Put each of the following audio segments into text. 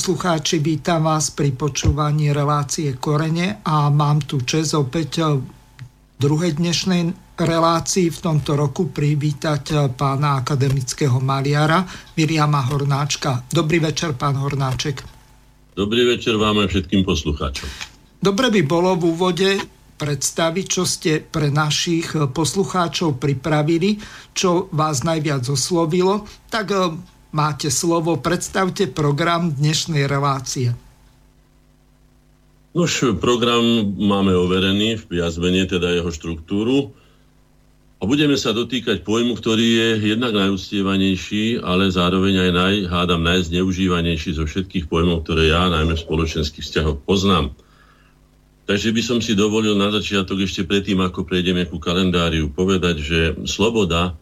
Poslucháči, vítam vás pri počúvaní relácie Korene a mám tu čas opäť v druhej dnešnej relácii v tomto roku privítať pána akademického maliara Miriama Hornáčka. Dobrý večer, pán Hornáček. Dobrý večer vám a všetkým poslucháčom. Dobre by bolo v úvode predstaviť, čo ste pre našich poslucháčov pripravili, čo vás najviac oslovilo, tak Máte slovo, predstavte program dnešnej relácie. Už program máme overený v jazvene, teda jeho štruktúru. A budeme sa dotýkať pojmu, ktorý je jednak najúctievanejší, ale zároveň aj naj, hádam, najzneužívanejší zo všetkých pojmov, ktoré ja najmä v spoločenských vzťahoch poznám. Takže by som si dovolil na začiatok ešte predtým, ako prejdeme ku kalendáriu, povedať, že sloboda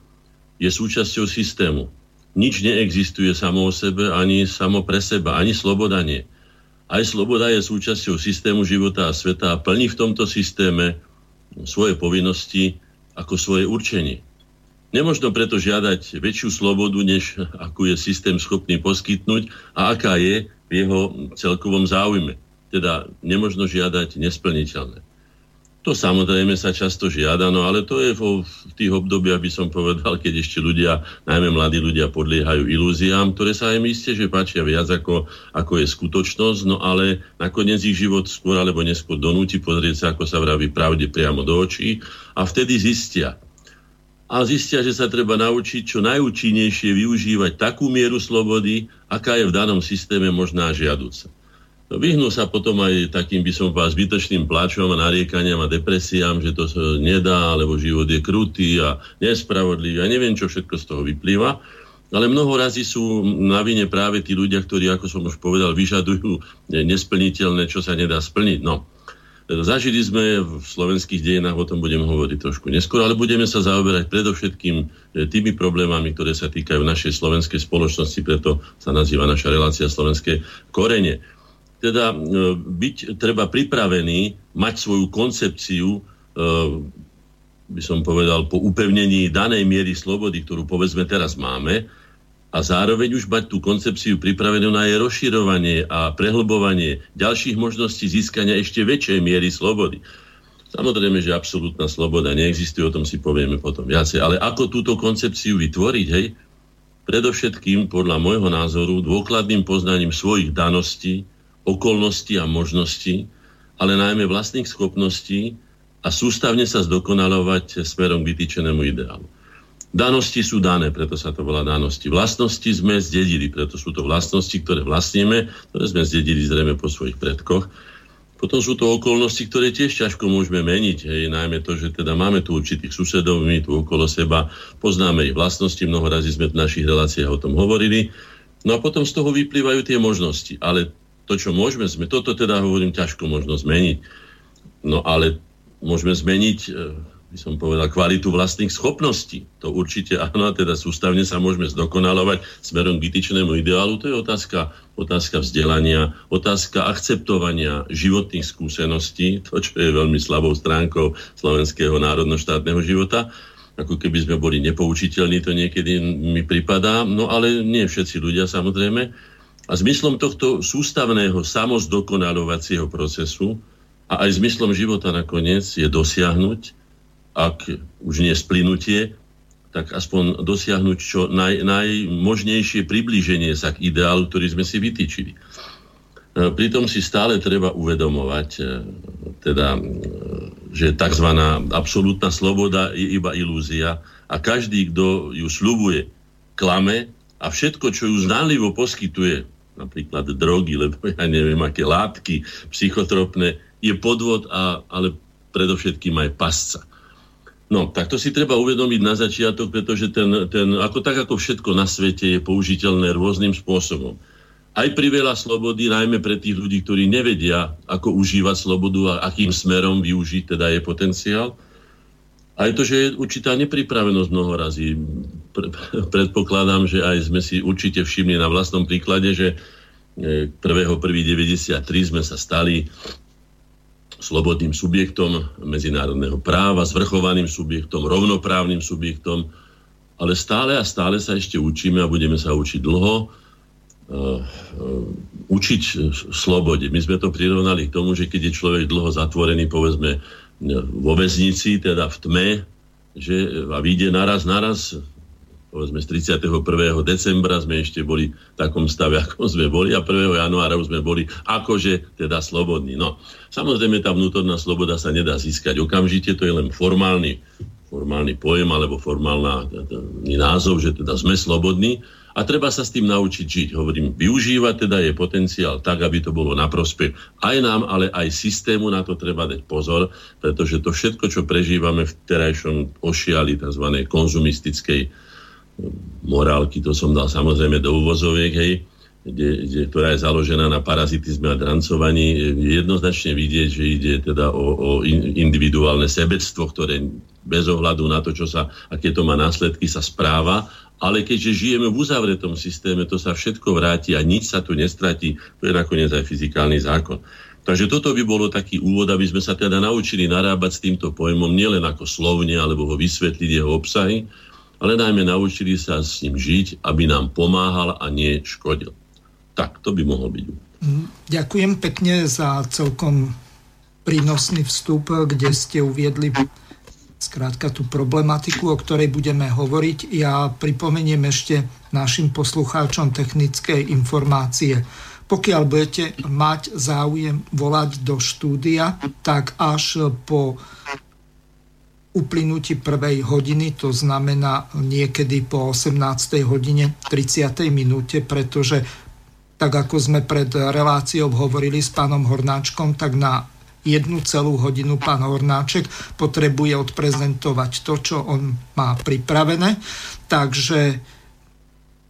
je súčasťou systému. Nič neexistuje samo o sebe, ani samo pre seba, ani sloboda nie. Aj sloboda je súčasťou systému života a sveta a plní v tomto systéme svoje povinnosti ako svoje určenie. Nemožno preto žiadať väčšiu slobodu, než akú je systém schopný poskytnúť a aká je v jeho celkovom záujme. Teda nemožno žiadať nesplniteľné. To samozrejme sa často žiada, no ale to je vo, v tých obdobiach, by som povedal, keď ešte ľudia, najmä mladí ľudia, podliehajú ilúziám, ktoré sa im isté, že páčia viac ako, ako je skutočnosť, no ale nakoniec ich život skôr alebo neskôr donúti pozrieť sa, ako sa vraví, pravde priamo do očí. A vtedy zistia, a zistia, že sa treba naučiť čo najúčinnejšie využívať takú mieru slobody, aká je v danom systéme možná žiaduca. No, vyhnú sa potom aj takým, by som vás, zbytočným pláčom a nariekaniam a depresiám, že to sa nedá, alebo život je krutý a nespravodlivý a neviem, čo všetko z toho vyplýva. Ale mnoho razy sú na vine práve tí ľudia, ktorí, ako som už povedal, vyžadujú nesplniteľné, čo sa nedá splniť. No, Zažili sme v slovenských dejinách, o tom budeme hovoriť trošku neskôr, ale budeme sa zaoberať predovšetkým e, tými problémami, ktoré sa týkajú našej slovenskej spoločnosti, preto sa nazýva naša relácia slovenské korene teda e, byť treba pripravený mať svoju koncepciu, e, by som povedal, po upevnení danej miery slobody, ktorú povedzme teraz máme, a zároveň už mať tú koncepciu pripravenú na jej rozširovanie a prehlbovanie ďalších možností získania ešte väčšej miery slobody. Samozrejme, že absolútna sloboda neexistuje, o tom si povieme potom viacej. Ale ako túto koncepciu vytvoriť, hej? Predovšetkým, podľa môjho názoru, dôkladným poznaním svojich daností, okolností a možností, ale najmä vlastných schopností a sústavne sa zdokonalovať smerom k vytýčenému ideálu. Danosti sú dané, preto sa to volá danosti. Vlastnosti sme zdedili, preto sú to vlastnosti, ktoré vlastníme, ktoré sme zdedili zrejme po svojich predkoch. Potom sú to okolnosti, ktoré tiež ťažko môžeme meniť. Hej, najmä to, že teda máme tu určitých susedov, my tu okolo seba poznáme ich vlastnosti, mnoho razy sme v našich reláciách o tom hovorili. No a potom z toho vyplývajú tie možnosti. Ale to, čo môžeme zmeniť, toto teda hovorím, ťažko možno zmeniť. No ale môžeme zmeniť, e, by som povedal, kvalitu vlastných schopností. To určite áno, a teda sústavne sa môžeme zdokonalovať smerom k vytýčenému ideálu. To je otázka, otázka vzdelania, otázka akceptovania životných skúseností, to, čo je veľmi slabou stránkou slovenského národno-štátneho života ako keby sme boli nepoučiteľní, to niekedy mi pripadá. No ale nie všetci ľudia samozrejme. A zmyslom tohto sústavného samozdokonalovacieho procesu a aj zmyslom života nakoniec je dosiahnuť, ak už nie splynutie, tak aspoň dosiahnuť čo naj, najmožnejšie priblíženie sa k ideálu, ktorý sme si vytýčili. E, pritom si stále treba uvedomovať, e, teda, e, že tzv. absolútna sloboda je iba ilúzia a každý, kto ju slubuje, klame a všetko, čo ju znánlivo poskytuje, napríklad drogy, lebo ja neviem, aké látky psychotropné, je podvod, a, ale predovšetkým aj pasca. No, tak to si treba uvedomiť na začiatok, pretože ten, ten, ako, tak ako všetko na svete je použiteľné rôznym spôsobom. Aj pri veľa slobody, najmä pre tých ľudí, ktorí nevedia, ako užívať slobodu a akým smerom využiť teda je potenciál. Aj to, že je určitá nepripravenosť mnoho predpokladám, že aj sme si určite všimli na vlastnom príklade, že 1.1.93 e, sme sa stali slobodným subjektom medzinárodného práva, zvrchovaným subjektom, rovnoprávnym subjektom, ale stále a stále sa ešte učíme a budeme sa učiť dlho. učiť slobode. My sme to prirovnali k tomu, že keď je človek dlho zatvorený, povedzme, vo väznici, teda v tme, že a vyjde naraz, naraz, povedzme z 31. decembra sme ešte boli v takom stave, ako sme boli a 1. januára už sme boli akože teda slobodní. No, samozrejme tá vnútorná sloboda sa nedá získať okamžite, to je len formálny, formálny pojem alebo formálny názov, že teda sme slobodní a treba sa s tým naučiť žiť. Hovorím, využívať teda je potenciál tak, aby to bolo na prospech aj nám, ale aj systému na to treba dať pozor, pretože to všetko, čo prežívame v terajšom ošiali tzv. konzumistickej morálky, to som dal samozrejme do úvozoviek, hej, kde, kde, ktorá je založená na parazitizme a drancovaní, je jednoznačne vidieť, že ide teda o, o individuálne sebectvo, ktoré bez ohľadu na to, čo sa, aké to má následky, sa správa, ale keďže žijeme v uzavretom systéme, to sa všetko vráti a nič sa tu nestratí, to je nakoniec aj fyzikálny zákon. Takže toto by bolo taký úvod, aby sme sa teda naučili narábať s týmto pojmom nielen ako slovne, alebo ho vysvetliť jeho obsahy, ale najmä naučili sa s ním žiť, aby nám pomáhal a nie škodil. Tak, to by mohol byť. Mm, ďakujem pekne za celkom prínosný vstup, kde ste uviedli skrátka tú problematiku, o ktorej budeme hovoriť. Ja pripomeniem ešte našim poslucháčom technické informácie. Pokiaľ budete mať záujem volať do štúdia, tak až po uplynutí prvej hodiny, to znamená niekedy po 18. hodine 30. minúte, pretože tak ako sme pred reláciou hovorili s pánom Hornáčkom, tak na jednu celú hodinu pán Hornáček potrebuje odprezentovať to, čo on má pripravené. Takže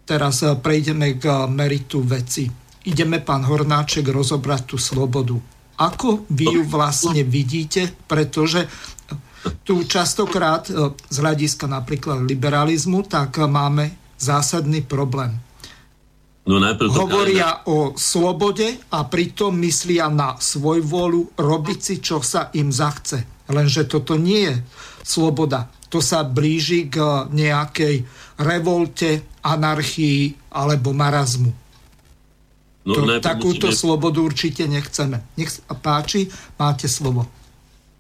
teraz prejdeme k meritu veci. Ideme, pán Hornáček, rozobrať tú slobodu. Ako vy ju vlastne vidíte, pretože tu častokrát e, z hľadiska napríklad liberalizmu, tak máme zásadný problém. No najprv Hovoria o slobode a pritom myslia na svoj vôľu robiť si, čo sa im zachce. Lenže toto nie je sloboda. To sa blíži k nejakej revolte, anarchii alebo marazmu. No, to, takúto musíme... slobodu určite nechceme. Nech sa páči, máte slovo.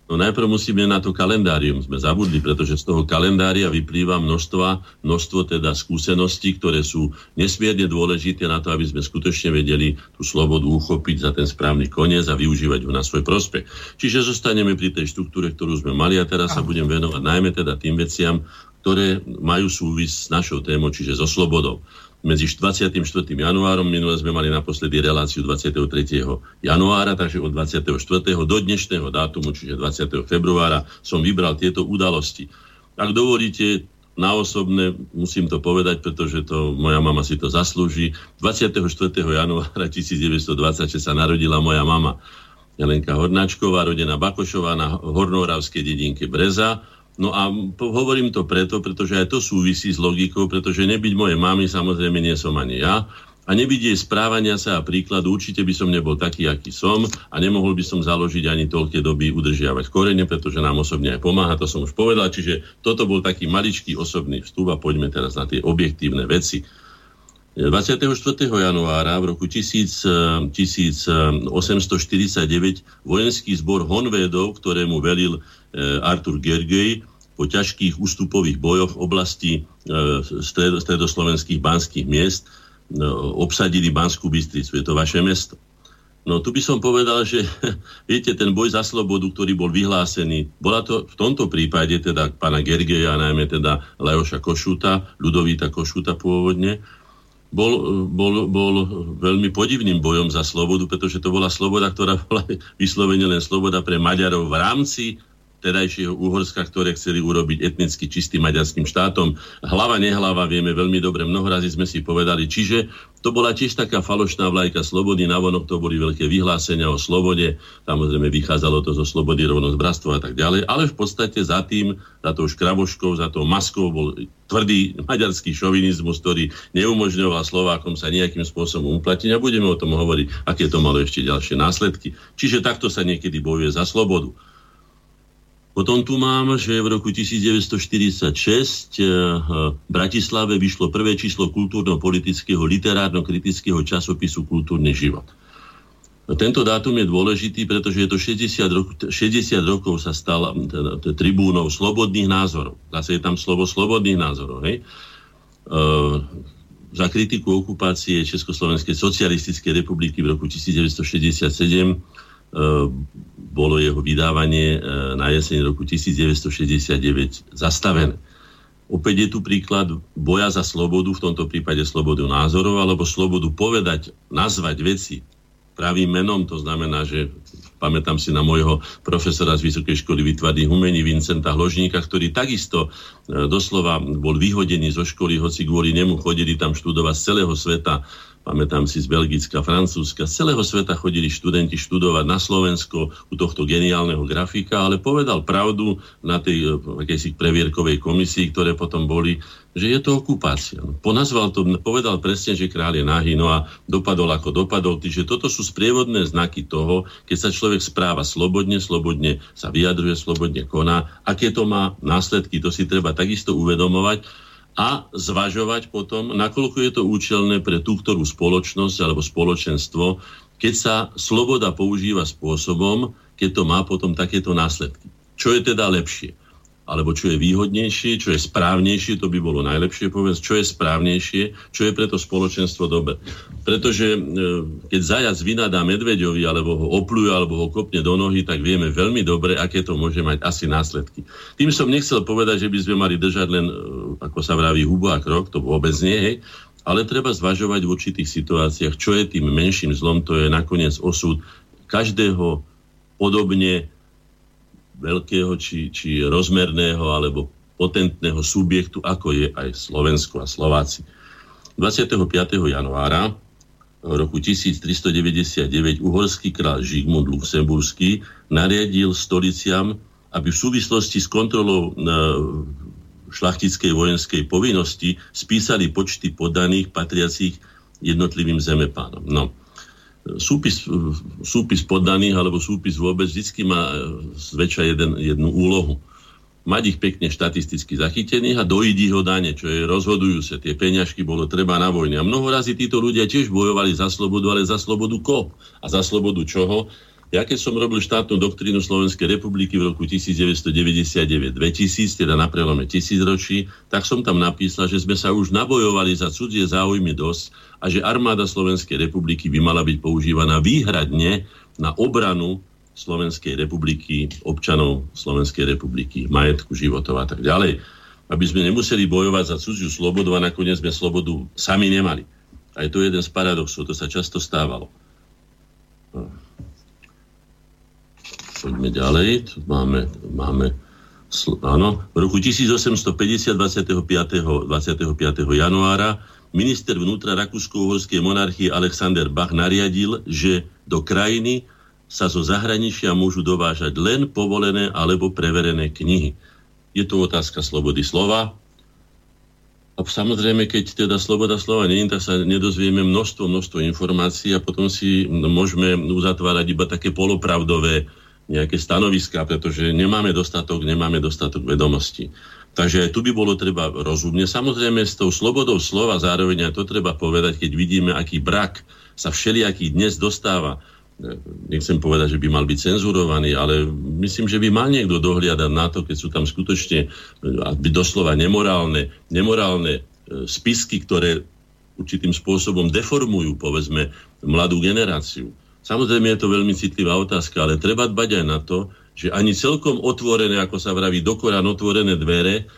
No najprv musíme na to kalendárium, sme zabudli, pretože z toho kalendária vyplýva množstva, množstvo teda skúseností, ktoré sú nesmierne dôležité na to, aby sme skutočne vedeli tú slobodu uchopiť za ten správny koniec a využívať ho na svoj prospech. Čiže zostaneme pri tej štruktúre, ktorú sme mali a teraz sa budem venovať najmä teda tým veciam, ktoré majú súvis s našou témou, čiže so slobodou medzi 24. januárom, minule sme mali naposledy reláciu 23. januára, takže od 24. do dnešného dátumu, čiže 20. februára, som vybral tieto udalosti. Ak dovolíte, na osobné musím to povedať, pretože to moja mama si to zaslúži. 24. januára 1926 sa narodila moja mama Jelenka Hornáčková, rodená Bakošová na Hornoravskej dedinke Breza No a hovorím to preto, pretože aj to súvisí s logikou, pretože nebyť moje mamy, samozrejme nie som ani ja. A nebyť jej správania sa a príkladu, určite by som nebol taký, aký som a nemohol by som založiť ani toľké doby udržiavať korene, pretože nám osobne aj pomáha, to som už povedal. Čiže toto bol taký maličký osobný vstup a poďme teraz na tie objektívne veci. 24. januára v roku 1849 vojenský zbor Honvédov, ktorému velil eh, Artur Gergely, po ťažkých ústupových bojoch v oblasti stredoslovenských banských miest obsadili Banskú Bystricu. Je to vaše mesto. No tu by som povedal, že viete, ten boj za slobodu, ktorý bol vyhlásený, bola to v tomto prípade teda pána Gergeja, najmä teda Lajoša Košuta, Ludovíta Košuta pôvodne, bol, bol, bol veľmi podivným bojom za slobodu, pretože to bola sloboda, ktorá bola vyslovene len sloboda pre Maďarov v rámci terajšieho Uhorska, ktoré chceli urobiť etnicky čistým maďarským štátom. Hlava, nehlava, vieme veľmi dobre, mnohorazí sme si povedali. Čiže to bola tiež taká falošná vlajka slobody, navonok to boli veľké vyhlásenia o slobode, samozrejme vychádzalo to zo slobody, rovnosť, bratstvo a tak ďalej, ale v podstate za tým, za tou škravoškou, za tou maskou bol tvrdý maďarský šovinizmus, ktorý neumožňoval Slovákom sa nejakým spôsobom uplatiť a budeme o tom hovoriť, aké to malo ešte ďalšie následky. Čiže takto sa niekedy bojuje za slobodu. Potom tu mám, že v roku 1946 v Bratislave vyšlo prvé číslo kultúrno-politického literárno-kritického časopisu Kultúrny život. Tento dátum je dôležitý, pretože je to 60, rok, 60 rokov sa stal teda, tribúnou slobodných názorov. Zase je tam slovo slobodných názorov. Hej? E, za kritiku okupácie Československej socialistickej republiky v roku 1967 e, bolo jeho vydávanie e, na jeseň roku 1969 zastavené. Opäť je tu príklad boja za slobodu, v tomto prípade slobodu názorov, alebo slobodu povedať, nazvať veci pravým menom, to znamená, že pamätám si na môjho profesora z Vysokej školy výtvarných umení Vincenta Hložníka, ktorý takisto e, doslova bol vyhodený zo školy, hoci kvôli nemu chodili tam študovať z celého sveta pamätám si z Belgicka, Francúzska, z celého sveta chodili študenti študovať na Slovensko u tohto geniálneho grafika, ale povedal pravdu na tej eh, akejsi previerkovej komisii, ktoré potom boli, že je to okupácia. No, ponazval to, povedal presne, že kráľ je nahý, no a dopadol ako dopadol. Čiže toto sú sprievodné znaky toho, keď sa človek správa slobodne, slobodne sa vyjadruje, slobodne koná. Aké to má následky, to si treba takisto uvedomovať a zvažovať potom, nakoľko je to účelné pre tú ktorú spoločnosť alebo spoločenstvo, keď sa sloboda používa spôsobom, keď to má potom takéto následky. Čo je teda lepšie? Alebo čo je výhodnejšie, čo je správnejšie, to by bolo najlepšie povedať, čo je správnejšie, čo je preto spoločenstvo dobre. Pretože e, keď zajac vynadá medveďovi, alebo ho opluje, alebo ho kopne do nohy, tak vieme veľmi dobre, aké to môže mať asi následky. Tým som nechcel povedať, že by sme mali držať len, e, ako sa vraví, hubu a krok, to vôbec nie, hej, ale treba zvažovať v určitých situáciách, čo je tým menším zlom, to je nakoniec osud každého podobne veľkého či, či rozmerného alebo potentného subjektu, ako je aj Slovensko a Slováci. 25. januára roku 1399 uhorský král Žigmund Luxemburský nariadil stoliciam, aby v súvislosti s kontrolou šlachtickej vojenskej povinnosti spísali počty podaných patriacich jednotlivým zemepánom. No, súpis, súpis poddaných alebo súpis vôbec vždy má e, zväčša jeden, jednu úlohu. Mať ich pekne štatisticky zachytených a dojiť ich ho dane, čo je rozhodujúce. Tie peňažky bolo treba na vojne. A mnoho razy títo ľudia tiež bojovali za slobodu, ale za slobodu ko? A za slobodu čoho? Ja keď som robil štátnu doktrínu Slovenskej republiky v roku 1999-2000, teda na prelome tisícročí, tak som tam napísal, že sme sa už nabojovali za cudzie záujmy dosť a že armáda Slovenskej republiky by mala byť používaná výhradne na obranu Slovenskej republiky, občanov Slovenskej republiky, majetku, životov a tak ďalej. Aby sme nemuseli bojovať za cudziu slobodu a nakoniec sme slobodu sami nemali. A je to jeden z paradoxov, to sa často stávalo. Poďme ďalej. Tu máme, máme áno, v roku 1850, 25. 25. januára, minister vnútra Rakúsko-Uhorskej monarchie Alexander Bach nariadil, že do krajiny sa zo zahraničia môžu dovážať len povolené alebo preverené knihy. Je to otázka slobody slova. A samozrejme, keď teda sloboda slova nie je, tak sa nedozvieme množstvo, množstvo informácií a potom si môžeme uzatvárať iba také polopravdové nejaké stanoviská, pretože nemáme dostatok, nemáme dostatok vedomostí. Takže tu by bolo treba rozumne. Samozrejme s tou slobodou slova zároveň aj to treba povedať, keď vidíme, aký brak sa všelijaký dnes dostáva. Nechcem povedať, že by mal byť cenzurovaný, ale myslím, že by mal niekto dohliadať na to, keď sú tam skutočne by doslova nemorálne, nemorálne e, spisky, ktoré určitým spôsobom deformujú, povedzme, mladú generáciu. Samozrejme je to veľmi citlivá otázka, ale treba dbať aj na to, že ani celkom otvorené, ako sa vraví, dokorán otvorené dvere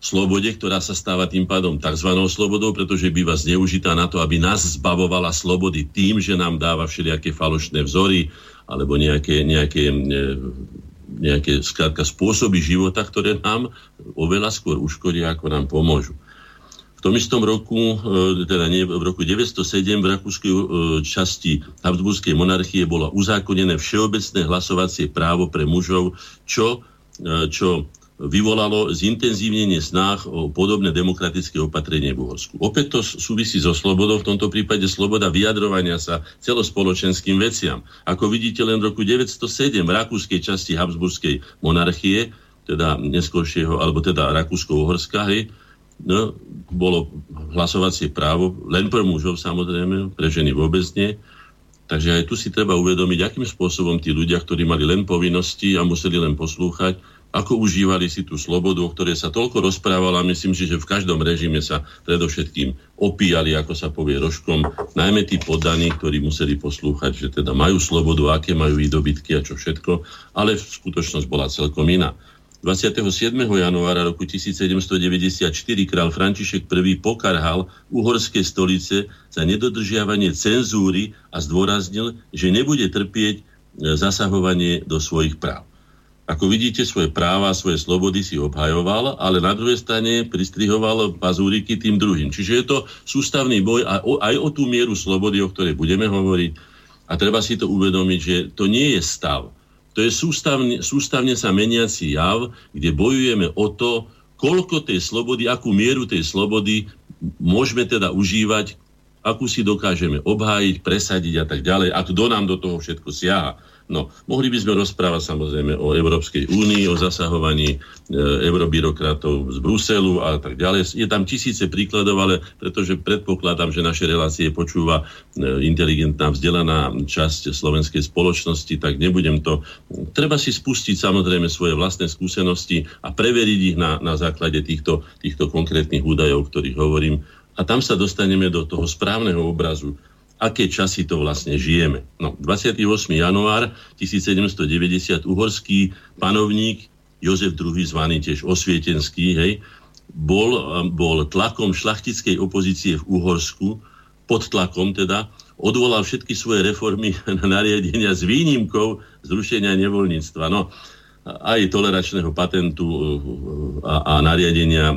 slobode, ktorá sa stáva tým pádom tzv. slobodou, pretože býva zneužitá na to, aby nás zbavovala slobody tým, že nám dáva všelijaké falošné vzory alebo nejaké, nejaké, nejaké skrátka, spôsoby života, ktoré nám oveľa skôr uškodia, ako nám pomôžu tom istom roku, e, teda nie, v roku 907 v rakúskej časti Habsburskej monarchie bolo uzákonené všeobecné hlasovacie právo pre mužov, čo, e, čo vyvolalo zintenzívnenie snách o podobné demokratické opatrenie v Uhorsku. Opäť to súvisí so slobodou, v tomto prípade sloboda vyjadrovania sa celospoločenským veciam. Ako vidíte, len v roku 907 v rakúskej časti Habsburskej monarchie, teda neskôršieho, alebo teda Rakúsko-Uhorska, hej, no, bolo hlasovacie právo, len pre mužov samozrejme, pre ženy vôbec nie, Takže aj tu si treba uvedomiť, akým spôsobom tí ľudia, ktorí mali len povinnosti a museli len poslúchať, ako užívali si tú slobodu, o ktorej sa toľko rozprávalo myslím si, že v každom režime sa predovšetkým opíjali, ako sa povie rožkom, najmä tí poddaní, ktorí museli poslúchať, že teda majú slobodu, aké majú výdobytky a čo všetko, ale skutočnosť bola celkom iná. 27. januára roku 1794 král František I pokarhal uhorské stolice za nedodržiavanie cenzúry a zdôraznil, že nebude trpieť e, zasahovanie do svojich práv. Ako vidíte, svoje práva, svoje slobody si obhajoval, ale na druhej strane pristrihoval pazúriky tým druhým. Čiže je to sústavný boj aj o, aj o tú mieru slobody, o ktorej budeme hovoriť. A treba si to uvedomiť, že to nie je stav. To je sústavne, sústavne sa meniaci jav, kde bojujeme o to, koľko tej slobody, akú mieru tej slobody môžeme teda užívať, akú si dokážeme obhájiť, presadiť a tak ďalej, a kto nám do toho všetko siaha. No, mohli by sme rozprávať samozrejme o Európskej únii, o zasahovaní e, eurobyrokratov z Bruselu a tak ďalej. Je tam tisíce príkladov, ale pretože predpokladám, že naše relácie počúva e, inteligentná, vzdelaná časť slovenskej spoločnosti, tak nebudem to... Treba si spustiť samozrejme svoje vlastné skúsenosti a preveriť ich na, na základe týchto, týchto konkrétnych údajov, o ktorých hovorím. A tam sa dostaneme do toho správneho obrazu aké časy to vlastne žijeme. No, 28. január 1790 uhorský panovník Jozef II, zvaný tiež osvietenský, hej, bol, bol tlakom šlachtickej opozície v Uhorsku, pod tlakom teda, odvolal všetky svoje reformy na nariadenia s výnimkou zrušenia nevoľníctva. No, aj toleračného patentu e, a, a nariadenia e,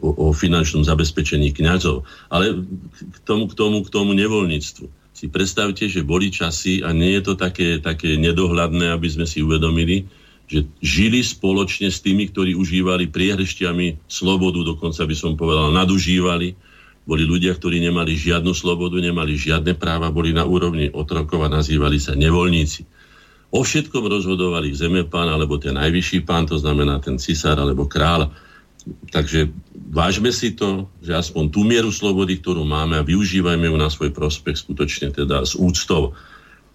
o finančnom zabezpečení kňazov. Ale k tomu, k tomu, k tomu nevoľníctvu. Si predstavte, že boli časy a nie je to také, také nedohľadné, aby sme si uvedomili, že žili spoločne s tými, ktorí užívali priehrešťami slobodu, dokonca by som povedal, nadužívali. Boli ľudia, ktorí nemali žiadnu slobodu, nemali žiadne práva, boli na úrovni otrokov a nazývali sa nevoľníci O všetkom rozhodovali zemepán alebo ten najvyšší pán, to znamená ten cisár alebo král. Takže vážme si to, že aspoň tú mieru slobody, ktorú máme a využívajme ju na svoj prospech skutočne teda s úctou.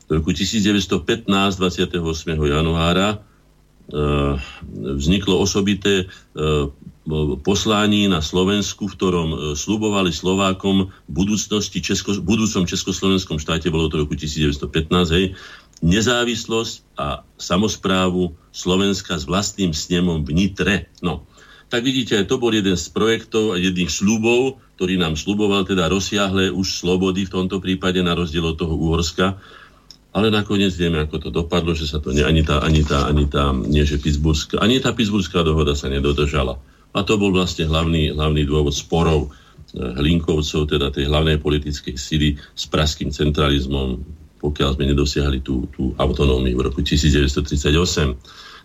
V roku 1915, 28. januára, e, vzniklo osobité e, poslaní na Slovensku, v ktorom e, slubovali Slovákom budúcnosti Česko, budúcom Československom štáte, bolo to roku 1915, hej, nezávislosť a samozprávu Slovenska s vlastným snemom v Nitre. No, tak vidíte, to bol jeden z projektov a jedných slubov, ktorý nám sluboval teda rozsiahle už slobody v tomto prípade na rozdiel od toho Uhorska. Ale nakoniec vieme, ako to dopadlo, že sa to ne, ani tá, ani tá, ani tá, nie že Pittsburghská, ani tá Pittsburghská dohoda sa nedodržala. A to bol vlastne hlavný, hlavný dôvod sporov eh, Hlinkovcov, teda tej hlavnej politickej sily s praským centralizmom, pokiaľ sme nedosiahli tú, tú autonómiu v roku 1938.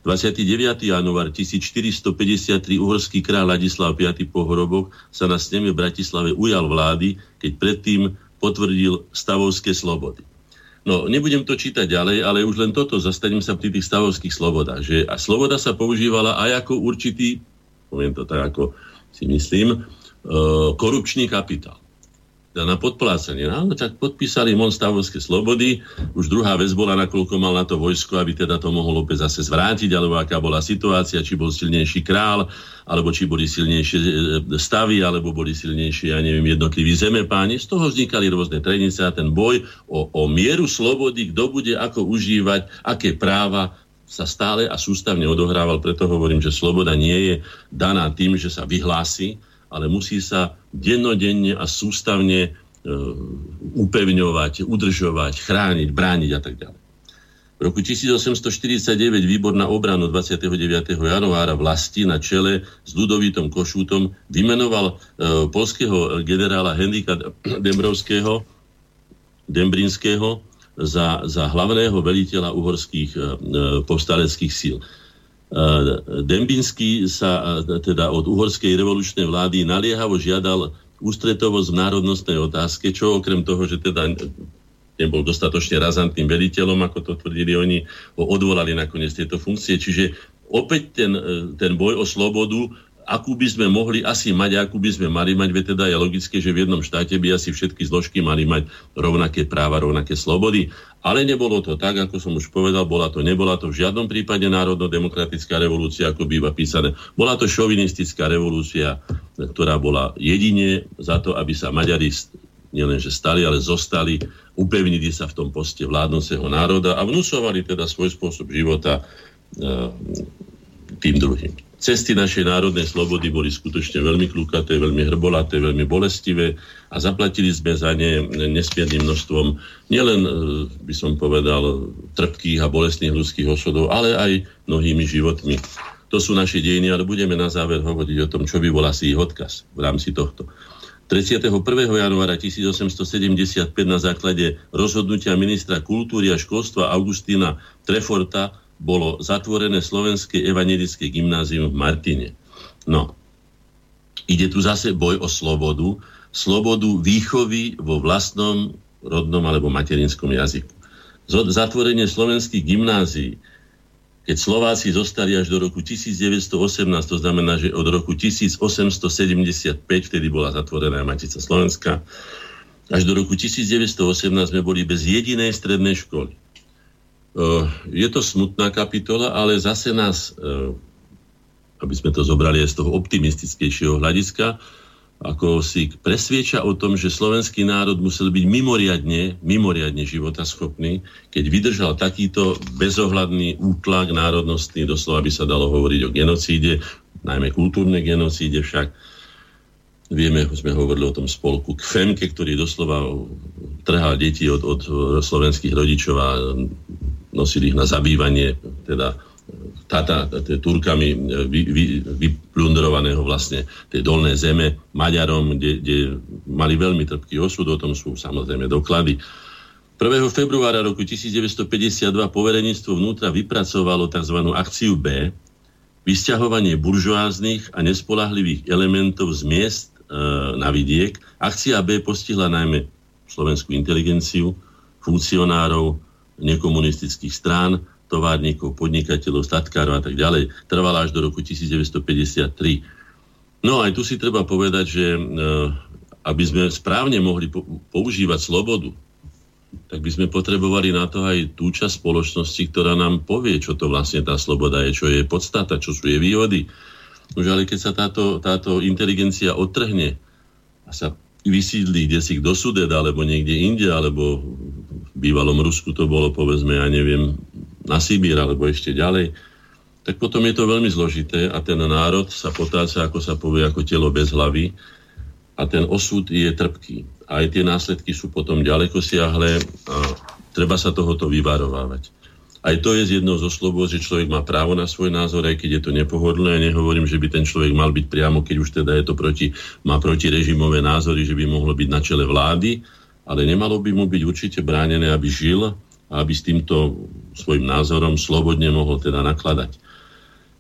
29. január 1453 uhorský kráľ Ladislav V. Pohorobok sa na sneme v Bratislave ujal vlády, keď predtým potvrdil stavovské slobody. No, nebudem to čítať ďalej, ale už len toto, zastaním sa pri tých stavovských slobodách. Že a sloboda sa používala aj ako určitý, poviem to tak, ako si myslím, e, korupčný kapitál na podplácanie. No, tak podpísali Monstavovské slobody. Už druhá vec bola, nakoľko mal na to vojsko, aby teda to mohol opäť zase zvrátiť, alebo aká bola situácia, či bol silnejší král, alebo či boli silnejšie e, stavy, alebo boli silnejšie, ja neviem, jednotliví zemepáni. Z toho vznikali rôzne trenice a ten boj o, o mieru slobody, kto bude ako užívať, aké práva sa stále a sústavne odohrával. Preto hovorím, že sloboda nie je daná tým, že sa vyhlási, ale musí sa dennodenne a sústavne e, upevňovať, udržovať, chrániť, brániť a tak ďalej. V roku 1849 výbor na obranu 29. januára vlasti na čele s Ludovítom Košútom vymenoval e, polského generála Henrika Dembrovského, Dembrinského za, za hlavného veliteľa uhorských e, povstaleckých síl. Dembinský sa teda od uhorskej revolučnej vlády naliehavo žiadal ústretovosť v národnostnej otázke, čo okrem toho, že teda nebol dostatočne razantným veliteľom, ako to tvrdili oni, ho odvolali nakoniec tieto funkcie. Čiže opäť ten, ten boj o slobodu akú by sme mohli asi mať, akú by sme mali mať, veď teda je logické, že v jednom štáte by asi všetky zložky mali mať rovnaké práva, rovnaké slobody, ale nebolo to tak, ako som už povedal, bola to, nebola to v žiadnom prípade národno-demokratická revolúcia, ako býva písané. Bola to šovinistická revolúcia, ktorá bola jedine za to, aby sa Maďari nielenže stali, ale zostali, upevnili sa v tom poste vládnoceho národa a vnúcovali teda svoj spôsob života e, tým druhým. Cesty našej národnej slobody boli skutočne veľmi klukaté, veľmi hrbolaté, veľmi bolestivé a zaplatili sme za ne nesmierným množstvom nielen, e, by som povedal, trpkých a bolestných ľudských osudov, ale aj mnohými životmi. To sú naše dejiny, ale budeme na záver hovoriť o tom, čo by bol asi ich odkaz v rámci tohto. 31. januára 1875 na základe rozhodnutia ministra kultúry a školstva Augustína Treforta bolo zatvorené slovenské evangelické gymnázium v Martine. No, ide tu zase boj o slobodu, slobodu výchovy vo vlastnom rodnom alebo materinskom jazyku. Zatvorenie slovenských gymnázií, keď Slováci zostali až do roku 1918, to znamená, že od roku 1875, vtedy bola zatvorená Matica Slovenska, až do roku 1918 sme boli bez jedinej strednej školy. Eh, je to smutná kapitola, ale zase nás, eh, aby sme to zobrali aj z toho optimistickejšieho hľadiska, ako si presvieča o tom, že slovenský národ musel byť mimoriadne, mimoriadne životaschopný, keď vydržal takýto bezohľadný útlak národnostný, doslova by sa dalo hovoriť o genocíde, najmä kultúrnej genocíde však. Vieme, sme hovorili o tom spolku KFEMKE, ktorý doslova trhal deti od, od slovenských rodičov a nosili ich na zabývanie, teda tata, Turkami vy, vy, vyplundrovaného vlastne tej dolné zeme Maďarom, kde, kde mali veľmi trpký osud, o tom sú samozrejme doklady. 1. februára roku 1952 poverenictvo vnútra vypracovalo tzv. akciu B, vysťahovanie buržoáznych a nespolahlivých elementov z miest e, na vidiek. Akcia B postihla najmä slovenskú inteligenciu, funkcionárov, nekomunistických strán, továrnikov, podnikateľov, statkárov a tak ďalej. Trvala až do roku 1953. No aj tu si treba povedať, že e, aby sme správne mohli používať slobodu, tak by sme potrebovali na to aj tú časť spoločnosti, ktorá nám povie, čo to vlastne tá sloboda je, čo je podstata, čo sú jej výhody. Už ale keď sa táto, táto inteligencia odtrhne a sa vysídli kde si do Sudeda, alebo niekde inde, alebo bývalom Rusku to bolo, povedzme, ja neviem, na Sibír, alebo ešte ďalej, tak potom je to veľmi zložité a ten národ sa potáca, ako sa povie, ako telo bez hlavy a ten osud je trpký. Aj tie následky sú potom ďaleko siahle a treba sa tohoto vyvarovávať. Aj to je z jednou zo slobod, že človek má právo na svoj názor, aj keď je to nepohodlné. Ja nehovorím, že by ten človek mal byť priamo, keď už teda je to proti, má protirežimové názory, že by mohlo byť na čele vlády, ale nemalo by mu byť určite bránené, aby žil a aby s týmto svojim názorom slobodne mohol teda nakladať.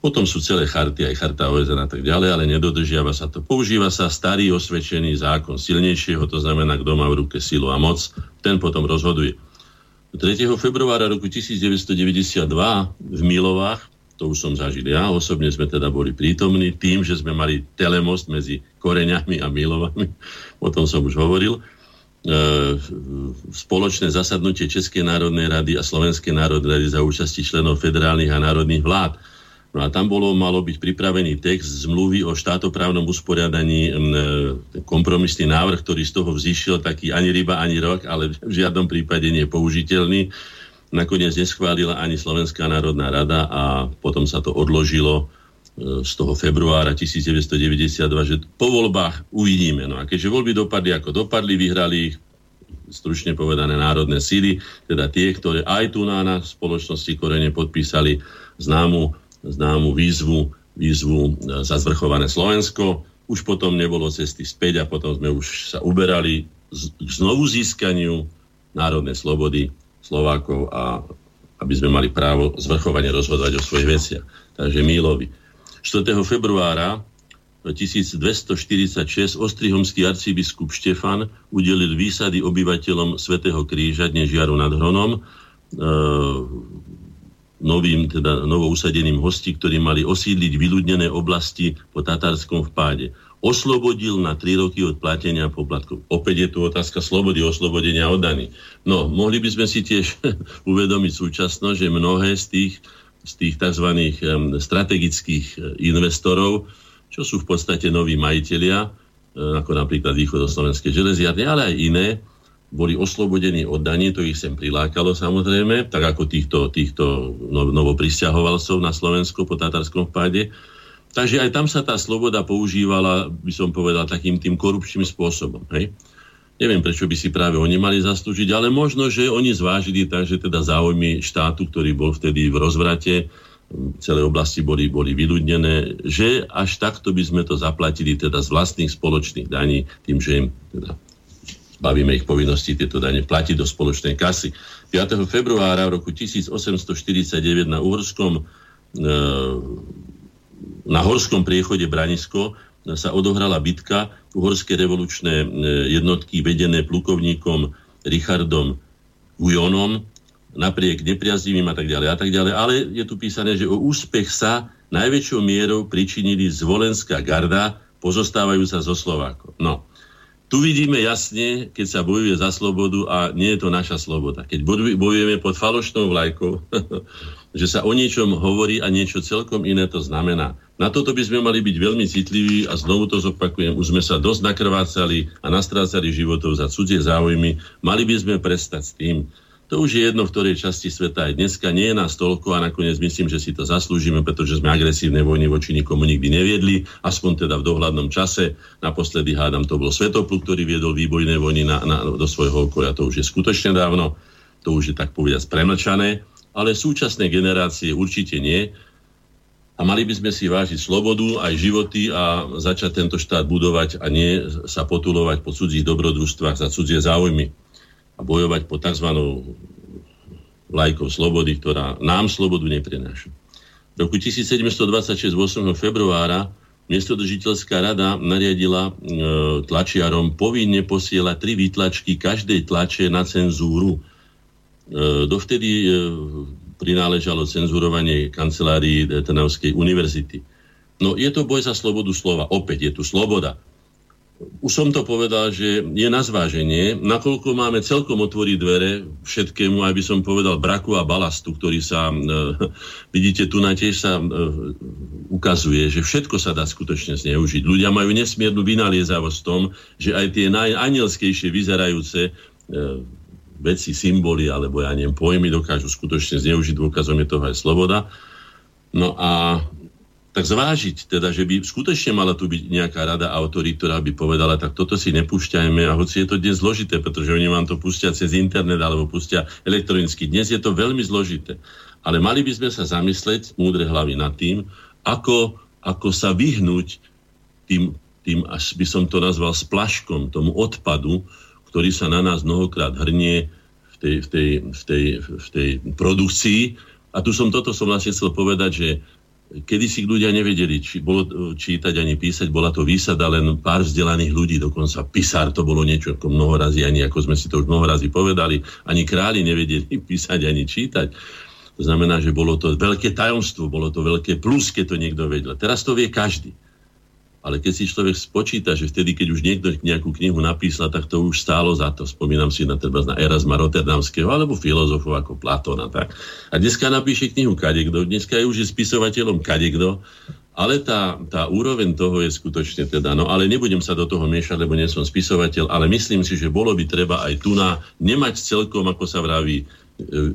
Potom sú celé charty, aj charta OSN a tak ďalej, ale nedodržiava sa to. Používa sa starý osvedčený zákon silnejšieho, to znamená, kto má v ruke silu a moc, ten potom rozhoduje. 3. februára roku 1992 v Milovách, to už som zažil ja, osobne sme teda boli prítomní tým, že sme mali telemost medzi Koreňami a Milovami, o tom som už hovoril, spoločné zasadnutie Českej národnej rady a Slovenskej národnej rady za účasti členov federálnych a národných vlád No a tam bolo, malo byť pripravený text zmluvy o štátoprávnom usporiadaní, e, kompromisný návrh, ktorý z toho vzýšiel, taký ani ryba, ani rok, ale v žiadnom prípade nie použiteľný. Nakoniec neschválila ani Slovenská národná rada a potom sa to odložilo e, z toho februára 1992, že po voľbách uvidíme. No a keďže voľby dopadli ako dopadli, vyhrali ich stručne povedané národné síly, teda tie, ktoré aj tu na, na spoločnosti Korene podpísali známu známu výzvu, výzvu e, za zvrchované Slovensko. Už potom nebolo cesty späť a potom sme už sa uberali k znovu získaniu národnej slobody Slovákov a aby sme mali právo zvrchovane rozhodovať o svojich veciach. takže mílovi. 4. februára 1246 ostrihomský arcibiskup Štefan udelil výsady obyvateľom Svetého kríža dnes Žiaru nad Hronom, e, novým, teda novousadeným hosti, ktorí mali osídliť vyľudnené oblasti po tatárskom vpáde. Oslobodil na 3 roky od platenia poplatkov. Opäť je tu otázka slobody, oslobodenia od. No, mohli by sme si tiež uvedomiť súčasno, že mnohé z tých, z tých tzv. strategických e, investorov čo sú v podstate noví majiteľia, e, ako napríklad východoslovenské železiarne, ale aj iné, boli oslobodení od daní, to ich sem prilákalo samozrejme, tak ako týchto, týchto novopristahovalcov na Slovensko po tatarskom vpáde. Takže aj tam sa tá sloboda používala, by som povedal, takým tým korupčným spôsobom. Hej? Neviem, prečo by si práve oni mali zaslúžiť, ale možno, že oni zvážili tak, že teda záujmy štátu, ktorý bol vtedy v rozvrate, celé oblasti boli, boli vyľudnené, že až takto by sme to zaplatili teda z vlastných spoločných daní, tým, že im teda bavíme ich povinnosti tieto dane platiť do spoločnej kasy. 5. februára v roku 1849 na Uhorskom e, na Horskom priechode Branisko sa odohrala bitka. Uhorské revolučné e, jednotky vedené plukovníkom Richardom Gujonom napriek nepriaznivým a tak ďalej a tak ďalej. Ale je tu písané, že o úspech sa najväčšou mierou pričinili zvolenská garda, pozostávajúca zo Slovákov. No, tu vidíme jasne, keď sa bojuje za slobodu a nie je to naša sloboda. Keď bojujeme pod falošnou vlajkou, že sa o niečom hovorí a niečo celkom iné to znamená. Na toto by sme mali byť veľmi citliví a znovu to zopakujem, už sme sa dosť nakrvácali a nastrácali životov za cudzie záujmy. Mali by sme prestať s tým, to už je jedno, v ktorej časti sveta aj dneska. Nie je nás toľko a nakoniec myslím, že si to zaslúžime, pretože sme agresívne vojny voči nikomu nikdy neviedli, aspoň teda v dohľadnom čase. Naposledy hádam, to bol Svetoplu, ktorý viedol výbojné vojny na, na, do svojho okolia. To už je skutočne dávno, to už je tak povedať premlčané, ale súčasné generácie určite nie. A mali by sme si vážiť slobodu, aj životy a začať tento štát budovať a nie sa potulovať po cudzích dobrodružstvách za cudzie záujmy a bojovať po tzv. lajkov slobody, ktorá nám slobodu neprináša. V roku 1726, 8. februára, Miestodržiteľská rada nariadila e, tlačiarom povinne posielať tri výtlačky každej tlače na cenzúru. E, dovtedy e, prináležalo cenzurovanie kancelárii Trnavskej univerzity. No je to boj za slobodu slova. Opäť je tu sloboda už som to povedal, že je na zváženie, nakoľko máme celkom otvoriť dvere všetkému, aj by som povedal, braku a balastu, ktorý sa, e, vidíte, tu na tiež sa e, ukazuje, že všetko sa dá skutočne zneužiť. Ľudia majú nesmiernu vynaliezavosť v tom, že aj tie najanielskejšie vyzerajúce e, veci, symboly, alebo ja neviem, pojmy dokážu skutočne zneužiť, dôkazom je toho aj sloboda. No a tak zvážiť, teda, že by skutočne mala tu byť nejaká rada autorít, ktorá by povedala, tak toto si nepúšťajme a hoci je to dnes zložité, pretože oni vám to pustia cez internet alebo pustia elektronicky. Dnes je to veľmi zložité. Ale mali by sme sa zamysleť, múdre hlavy nad tým, ako, ako sa vyhnúť tým, tým, až by som to nazval splaškom, tomu odpadu, ktorý sa na nás mnohokrát hrnie v tej, v tej, v tej, v tej produkcii. A tu som toto som vlastne chcel povedať, že kedy si ľudia nevedeli či bolo čítať ani písať, bola to výsada len pár vzdelaných ľudí, dokonca pisár to bolo niečo ako mnohorazí, ani ako sme si to už mnohorazí povedali, ani králi nevedeli písať ani čítať. To znamená, že bolo to veľké tajomstvo, bolo to veľké plus, keď to niekto vedel. Teraz to vie každý. Ale keď si človek spočíta, že vtedy, keď už niekto nejakú knihu napísal, tak to už stálo za to. Spomínam si na treba na Erasma Rotterdamského alebo filozofov ako Platona. Tak. A dneska napíše knihu kadekto, dneska je už spisovateľom kadekto, ale tá, tá úroveň toho je skutočne teda, no ale nebudem sa do toho miešať, lebo nie som spisovateľ, ale myslím si, že bolo by treba aj tu na nemať celkom, ako sa vraví, e,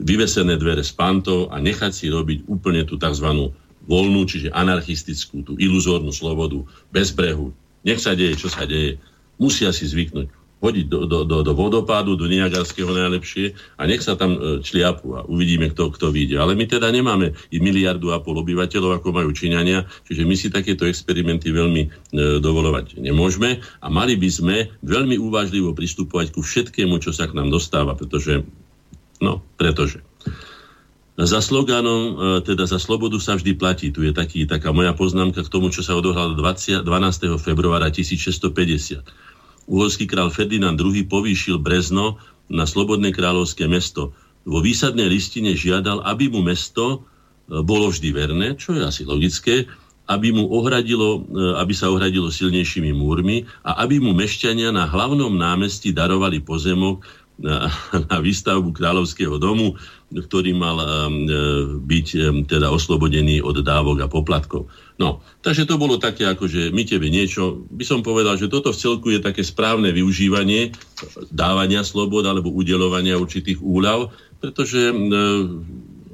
vyvesené dvere s pantov a nechať si robiť úplne tú tzv voľnú, čiže anarchistickú, tú iluzórnu slobodu, bez brehu. Nech sa deje, čo sa deje. Musia si zvyknúť hodiť do, do, do, do vodopádu, do Niagarského najlepšie a nech sa tam e, čliapu a uvidíme, kto, kto vyjde. Ale my teda nemáme i miliardu a pol obyvateľov, ako majú Číňania, čiže my si takéto experimenty veľmi e, dovolovať nemôžeme a mali by sme veľmi uvážlivo pristupovať ku všetkému, čo sa k nám dostáva, pretože, no, pretože Za sloganom, e, teda za slobodu sa vždy platí. Tu je taký, taká moja poznámka k tomu, čo sa odohralo 20, 12. februára 1650. Uhorský král Ferdinand II povýšil Brezno na slobodné kráľovské mesto. Vo výsadnej listine žiadal, aby mu mesto e, bolo vždy verné, čo je asi logické, aby, mu ohradilo, e, aby sa ohradilo silnejšími múrmi a aby mu mešťania na hlavnom námestí darovali pozemok na, na výstavbu kráľovského domu, ktorý mal um, byť um, teda oslobodený od dávok a poplatkov. No, takže to bolo také, ako že my tebe niečo, by som povedal, že toto v celku je také správne využívanie dávania slobod alebo udelovania určitých úľav, pretože um,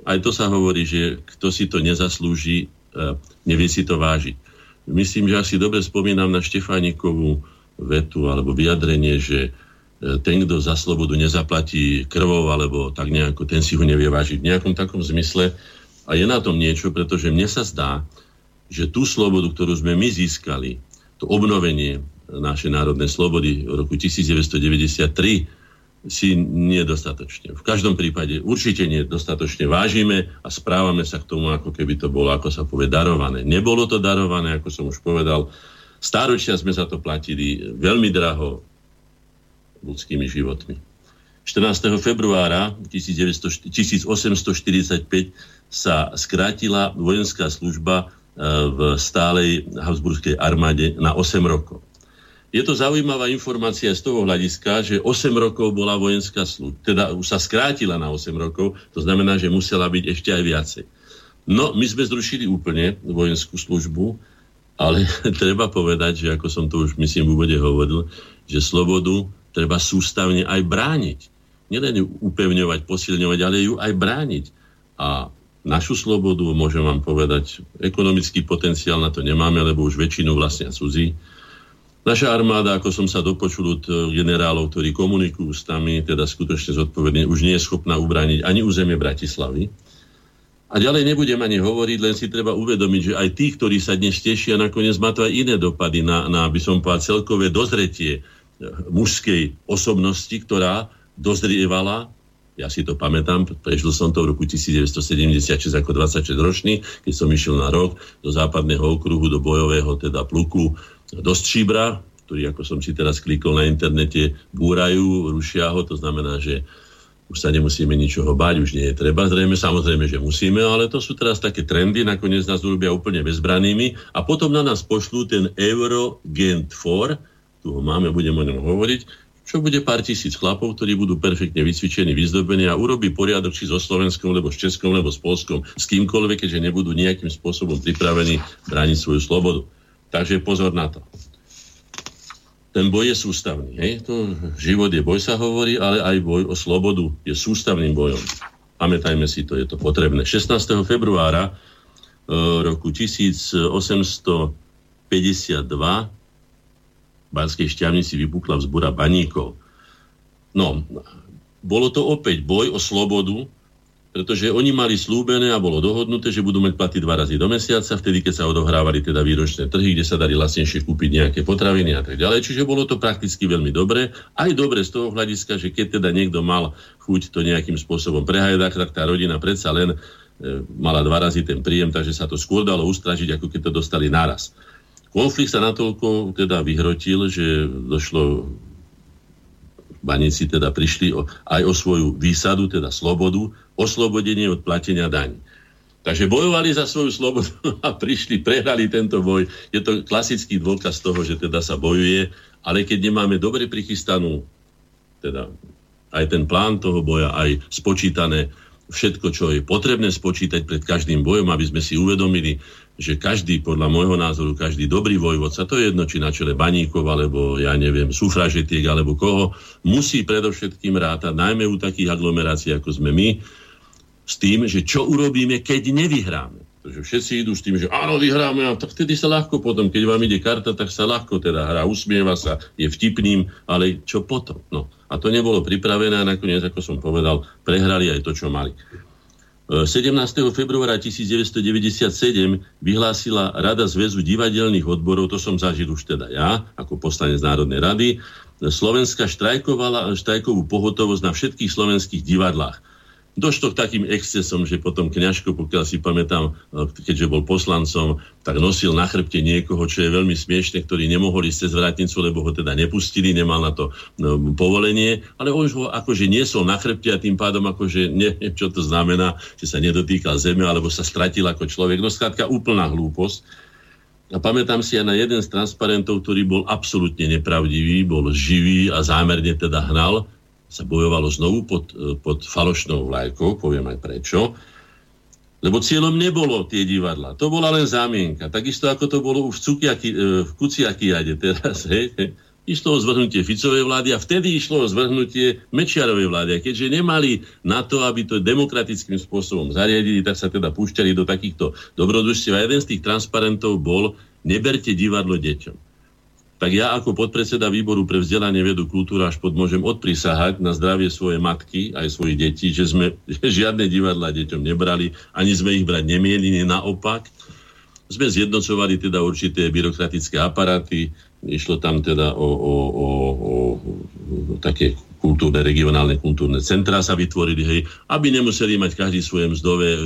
aj to sa hovorí, že kto si to nezaslúži, uh, nevie si to vážiť. Myslím, že asi dobre spomínam na Štefánikovú vetu alebo vyjadrenie, že ten, kto za slobodu nezaplatí krvou, alebo tak nejako, ten si ho nevie vážiť v nejakom takom zmysle. A je na tom niečo, pretože mne sa zdá, že tú slobodu, ktorú sme my získali, to obnovenie našej národnej slobody v roku 1993 si nedostatočne. V každom prípade určite nedostatočne vážime a správame sa k tomu, ako keby to bolo, ako sa povie, darované. Nebolo to darované, ako som už povedal. Stáročia sme za to platili veľmi draho, ľudskými životmi. 14. februára 1845 sa skrátila vojenská služba e, v stálej Habsburskej armáde na 8 rokov. Je to zaujímavá informácia z toho hľadiska, že 8 rokov bola vojenská služba, teda už sa skrátila na 8 rokov, to znamená, že musela byť ešte aj viacej. No, my sme zrušili úplne vojenskú službu, ale treba povedať, že ako som to už myslím v úvode hovoril, že slobodu treba sústavne aj brániť. Nielen ju upevňovať, posilňovať, ale ju aj brániť. A našu slobodu, môžem vám povedať, ekonomický potenciál na to nemáme, lebo už väčšinu vlastne cudzí. Naša armáda, ako som sa dopočul od generálov, ktorí komunikujú s nami, teda skutočne zodpovedne, už nie je schopná ubrániť ani územie Bratislavy. A ďalej nebudem ani hovoriť, len si treba uvedomiť, že aj tí, ktorí sa dnes tešia, nakoniec má to aj iné dopady na, na aby som povedal, celkové dozretie mužskej osobnosti, ktorá dozrievala, ja si to pamätám, prežil som to v roku 1976 ako 26 ročný, keď som išiel na rok do západného okruhu, do bojového teda pluku do Stříbra, ktorý, ako som si teraz klikol na internete, búrajú, rušia ho, to znamená, že už sa nemusíme ničoho báť, už nie je treba. Zrejme, samozrejme, že musíme, ale to sú teraz také trendy, nakoniec nás urobia úplne bezbranými a potom na nás pošlú ten Eurogent 4, tu ho máme, budem o ňom hovoriť, čo bude pár tisíc chlapov, ktorí budú perfektne vycvičení, vyzdobení a urobí poriadok či so Slovenskom, alebo s Českom, alebo s Polskom, s kýmkoľvek, keďže nebudú nejakým spôsobom pripravení brániť svoju slobodu. Takže pozor na to. Ten boj je sústavný. Hej? To, život je boj, sa hovorí, ale aj boj o slobodu je sústavným bojom. Pamätajme si to, je to potrebné. 16. februára e, roku 1852 Banskej šťavnici vypukla vzbura baníkov. No, bolo to opäť boj o slobodu, pretože oni mali slúbené a bolo dohodnuté, že budú mať platy dva razy do mesiaca, vtedy, keď sa odohrávali teda výročné trhy, kde sa dali lacnejšie kúpiť nejaké potraviny a tak ďalej. Čiže bolo to prakticky veľmi dobré. Aj dobre z toho hľadiska, že keď teda niekto mal chuť to nejakým spôsobom prehajdať, tak tá rodina predsa len e, mala dva razy ten príjem, takže sa to skôr dalo ustražiť, ako keď to dostali naraz. Konflikt sa natoľko teda vyhrotil, že došlo baníci teda prišli aj o svoju výsadu, teda slobodu, oslobodenie od platenia daní. Takže bojovali za svoju slobodu a prišli, prehrali tento boj. Je to klasický dôkaz toho, že teda sa bojuje, ale keď nemáme dobre prichystanú, teda aj ten plán toho boja, aj spočítané všetko, čo je potrebné spočítať pred každým bojom, aby sme si uvedomili, že každý, podľa môjho názoru, každý dobrý vojvodca, to je jedno, či na čele baníkov, alebo ja neviem, sufražetiek, alebo koho, musí predovšetkým rátať, najmä u takých aglomerácií, ako sme my, s tým, že čo urobíme, keď nevyhráme. Pretože všetci idú s tým, že áno, vyhráme, a tak vtedy sa ľahko potom, keď vám ide karta, tak sa ľahko teda hrá, usmieva sa, je vtipným, ale čo potom? No. A to nebolo pripravené a nakoniec, ako som povedal, prehrali aj to, čo mali. 17. februára 1997 vyhlásila Rada zväzu divadelných odborov, to som zažil už teda ja, ako poslanec Národnej rady, Slovenska štrajkovala štrajkovú pohotovosť na všetkých slovenských divadlách. Došlo k takým excesom, že potom kňažko, pokiaľ si pamätám, e, keďže bol poslancom, tak nosil na chrbte niekoho, čo je veľmi smiešne, ktorý nemohol ísť cez vrátnicu, lebo ho teda nepustili, nemal na to no, povolenie, ale on už ho akože niesol na chrbte a tým pádom akože neviem, čo to znamená, že sa nedotýkal zeme, alebo sa stratil ako človek. No skrátka úplná hlúposť. A pamätám si aj na jeden z transparentov, ktorý bol absolútne nepravdivý, bol živý a zámerne teda hnal sa bojovalo znovu pod, e, pod falošnou vlajkou, poviem aj prečo, lebo cieľom nebolo tie divadla. To bola len zámienka. Takisto ako to bolo už v, Cukiaki, e, v Kuciakiade teraz. Hej. Išlo o zvrhnutie Ficovej vlády a vtedy išlo o zvrhnutie Mečiarovej vlády. A keďže nemali na to, aby to demokratickým spôsobom zariadili, tak sa teda púšťali do takýchto dobrodružstiev. A jeden z tých transparentov bol neberte divadlo deťom tak ja ako podpredseda výboru pre vzdelanie vedu kultúra až pod môžem odprisahať na zdravie svojej matky aj svojich detí, že sme žiadne divadla deťom nebrali, ani sme ich brať nemieli, naopak. Sme zjednocovali teda určité byrokratické aparáty, išlo tam teda o, o, o, o také kultúrne, regionálne kultúrne centrá sa vytvorili, hej, aby nemuseli mať každý svoje mzdové e,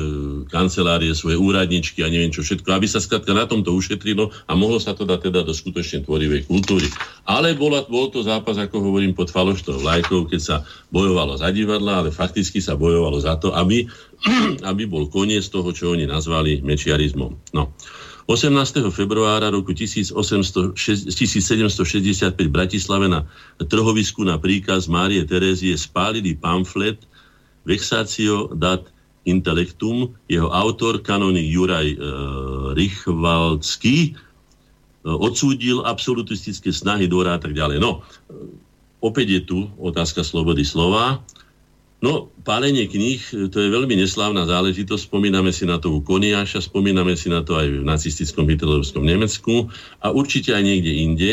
kancelárie, svoje úradničky a neviem čo všetko, aby sa skrátka na tomto ušetrilo a mohlo sa to dať teda do skutočne tvorivej kultúry. Ale bola, bol to zápas, ako hovorím, pod falošnou vlajkou, keď sa bojovalo za divadla, ale fakticky sa bojovalo za to, aby, aby bol koniec toho, čo oni nazvali mečiarizmom. No. 18. februára roku 1765 v Bratislave na trhovisku na príkaz Márie Terézie spálili pamflet Vexatio dat intellectum. Jeho autor, kanonik Juraj e, Richvaldský, e, odsúdil absolutistické snahy Dora a tak ďalej. No, opäť je tu otázka slobody slova. No, pálenie kníh, to je veľmi neslávna záležitosť. Spomíname si na to u Koniáša, spomíname si na to aj v nacistickom hitlerovskom Nemecku a určite aj niekde inde.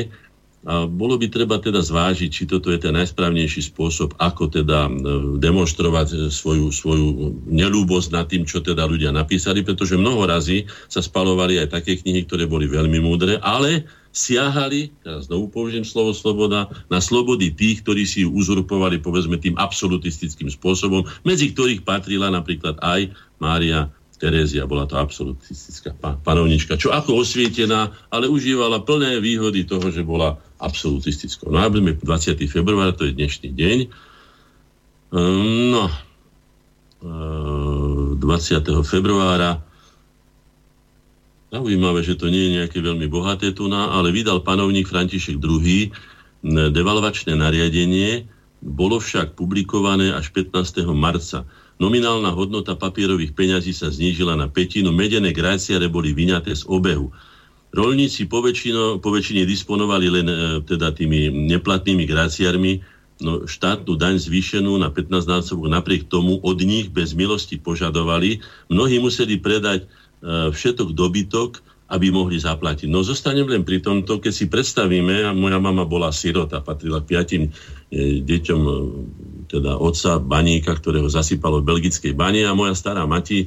A bolo by treba teda zvážiť, či toto je ten najsprávnejší spôsob, ako teda e, demonstrovať svoju, svoju nelúbosť nad tým, čo teda ľudia napísali, pretože mnoho razy sa spalovali aj také knihy, ktoré boli veľmi múdre, ale siahali, teraz znovu použijem slovo sloboda, na slobody tých, ktorí si ju uzurpovali, povedzme, tým absolutistickým spôsobom, medzi ktorých patrila napríklad aj Mária Terézia, bola to absolutistická panovnička, čo ako osvietená, ale užívala plné výhody toho, že bola absolutistickou. No a 20. február, to je dnešný deň. Ehm, no, 20. Ehm, februára Zaujímavé, že to nie je nejaké veľmi bohaté tuná, ale vydal panovník František II devalvačné nariadenie, bolo však publikované až 15. marca. Nominálna hodnota papierových peňazí sa znížila na petinu, medené gráciare boli vyňaté z obehu. Rolníci po, väčšine disponovali len e, teda tými neplatnými gráciarmi, no štátnu daň zvýšenú na 15 násobok napriek tomu od nich bez milosti požadovali. Mnohí museli predať E, všetok dobytok, aby mohli zaplatiť. No zostanem len pri tomto, keď si predstavíme, a moja mama bola sirota, patrila k piatim e, deťom e, teda otca baníka, ktorého zasypalo v belgickej bani a moja stará mati, e,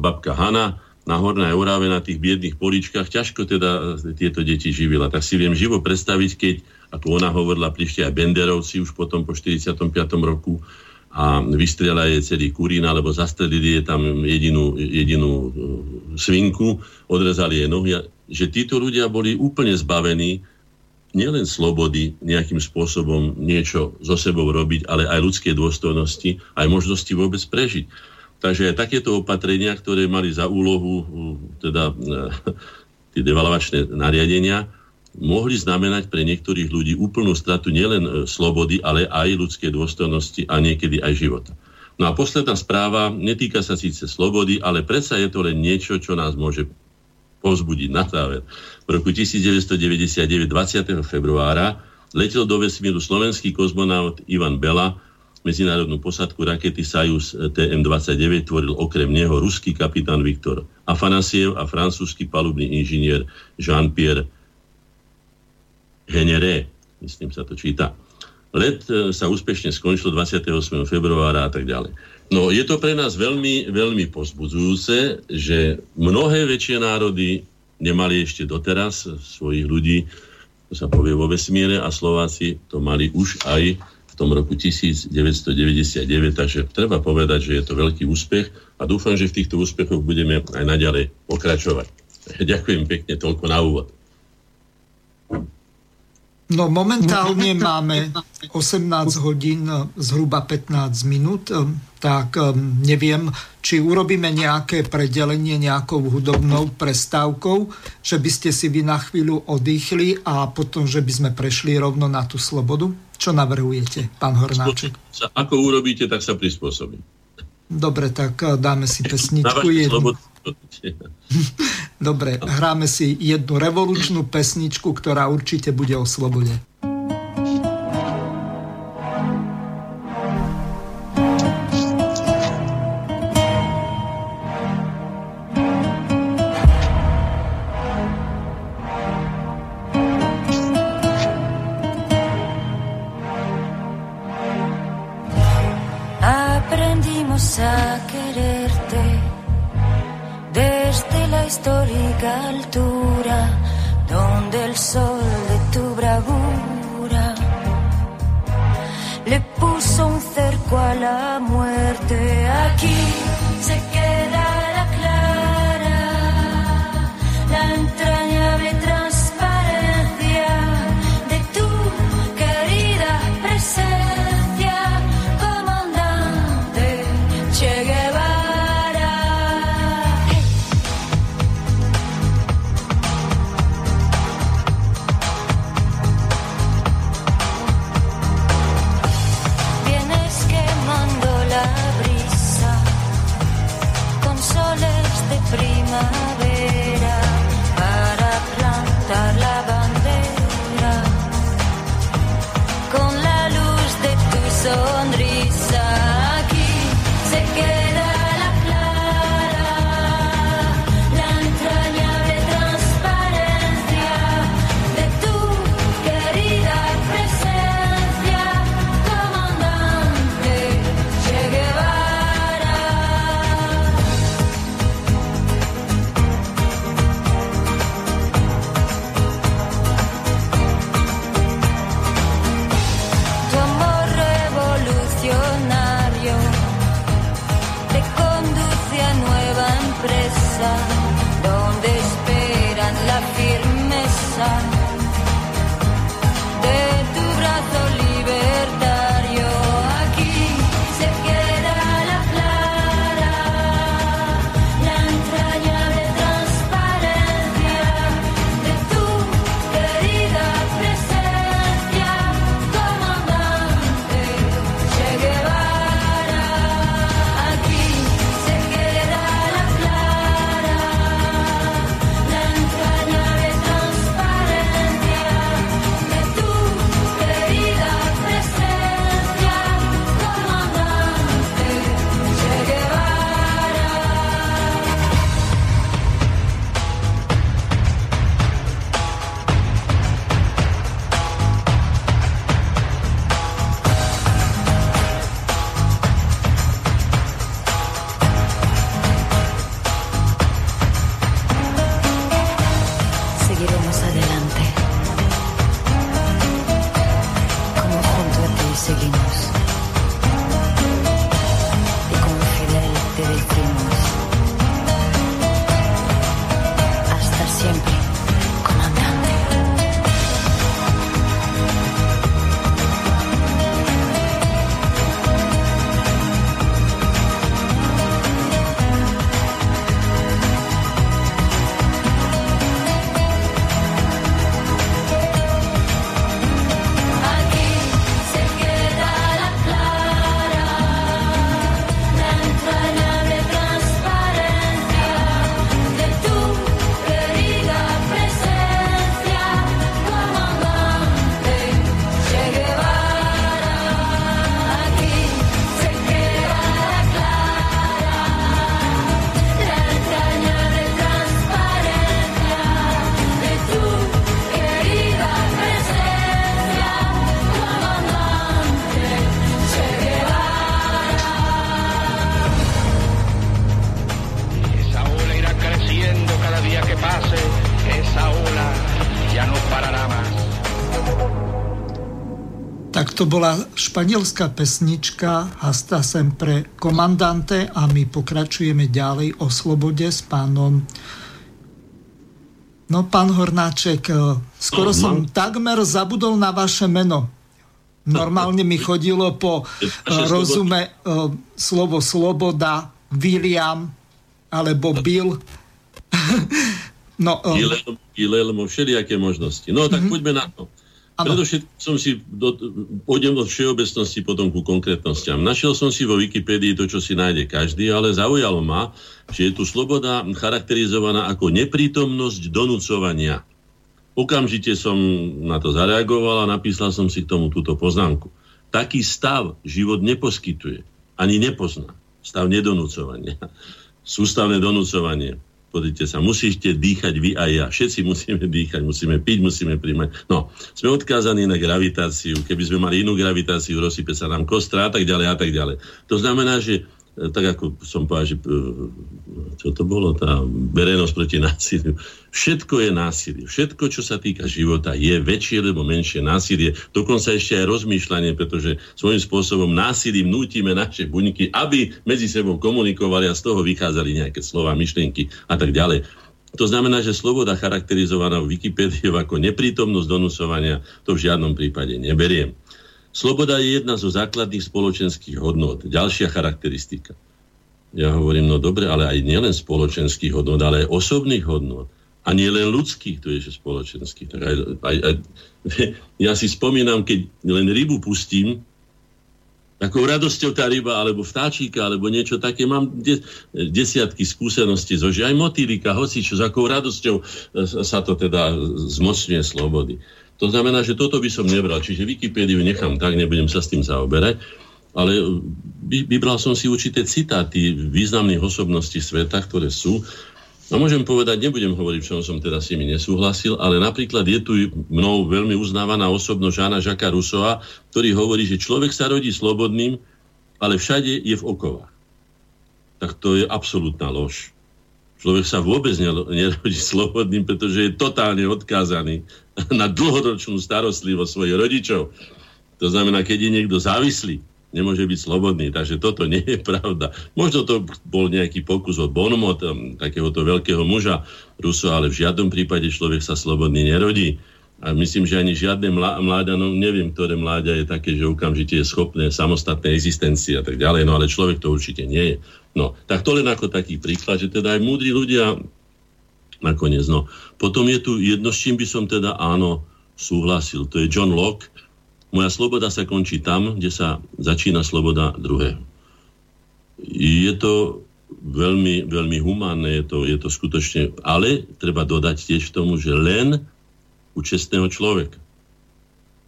babka Hanna, na Hornej Orave na tých biedných poličkách, ťažko teda tieto deti živila. Tak si viem živo predstaviť, keď, ako ona hovorila, prišli aj Benderovci už potom po 45. roku, a vystrela je celý kurín, alebo zastrelili je tam jedinú, jedinú e, svinku, odrezali jej nohy, že títo ľudia boli úplne zbavení nielen slobody nejakým spôsobom niečo so sebou robiť, ale aj ľudskej dôstojnosti, aj možnosti vôbec prežiť. Takže takéto opatrenia, ktoré mali za úlohu teda e, tie devalvačné nariadenia, mohli znamenať pre niektorých ľudí úplnú stratu nielen e, slobody, ale aj ľudskej dôstojnosti a niekedy aj života. No a posledná správa netýka sa síce slobody, ale predsa je to len niečo, čo nás môže povzbudiť na záver. V roku 1999, 20. februára, letel do vesmíru slovenský kozmonaut Ivan Bela, medzinárodnú posadku rakety Sajus TM-29 tvoril okrem neho ruský kapitán Viktor Afanasiev a francúzsky palubný inžinier Jean-Pierre Henere, myslím sa to číta. Let e, sa úspešne skončil 28. februára a tak ďalej. No je to pre nás veľmi, veľmi pozbudzujúce, že mnohé väčšie národy nemali ešte doteraz svojich ľudí, to sa povie vo vesmíre, a Slováci to mali už aj tom roku 1999, takže treba povedať, že je to veľký úspech a dúfam, že v týchto úspechoch budeme aj naďalej pokračovať. Ďakujem pekne, toľko na úvod. No momentálne máme 18 hodín, zhruba 15 minút, tak um, neviem, či urobíme nejaké predelenie nejakou hudobnou prestávkou, že by ste si vy na chvíľu oddychli a potom, že by sme prešli rovno na tú slobodu. Čo navrhujete, pán Hornáček? Ako urobíte, tak sa prispôsobím. Dobre, tak uh, dáme si pesničku. Jednu. Dobre, hráme si jednu revolučnú pesničku, ktorá určite bude o slobode. To bola španielská pesnička Hasta sem pre komandante a my pokračujeme ďalej o slobode s pánom No, pán Hornáček, e, skoro no, som no. takmer zabudol na vaše meno. Normálne mi chodilo po e, rozume uh, slovo sloboda, William alebo Bill. no, uh, Gilelmo, všelijaké možnosti. No tak mm-hmm. poďme na to. Predovšetkým som si, do, pôjdem od všeobecnosti potom ku konkrétnostiam. Našiel som si vo Wikipédii to, čo si nájde každý, ale zaujalo ma, že je tu sloboda charakterizovaná ako neprítomnosť donúcovania. Okamžite som na to zareagoval a napísal som si k tomu túto poznámku. Taký stav život neposkytuje, ani nepozná. Stav nedonúcovania. Sústavné donúcovanie Pozrite sa, musíte dýchať vy a ja. Všetci musíme dýchať, musíme piť, musíme príjmať. No, sme odkázaní na gravitáciu. Keby sme mali inú gravitáciu, rozsype sa nám kostra a tak ďalej a tak ďalej. To znamená, že tak ako som povedal, že e, čo to bolo, tá verejnosť proti násiliu. Všetko je násilie. Všetko, čo sa týka života, je väčšie alebo menšie násilie. Dokonca ešte aj rozmýšľanie, pretože svojím spôsobom násilím nútime naše buňky, aby medzi sebou komunikovali a z toho vychádzali nejaké slova, myšlienky a tak ďalej. To znamená, že sloboda charakterizovaná v Wikipédii ako neprítomnosť donusovania to v žiadnom prípade neberiem. Sloboda je jedna zo základných spoločenských hodnot. Ďalšia charakteristika. Ja hovorím, no dobre, ale aj nielen spoločenských hodnot, ale aj osobných hodnot. A nie len ľudských, to je že spoločenských. Tak aj, aj, aj, ja si spomínam, keď len rybu pustím, takou radosťou tá ryba, alebo vtáčika, alebo niečo také. Mám de- desiatky skúseností zo že aj motýlika, hoci čo, s akou radosťou sa to teda zmocňuje slobody. To znamená, že toto by som nebral. Čiže Wikipédiu nechám tak, nebudem sa s tým zaoberať. Ale vybral som si určité citáty významných osobností sveta, ktoré sú. A môžem povedať, nebudem hovoriť, čo som teda s nimi nesúhlasil, ale napríklad je tu mnou veľmi uznávaná osobnosť Žána Žaka Rusova, ktorý hovorí, že človek sa rodí slobodným, ale všade je v okovách. Tak to je absolútna lož. Človek sa vôbec nerodí slobodným, pretože je totálne odkázaný na dlhoročnú starostlivosť svojich rodičov. To znamená, keď je niekto závislý, nemôže byť slobodný. Takže toto nie je pravda. Možno to bol nejaký pokus od Bonmot, takéhoto veľkého muža Ruso, ale v žiadnom prípade človek sa slobodný nerodí. A myslím, že ani žiadne mláďa, no neviem, ktoré mláďa je také, že okamžite je schopné samostatnej existencie a tak ďalej, no ale človek to určite nie je. No, tak to len ako taký príklad, že teda aj múdri ľudia nakoniec. No. Potom je tu jedno, s čím by som teda áno súhlasil. To je John Locke. Moja sloboda sa končí tam, kde sa začína sloboda druhého. Je to veľmi, veľmi humánne, je to, je to skutočne, ale treba dodať tiež tomu, že len u čestného človeka.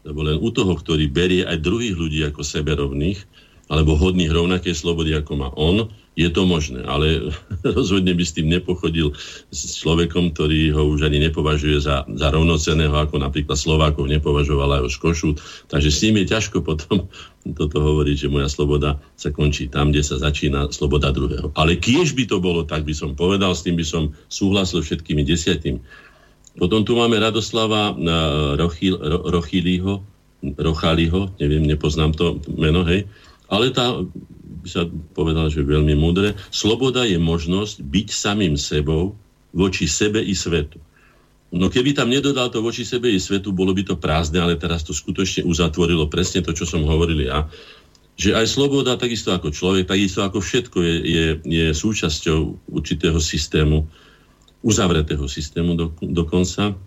Lebo len u toho, ktorý berie aj druhých ľudí ako seberovných, alebo hodných rovnakej slobody, ako má on, je to možné, ale rozhodne by s tým nepochodil s človekom, ktorý ho už ani nepovažuje za, za rovnoceného, ako napríklad Slovákov nepovažovala jeho Škošut. Takže s ním je ťažko potom toto hovoriť, že moja sloboda sa končí tam, kde sa začína sloboda druhého. Ale kiež by to bolo, tak by som povedal, s tým by som súhlasil všetkými desiatimi. Potom tu máme Radoslava Rochil, Rochiliho, Rochaliho, neviem, nepoznám to meno, hej, ale tá by sa povedal, že veľmi múdre. Sloboda je možnosť byť samým sebou voči sebe i svetu. No keby tam nedodal to voči sebe i svetu, bolo by to prázdne, ale teraz to skutočne uzatvorilo presne to, čo som hovoril ja. Že aj sloboda, takisto ako človek, takisto ako všetko je, je, je súčasťou určitého systému, uzavretého systému do, dokonca.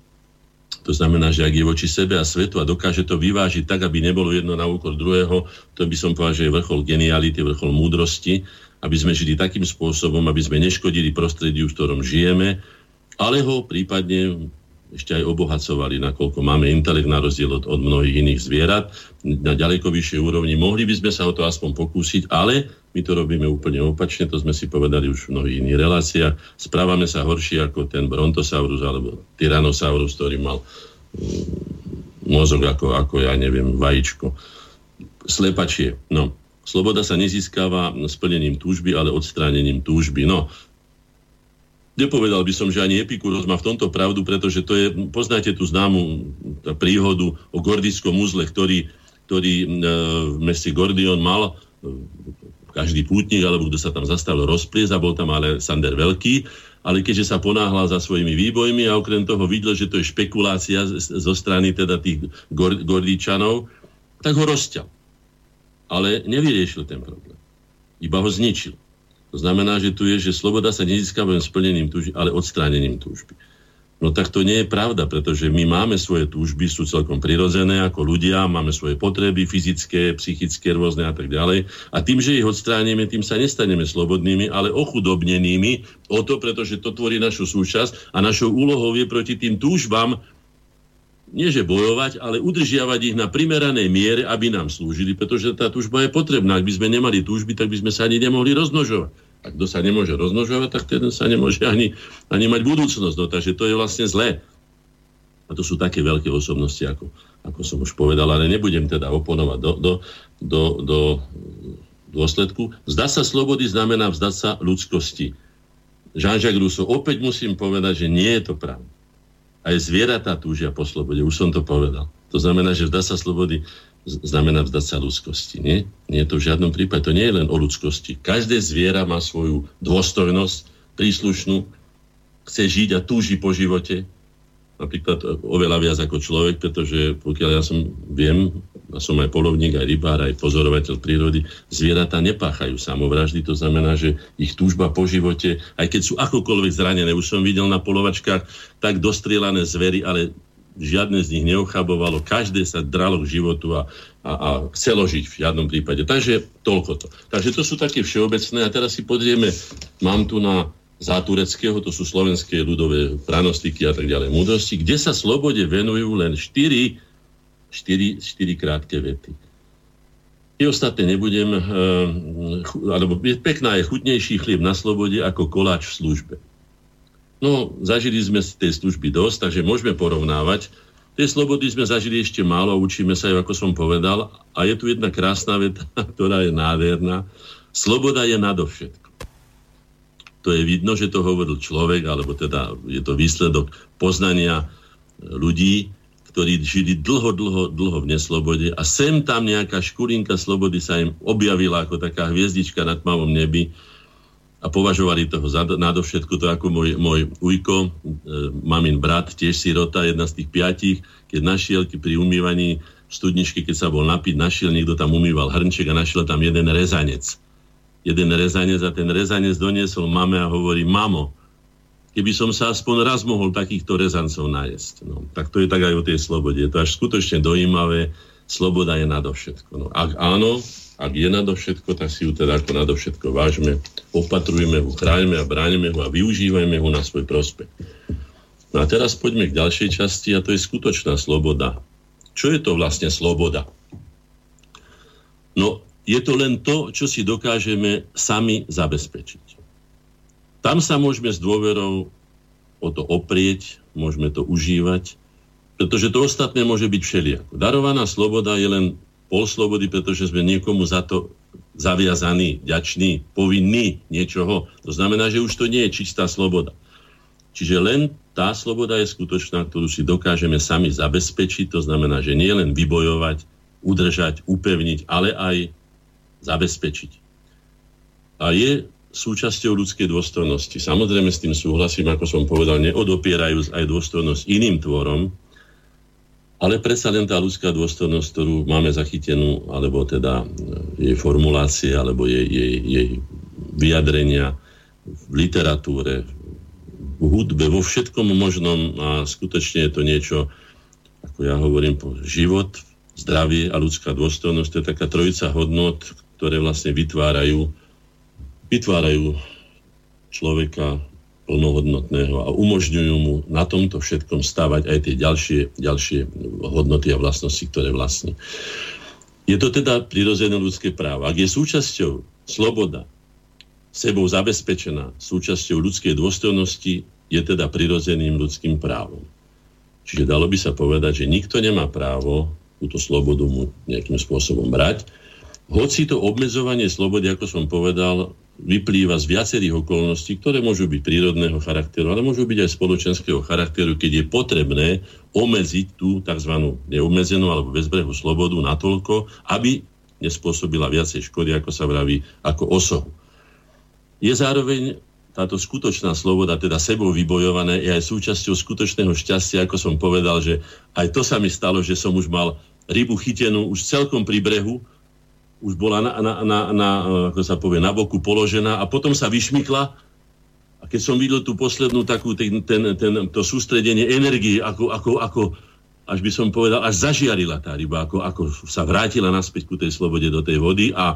To znamená, že ak je voči sebe a svetu a dokáže to vyvážiť tak, aby nebolo jedno na úkor druhého, to by som povedal, že je vrchol geniality, vrchol múdrosti, aby sme žili takým spôsobom, aby sme neškodili prostrediu, v ktorom žijeme, ale ho prípadne ešte aj obohacovali, nakoľko máme intelekt na rozdiel od, od mnohých iných zvierat na ďaleko vyššej úrovni. Mohli by sme sa o to aspoň pokúsiť, ale my to robíme úplne opačne, to sme si povedali už v mnohých iných reláciách. Správame sa horšie ako ten Brontosaurus alebo Tyrannosaurus, ktorý mal mm, mozog ako, ako ja neviem, vajíčko. Slepačie. No, sloboda sa nezískava splnením túžby, ale odstránením túžby. No, Nepovedal by som, že ani Epikuros má v tomto pravdu, pretože to je, poznáte tú známu príhodu o gordickom úzle, ktorý ktorý e, v meste Gordion mal každý pútnik, alebo kto sa tam zastavil, rozplies a bol tam ale Sander Veľký, ale keďže sa ponáhľal za svojimi výbojmi a okrem toho videl, že to je špekulácia zo strany teda tých Gordíčanov, tak ho rozťal. Ale nevyriešil ten problém. Iba ho zničil. To znamená, že tu je, že sloboda sa nezískava len splnením túžby, ale odstránením túžby. No tak to nie je pravda, pretože my máme svoje túžby, sú celkom prirodzené ako ľudia, máme svoje potreby fyzické, psychické, rôzne a tak ďalej. A tým, že ich odstránime, tým sa nestaneme slobodnými, ale ochudobnenými o to, pretože to tvorí našu súčasť a našou úlohou je proti tým túžbám nie že bojovať, ale udržiavať ich na primeranej miere, aby nám slúžili, pretože tá túžba je potrebná. Ak by sme nemali túžby, tak by sme sa ani nemohli rozmnožovať. A kto sa nemôže rozmnožovať, tak ten sa nemôže ani, ani mať budúcnosť. No, takže to je vlastne zlé. A to sú také veľké osobnosti, ako, ako som už povedal, ale nebudem teda oponovať do, do, do, do dôsledku. Zdať sa slobody znamená vzdať sa ľudskosti. Jean-Jacques Rousseau, opäť musím povedať, že nie je to pravda aj zvieratá túžia po slobode. Už som to povedal. To znamená, že vzdať sa slobody znamená vzdať sa ľudskosti. Nie? nie to v žiadnom prípade. To nie je len o ľudskosti. Každé zviera má svoju dôstojnosť príslušnú, chce žiť a túži po živote napríklad oveľa viac ako človek, pretože pokiaľ ja som viem, som aj polovník, aj rybár, aj pozorovateľ prírody, zvieratá nepáchajú samovraždy, to znamená, že ich túžba po živote, aj keď sú akokoľvek zranené, už som videl na polovačkách tak dostrielané zvery, ale žiadne z nich neochabovalo, každé sa dralo k životu a, a, a chcelo žiť v žiadnom prípade. Takže toľko to. Takže to sú také všeobecné a teraz si pozrieme, mám tu na Zátureckého, to sú slovenské ľudové pranostiky a tak ďalej, múdrosti, kde sa slobode venujú len 4, 4, 4 krátke vety. I ostatné nebudem, uh, alebo pekná je chutnejší chlieb na slobode ako koláč v službe. No, zažili sme z tej služby dosť, takže môžeme porovnávať. Tej slobody sme zažili ešte málo, učíme sa ju, ako som povedal. A je tu jedna krásna veta, ktorá je nádherná. Sloboda je nadovšetko to je vidno, že to hovoril človek, alebo teda je to výsledok poznania ľudí, ktorí žili dlho, dlho, dlho v neslobode a sem tam nejaká škulinka slobody sa im objavila ako taká hviezdička na tmavom nebi a považovali toho za nadovšetko, to ako môj, môj ujko, e, mamin brat, tiež sirota, jedna z tých piatich, keď našiel pri umývaní v studničke, keď sa bol napiť, našiel, niekto tam umýval hrnček a našiel tam jeden rezanec. Jeden rezanec a ten rezanec doniesol mame a hovorí, mamo, keby som sa aspoň raz mohol takýchto rezancov najesť. No, tak to je tak aj o tej slobode. Je to až skutočne dojímavé. Sloboda je nadovšetko. No, ak áno, ak je nadovšetko, tak si ju teda ako nadovšetko vážme, opatrujme ho, chráňme a bránime ho a využívajme ho na svoj prospech. No a teraz poďme k ďalšej časti a to je skutočná sloboda. Čo je to vlastne sloboda? No, je to len to, čo si dokážeme sami zabezpečiť. Tam sa môžeme s dôverou o to oprieť, môžeme to užívať, pretože to ostatné môže byť všelijako. Darovaná sloboda je len pol slobody, pretože sme niekomu za to zaviazaní, ďační, povinní niečoho. To znamená, že už to nie je čistá sloboda. Čiže len tá sloboda je skutočná, ktorú si dokážeme sami zabezpečiť. To znamená, že nie len vybojovať, udržať, upevniť, ale aj zabezpečiť. A je súčasťou ľudskej dôstojnosti. Samozrejme s tým súhlasím, ako som povedal, neodopierajú aj dôstojnosť iným tvorom, ale predsa len tá ľudská dôstojnosť, ktorú máme zachytenú, alebo teda e, jej formulácie, alebo jej, jej, jej vyjadrenia v literatúre, v hudbe, vo všetkom možnom a skutočne je to niečo, ako ja hovorím, život, zdravie a ľudská dôstojnosť, to je taká trojica hodnot, ktoré vlastne vytvárajú, vytvárajú človeka plnohodnotného a umožňujú mu na tomto všetkom stávať aj tie ďalšie, ďalšie hodnoty a vlastnosti, ktoré vlastní. Je to teda prirodzené ľudské právo. Ak je súčasťou sloboda, sebou zabezpečená, súčasťou ľudskej dôstojnosti, je teda prirodzeným ľudským právom. Čiže dalo by sa povedať, že nikto nemá právo túto slobodu mu nejakým spôsobom brať, hoci to obmedzovanie slobody, ako som povedal, vyplýva z viacerých okolností, ktoré môžu byť prírodného charakteru, ale môžu byť aj spoločenského charakteru, keď je potrebné omedziť tú tzv. neobmedzenú alebo bezbrehu slobodu natoľko, aby nespôsobila viacej škody, ako sa vraví, ako osohu. Je zároveň táto skutočná sloboda, teda sebou vybojované, je aj súčasťou skutočného šťastia, ako som povedal, že aj to sa mi stalo, že som už mal rybu chytenú už celkom pri brehu, už bola na, na, na, na, ako sa povie, na boku položená a potom sa vyšmykla a keď som videl tú poslednú takú, ten, ten, ten, to sústredenie energie, ako, ako, ako, až by som povedal, až zažiarila tá ryba, ako, ako sa vrátila naspäť ku tej slobode do tej vody a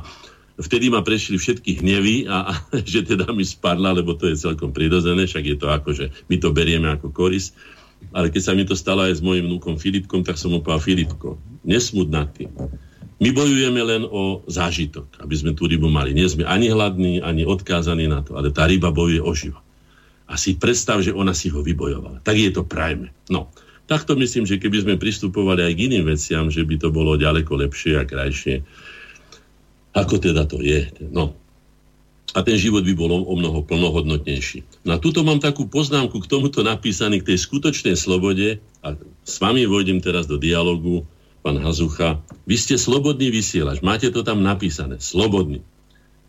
vtedy ma prešli všetky hnevy a, a že teda mi spadla, lebo to je celkom prirodzené, však je to ako, že my to berieme ako koris. Ale keď sa mi to stalo aj s mojim vnúkom Filipkom, tak som mu povedal, Filipko, nesmud nad tým my bojujeme len o zážitok, aby sme tú rybu mali. Nie sme ani hladní, ani odkázaní na to, ale tá ryba bojuje o život. A si predstav, že ona si ho vybojovala. Tak je to prajme. No, takto myslím, že keby sme pristupovali aj k iným veciam, že by to bolo ďaleko lepšie a krajšie. Ako teda to je? No. A ten život by bol o mnoho plnohodnotnejší. No túto mám takú poznámku k tomuto napísaný, k tej skutočnej slobode a s vami vojdem teraz do dialogu pán Hazucha, vy ste slobodný vysielač, máte to tam napísané, slobodný.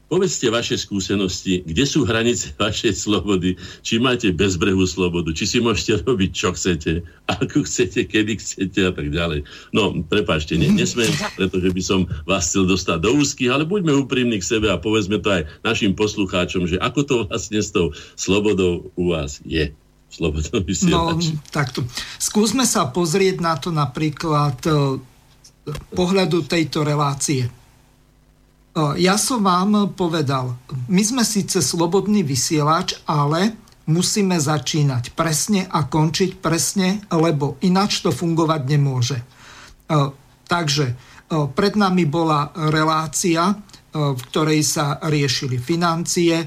Povedzte vaše skúsenosti, kde sú hranice vašej slobody, či máte bezbrehú slobodu, či si môžete robiť, čo chcete, ako chcete, kedy chcete a tak ďalej. No, prepáčte, ne, nesmiem, pretože by som vás chcel dostať do úzkých, ale buďme úprimní k sebe a povedzme to aj našim poslucháčom, že ako to vlastne s tou slobodou u vás je. Slobodný vysielač. No, takto. Skúsme sa pozrieť na to napríklad e, pohľadu tejto relácie. Ja som vám povedal, my sme síce slobodný vysielač, ale musíme začínať presne a končiť presne, lebo ináč to fungovať nemôže. Takže pred nami bola relácia, v ktorej sa riešili financie,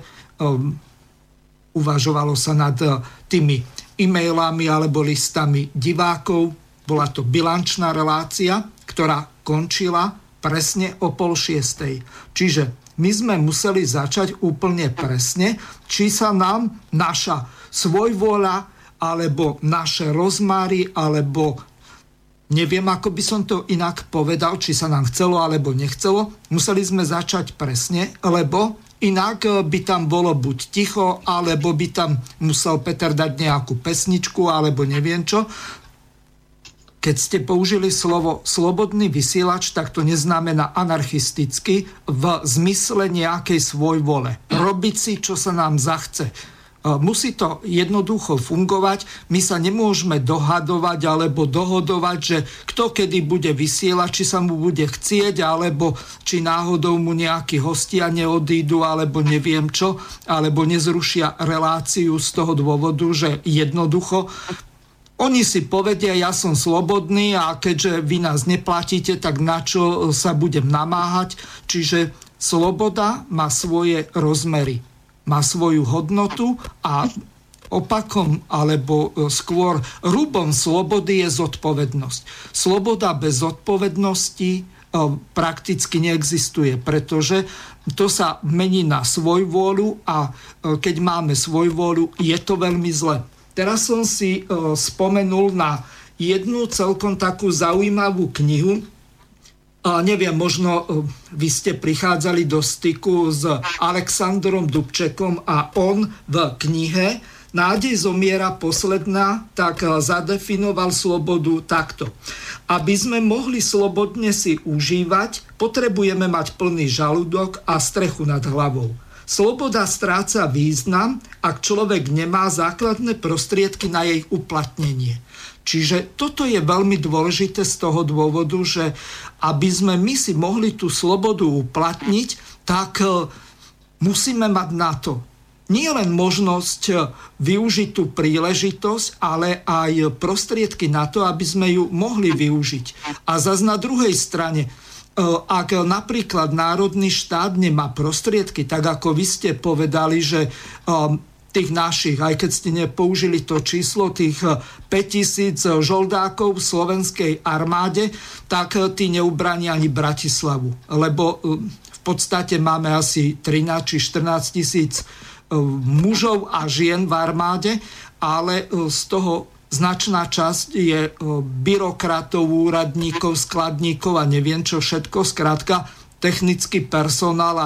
uvažovalo sa nad tými e-mailami alebo listami divákov. Bola to bilančná relácia, ktorá končila presne o pol šiestej. Čiže my sme museli začať úplne presne, či sa nám naša svojvola alebo naše rozmáry alebo neviem, ako by som to inak povedal, či sa nám chcelo alebo nechcelo. Museli sme začať presne, lebo Inak eh, by tam bolo buď ticho, alebo by tam musel Peter dať nejakú pesničku, alebo neviem čo. Keď ste použili slovo slobodný vysielač, tak to neznamená anarchisticky v zmysle nejakej svoj vole. Robiť si, čo sa nám zachce Musí to jednoducho fungovať. My sa nemôžeme dohadovať alebo dohodovať, že kto kedy bude vysielať, či sa mu bude chcieť, alebo či náhodou mu nejakí hostia neodídu, alebo neviem čo, alebo nezrušia reláciu z toho dôvodu, že jednoducho oni si povedia, ja som slobodný a keďže vy nás neplatíte, tak na čo sa budem namáhať. Čiže sloboda má svoje rozmery má svoju hodnotu a opakom alebo e, skôr rubom slobody je zodpovednosť. Sloboda bez zodpovednosti e, prakticky neexistuje, pretože to sa mení na svoj vôľu a e, keď máme svoj vôľu, je to veľmi zle. Teraz som si spomenul na jednu celkom takú zaujímavú knihu, a neviem, možno e, vy ste prichádzali do styku s Alexandrom Dubčekom a on v knihe Nádej zomiera posledná, tak e, zadefinoval slobodu takto. Aby sme mohli slobodne si užívať, potrebujeme mať plný žalúdok a strechu nad hlavou. Sloboda stráca význam, ak človek nemá základné prostriedky na jej uplatnenie. Čiže toto je veľmi dôležité z toho dôvodu, že aby sme my si mohli tú slobodu uplatniť, tak e, musíme mať na to nie len možnosť e, využiť tú príležitosť, ale aj prostriedky na to, aby sme ju mohli využiť. A zase na druhej strane, ak napríklad národný štát nemá prostriedky, tak ako vy ste povedali, že tých našich, aj keď ste nepoužili to číslo tých 5000 eh, žoldákov v slovenskej armáde, tak tí neubrania ani Bratislavu. Lebo v podstate máme asi 13 či 14 tisíc mužov a žien v armáde, ale z toho značná časť je byrokratov, úradníkov, skladníkov a neviem čo všetko. Skrátka, technický personál,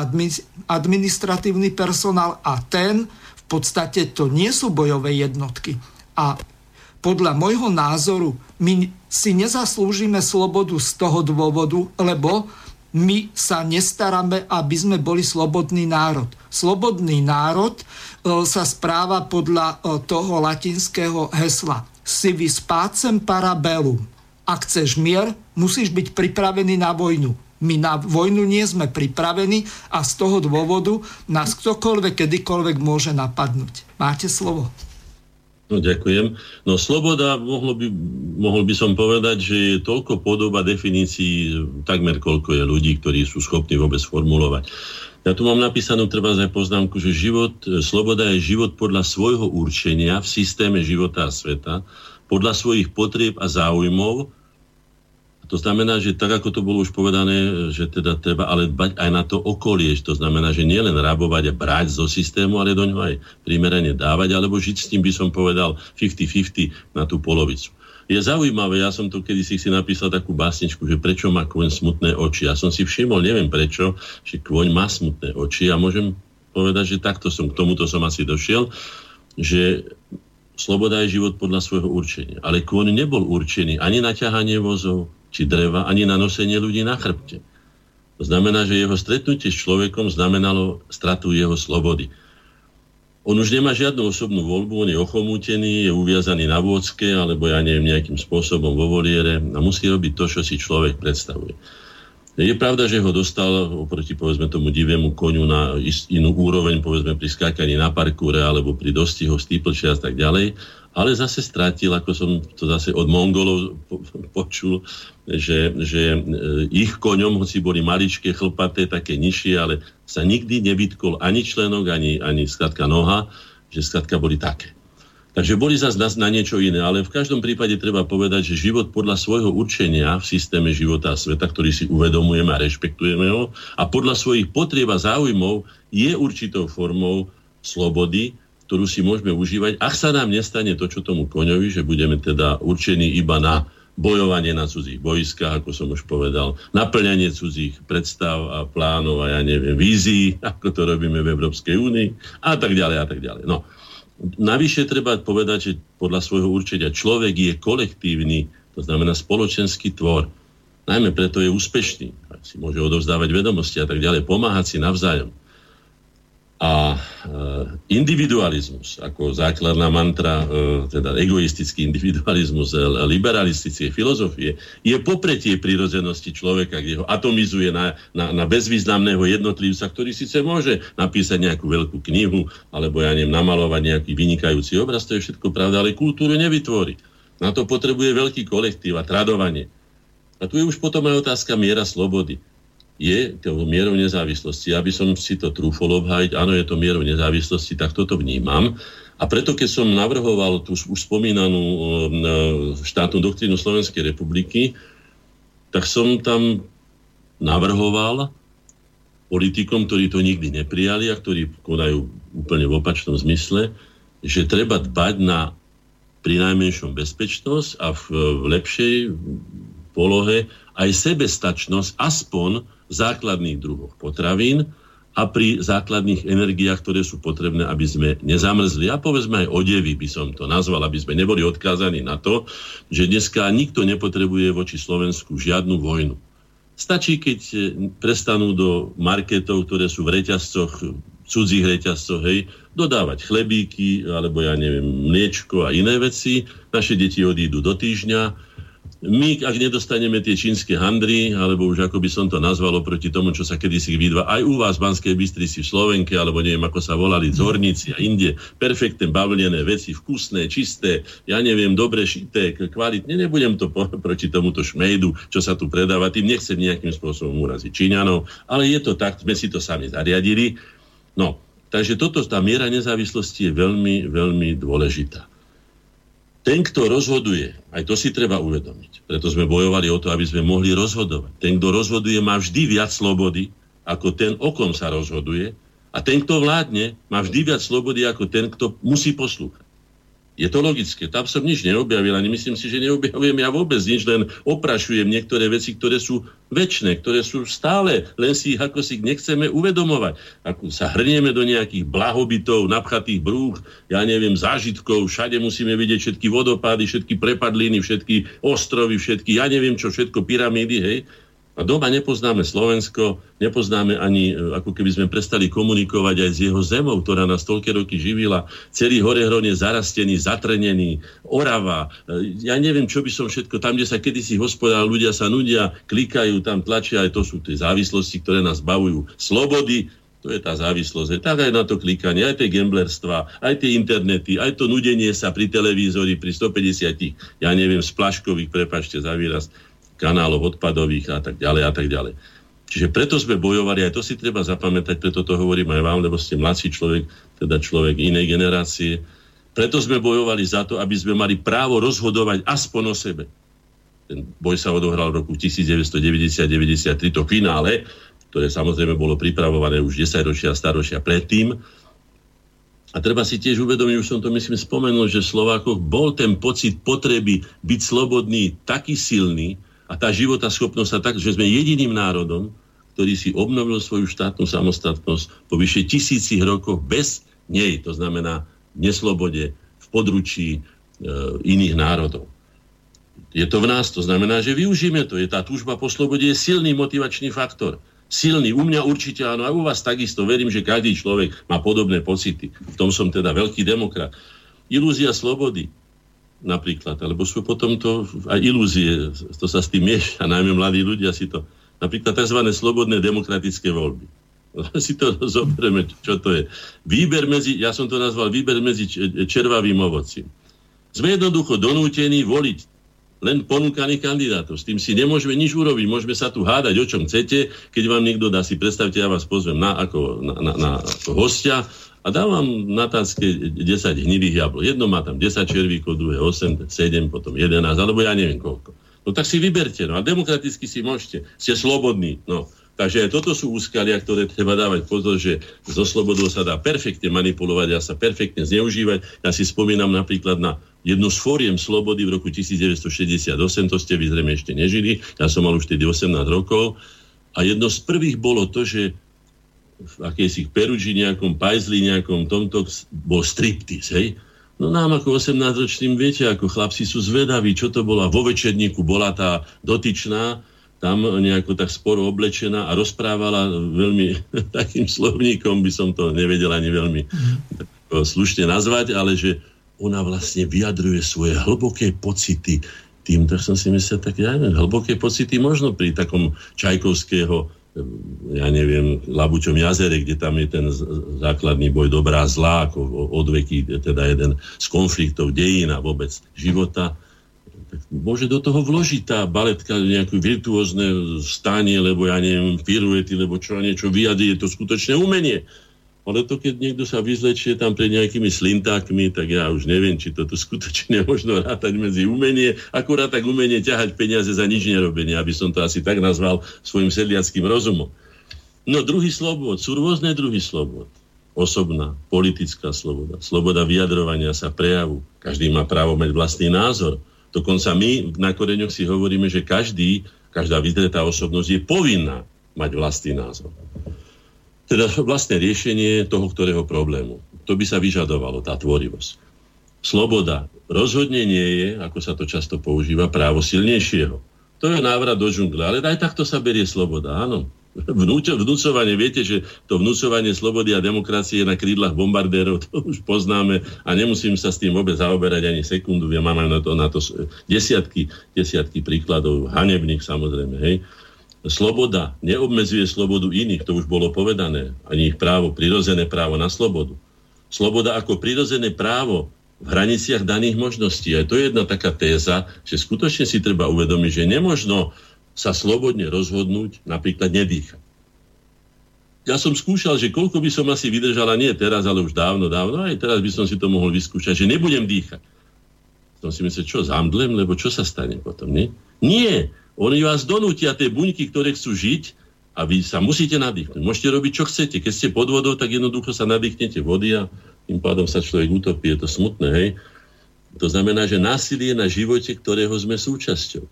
administratívny personál a ten v podstate to nie sú bojové jednotky. A podľa môjho názoru my si nezaslúžime slobodu z toho dôvodu, lebo my sa nestaráme, aby sme boli slobodný národ. Slobodný národ e, sa správa podľa e, toho latinského hesla vis pacem parabellum. Ak chceš mier, musíš byť pripravený na vojnu. My na vojnu nie sme pripravení a z toho dôvodu nás ktokoľvek, kedykoľvek môže napadnúť. Máte slovo. No ďakujem. No sloboda, mohol by, mohol by som povedať, že je toľko podoba definícií, takmer koľko je ľudí, ktorí sú schopní vôbec formulovať. Ja tu mám napísanú treba aj poznámku, že život, sloboda je život podľa svojho určenia v systéme života a sveta, podľa svojich potrieb a záujmov, to znamená, že tak ako to bolo už povedané, že teda treba ale dbať aj na to okolie. To znamená, že nie len rabovať a brať zo systému, ale do ňoho aj primerane dávať, alebo žiť s tým, by som povedal, 50-50 na tú polovicu. Je zaujímavé, ja som to kedy si si napísal takú básničku, že prečo má kôň smutné oči. Ja som si všimol, neviem prečo, že kôň má smutné oči a môžem povedať, že takto som, k tomuto som asi došiel, že sloboda je život podľa svojho určenia. Ale kôň nebol určený ani na ťahanie vozov, či dreva, ani na nosenie ľudí na chrbte. To znamená, že jeho stretnutie s človekom znamenalo stratu jeho slobody. On už nemá žiadnu osobnú voľbu, on je ochomútený, je uviazaný na vôdzke, alebo ja neviem, nejakým spôsobom vo voliere a musí robiť to, čo si človek predstavuje. Je pravda, že ho dostal oproti povedzme tomu divému koniu na inú úroveň, povedzme pri skákaní na parkúre alebo pri dostihu steeplechase a tak ďalej, ale zase stratil, ako som to zase od Mongolov počul, že, že e, ich koňom, hoci boli maličké, chlpaté, také nižšie, ale sa nikdy nevytkol ani členok, ani, ani skratka noha, že skratka boli také. Takže boli zase na, na niečo iné, ale v každom prípade treba povedať, že život podľa svojho určenia v systéme života a sveta, ktorý si uvedomujeme a rešpektujeme ho, a podľa svojich potrieb a záujmov je určitou formou slobody, ktorú si môžeme užívať, ak sa nám nestane to, čo tomu koňovi, že budeme teda určení iba na bojovanie na cudzích boiskách, ako som už povedal, naplňanie cudzích predstav a plánov a ja neviem, vízií, ako to robíme v Európskej únii a tak ďalej a tak ďalej. No, navyše treba povedať, že podľa svojho určenia človek je kolektívny, to znamená spoločenský tvor. Najmä preto je úspešný, si môže odovzdávať vedomosti a tak ďalej, pomáhať si navzájom a e, individualizmus ako základná mantra, e, teda egoistický individualizmus e, liberalistické filozofie je popretie prírodzenosti človeka, kde ho atomizuje na, na, na bezvýznamného jednotlivca, ktorý síce môže napísať nejakú veľkú knihu alebo ja neviem, namalovať nejaký vynikajúci obraz, to je všetko pravda, ale kultúru nevytvorí. Na to potrebuje veľký kolektív a tradovanie. A tu je už potom aj otázka miera slobody je tou mierou nezávislosti. Aby som si to trúfol obhájiť, áno, je to mierou nezávislosti, tak toto vnímam. A preto, keď som navrhoval tú už spomínanú e, štátnu doktrínu Slovenskej republiky, tak som tam navrhoval politikom, ktorí to nikdy neprijali a ktorí konajú úplne v opačnom zmysle, že treba dbať na pri najmenšom bezpečnosť a v, v lepšej polohe aj sebestačnosť aspoň základných druhoch potravín a pri základných energiách, ktoré sú potrebné, aby sme nezamrzli. A povedzme aj odevy by som to nazval, aby sme neboli odkázaní na to, že dneska nikto nepotrebuje voči Slovensku žiadnu vojnu. Stačí, keď prestanú do marketov, ktoré sú v reťazcoch, cudzích reťazcoch, hej, dodávať chlebíky, alebo ja neviem, mliečko a iné veci. Naše deti odídu do týždňa, my, ak nedostaneme tie čínske handry, alebo už ako by som to nazval oproti tomu, čo sa kedysi vidva aj u vás v Banskej Bystrici v Slovenke, alebo neviem, ako sa volali, zorníci a inde, perfektne bavlené veci, vkusné, čisté, ja neviem, dobre šité, kvalitne, nebudem to po, proti tomuto šmejdu, čo sa tu predáva, tým nechcem nejakým spôsobom uraziť Číňanov, ale je to tak, sme si to sami zariadili. No, takže toto, tá miera nezávislosti je veľmi, veľmi dôležitá ten, kto rozhoduje, aj to si treba uvedomiť, preto sme bojovali o to, aby sme mohli rozhodovať. Ten, kto rozhoduje, má vždy viac slobody, ako ten, o kom sa rozhoduje. A ten, kto vládne, má vždy viac slobody ako ten, kto musí poslúchať. Je to logické. Tam som nič neobjavil, ani myslím si, že neobjavujem ja vôbec nič, len oprašujem niektoré veci, ktoré sú väčšie, ktoré sú stále, len si ich ako si nechceme uvedomovať. Ako sa hrnieme do nejakých blahobytov, napchatých brúch, ja neviem, zážitkov, všade musíme vidieť všetky vodopády, všetky prepadliny, všetky ostrovy, všetky, ja neviem čo, všetko pyramídy, hej. A doma nepoznáme Slovensko, nepoznáme ani, e, ako keby sme prestali komunikovať aj s jeho zemou, ktorá nás toľké roky živila. Celý Horehron je zarastený, zatrenený, Orava. E, ja neviem, čo by som všetko, tam, kde sa kedysi hospodá, ľudia sa nudia, klikajú, tam tlačia, aj to sú tie závislosti, ktoré nás bavujú. Slobody, to je tá závislosť. Tak aj na to klikanie, aj tie gamblerstva, aj tie internety, aj to nudenie sa pri televízori, pri 150, ja neviem, splaškových, prepačte za výraz, kanálov odpadových a tak ďalej a tak ďalej. Čiže preto sme bojovali, aj to si treba zapamätať, preto to hovorím aj vám, lebo ste mladší človek, teda človek inej generácie. Preto sme bojovali za to, aby sme mali právo rozhodovať aspoň o sebe. Ten boj sa odohral v roku 1990-93, to finále, ktoré samozrejme bolo pripravované už 10 ročia staročia predtým. A treba si tiež uvedomiť, už som to myslím spomenul, že Slovákoch bol ten pocit potreby byť slobodný taký silný, a tá života schopnosť sa tak, že sme jediným národom, ktorý si obnovil svoju štátnu samostatnosť po vyše tisícich rokoch bez nej, to znamená v neslobode, v područí e, iných národov. Je to v nás, to znamená, že využijeme to. Je tá túžba po slobode je silný motivačný faktor. Silný. U mňa určite áno, a u vás takisto. Verím, že každý človek má podobné pocity. V tom som teda veľký demokrat. Ilúzia slobody napríklad, alebo sú potom to aj ilúzie, to sa s tým mieša, najmä mladí ľudia si to, napríklad tzv. slobodné demokratické voľby. Si to zoberieme, čo to je. Výber medzi, ja som to nazval výber medzi červavým ovocím. Sme jednoducho donútení voliť len ponúkaných kandidátov. S tým si nemôžeme nič urobiť. Môžeme sa tu hádať, o čom chcete. Keď vám niekto dá si, predstavte, ja vás pozvem na, ako, na, na, na ako hostia a dávam na tácke 10 hnilých jablok. Jedno má tam 10 červíkov, druhé 8, 7, potom 11, alebo ja neviem koľko. No tak si vyberte, no a demokraticky si môžete. Ste slobodní, no. Takže aj toto sú úskalia, ktoré treba dávať pozor, že zo slobodou sa dá perfektne manipulovať a sa perfektne zneužívať. Ja si spomínam napríklad na jednu z fóriem slobody v roku 1968, to ste vy zrejme ešte nežili, ja som mal už tedy 18 rokov. A jedno z prvých bolo to, že v akejsi Peruži, nejakom Pajzli, nejakom tomto, bol striptease, hej? No nám ako 18-ročným, viete, ako chlapci sú zvedaví, čo to bola. Vo večerníku bola tá dotyčná, tam nejako tak sporo oblečená a rozprávala veľmi takým slovníkom, by som to nevedel ani veľmi slušne nazvať, ale že ona vlastne vyjadruje svoje hlboké pocity tým, tak som si myslel, tak ja neviem, hlboké pocity možno pri takom Čajkovského ja neviem, Labučom jazere, kde tam je ten základný boj dobrá zlá, ako odveky, teda jeden z konfliktov dejín a vôbec života, tak môže do toho vložiť tá baletka nejaké virtuózne stanie, lebo ja neviem, piruety, lebo čo niečo vyjadrí, je to skutočné umenie. Ale to, keď niekto sa vyzlečie tam pred nejakými slintákmi, tak ja už neviem, či toto skutočne možno rátať medzi umenie, akurát tak umenie ťahať peniaze za nič nerobenie, aby som to asi tak nazval svojim sedliackým rozumom. No druhý slobod, sú rôzne druhy slobod. Osobná, politická sloboda, sloboda vyjadrovania sa prejavu. Každý má právo mať vlastný názor. Dokonca my na koreňoch si hovoríme, že každý, každá vyzretá osobnosť je povinná mať vlastný názor teda vlastné riešenie toho, ktorého problému. To by sa vyžadovalo, tá tvorivosť. Sloboda rozhodne nie je, ako sa to často používa, právo silnejšieho. To je návrat do džungle, ale aj takto sa berie sloboda, áno. Vnúč, vnúcovanie, viete, že to vnúcovanie slobody a demokracie na krídlach bombardérov, to už poznáme a nemusím sa s tým vôbec zaoberať ani sekundu, ja mám na to, na to desiatky, desiatky príkladov, hanebných samozrejme, hej sloboda neobmedzuje slobodu iných, to už bolo povedané, ani ich právo, prirozené právo na slobodu. Sloboda ako prirozené právo v hraniciach daných možností. A to je jedna taká téza, že skutočne si treba uvedomiť, že nemožno sa slobodne rozhodnúť napríklad nedýchať. Ja som skúšal, že koľko by som asi vydržala, nie teraz, ale už dávno, dávno, aj teraz by som si to mohol vyskúšať, že nebudem dýchať. Som si myslel, čo, zamdlem, lebo čo sa stane potom, nie? Nie, oni vás donútia, tie buňky, ktoré chcú žiť, A vy sa musíte nadýchnuť. Môžete robiť, čo chcete. Keď ste pod vodou, tak jednoducho sa nadýchnete vody a tým pádom sa človek utopí. Je to smutné, hej? To znamená, že násilie na živote, ktorého sme súčasťou.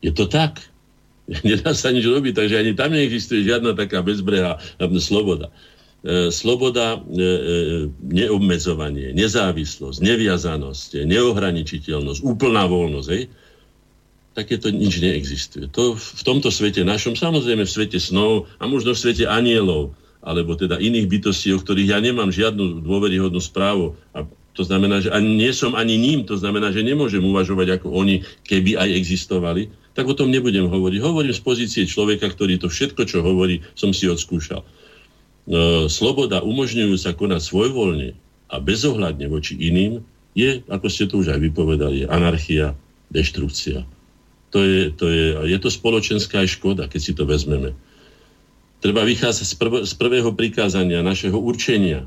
Je to tak. Nedá sa nič robiť, takže ani tam neexistuje žiadna taká bezbrehá sloboda. E, sloboda, e, neobmedzovanie, nezávislosť, neviazanosť, neohraničiteľnosť, úplná voľnosť, hej? Takéto nič neexistuje. To v tomto svete našom, samozrejme v svete snov a možno v svete anielov, alebo teda iných bytostí, o ktorých ja nemám žiadnu dôveryhodnú správu. A to znamená, že ani nie som ani ním, to znamená, že nemôžem uvažovať ako oni, keby aj existovali, tak o tom nebudem hovoriť. Hovorím z pozície človeka, ktorý to všetko, čo hovorí, som si odskúšal. E, sloboda umožňujúca konať svojvoľne a bezohľadne voči iným je, ako ste to už aj vypovedali, anarchia, deštrukcia. To je, to je, je to spoločenská aj škoda, keď si to vezmeme. Treba vychádzať z, prv, z prvého prikázania našeho určenia.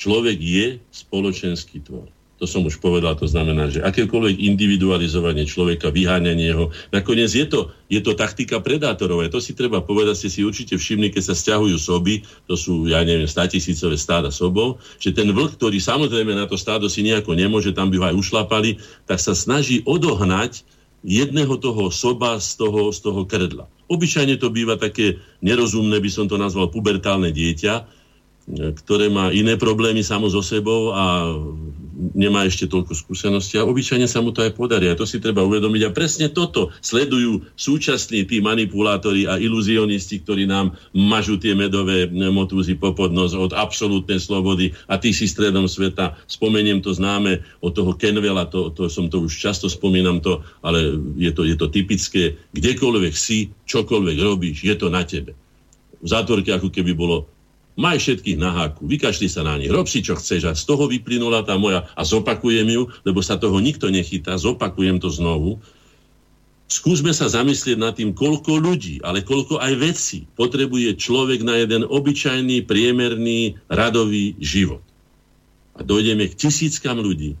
Človek je spoločenský tvor. To som už povedal, to znamená, že akékoľvek individualizovanie človeka, vyháňanie ho, nakoniec je to, je to taktika predátorov. To si treba povedať, ste si určite všimli, keď sa stiahujú soby, to sú, ja neviem, statisícové stáda sobov, že ten vlk, ktorý samozrejme na to stádo si nejako nemôže, tam by ho aj ušlapali, tak sa snaží odohnať jedného toho soba z toho, z toho kredla. Obyčajne to býva také nerozumné, by som to nazval pubertálne dieťa, ktoré má iné problémy samo so sebou a nemá ešte toľko skúseností a obyčajne sa mu to aj podarí. A to si treba uvedomiť. A presne toto sledujú súčasní tí manipulátori a iluzionisti, ktorí nám mažú tie medové motúzy po podnos od absolútnej slobody a tí si stredom sveta. Spomeniem to známe od toho Kenvela, to, to som to už často spomínam to, ale je to, je to typické. Kdekoľvek si, čokoľvek robíš, je to na tebe. V zátvorke ako keby bolo Maj všetkých na háku, vykašli sa na nich, rob si čo chceš a z toho vyplynula tá moja, a zopakujem ju, lebo sa toho nikto nechytá, zopakujem to znovu. Skúsme sa zamyslieť nad tým, koľko ľudí, ale koľko aj veci potrebuje človek na jeden obyčajný, priemerný, radový život. A dojdeme k tisíckam ľudí,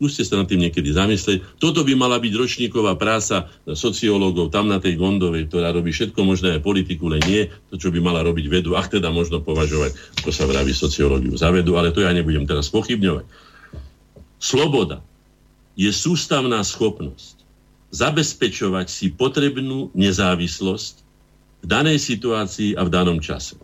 Skúste sa nad tým niekedy zamyslieť. Toto by mala byť ročníková práca sociológov tam na tej Gondovej, ktorá robí všetko možné aj politiku, len nie to, čo by mala robiť vedu. Ach, teda možno považovať, ako sa vraví sociológiu za vedu, ale to ja nebudem teraz pochybňovať. Sloboda je sústavná schopnosť zabezpečovať si potrebnú nezávislosť v danej situácii a v danom čase.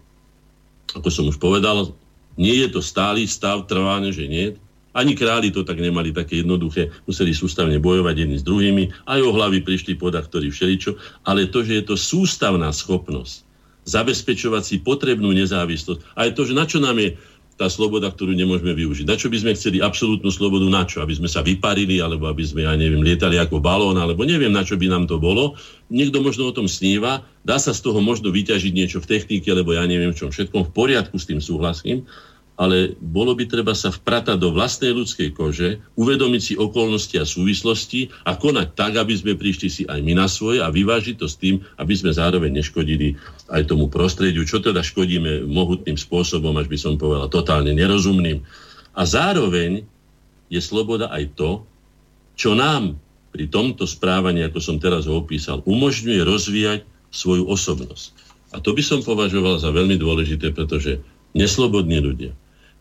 Ako som už povedal, nie je to stály stav trváne, že nie, ani králi to tak nemali také jednoduché, museli sústavne bojovať jedni s druhými, aj o hlavy prišli ktorí všeličo, ale to, že je to sústavná schopnosť zabezpečovať si potrebnú nezávislosť, aj to, že na čo nám je tá sloboda, ktorú nemôžeme využiť. Na čo by sme chceli absolútnu slobodu? Na čo? Aby sme sa vyparili, alebo aby sme, ja neviem, lietali ako balón, alebo neviem, na čo by nám to bolo. Niekto možno o tom sníva, dá sa z toho možno vyťažiť niečo v technike, lebo ja neviem, v čom všetkom, v poriadku s tým súhlasím, ale bolo by treba sa vpratať do vlastnej ľudskej kože, uvedomiť si okolnosti a súvislosti a konať tak, aby sme prišli si aj my na svoje a vyvážiť to s tým, aby sme zároveň neškodili aj tomu prostrediu, čo teda škodíme mohutným spôsobom, až by som povedal, totálne nerozumným. A zároveň je sloboda aj to, čo nám pri tomto správaní, ako som teraz ho opísal, umožňuje rozvíjať svoju osobnosť. A to by som považoval za veľmi dôležité, pretože neslobodní ľudia,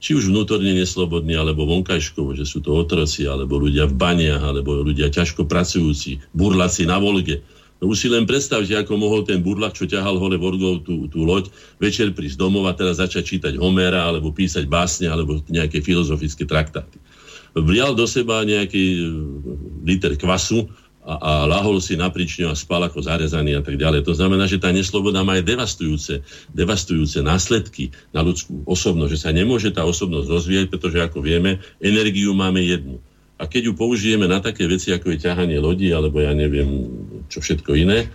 či už vnútorne neslobodní, alebo vonkajškovo, že sú to otroci, alebo ľudia v baniach, alebo ľudia ťažko pracujúci, burlaci na Volge. No už si len predstavte, ako mohol ten burlak, čo ťahal hore Vorgov tú, tú loď, večer prísť domov a teraz začať čítať Homera, alebo písať básne, alebo nejaké filozofické traktáty. Vlial do seba nejaký e, liter kvasu, a, a lahol si na pričňu a spal ako zarezaný a tak ďalej. To znamená, že tá nesloboda má aj devastujúce, devastujúce následky na ľudskú osobnosť, že sa nemôže tá osobnosť rozvíjať, pretože ako vieme, energiu máme jednu. A keď ju použijeme na také veci, ako je ťahanie lodi, alebo ja neviem, čo všetko iné,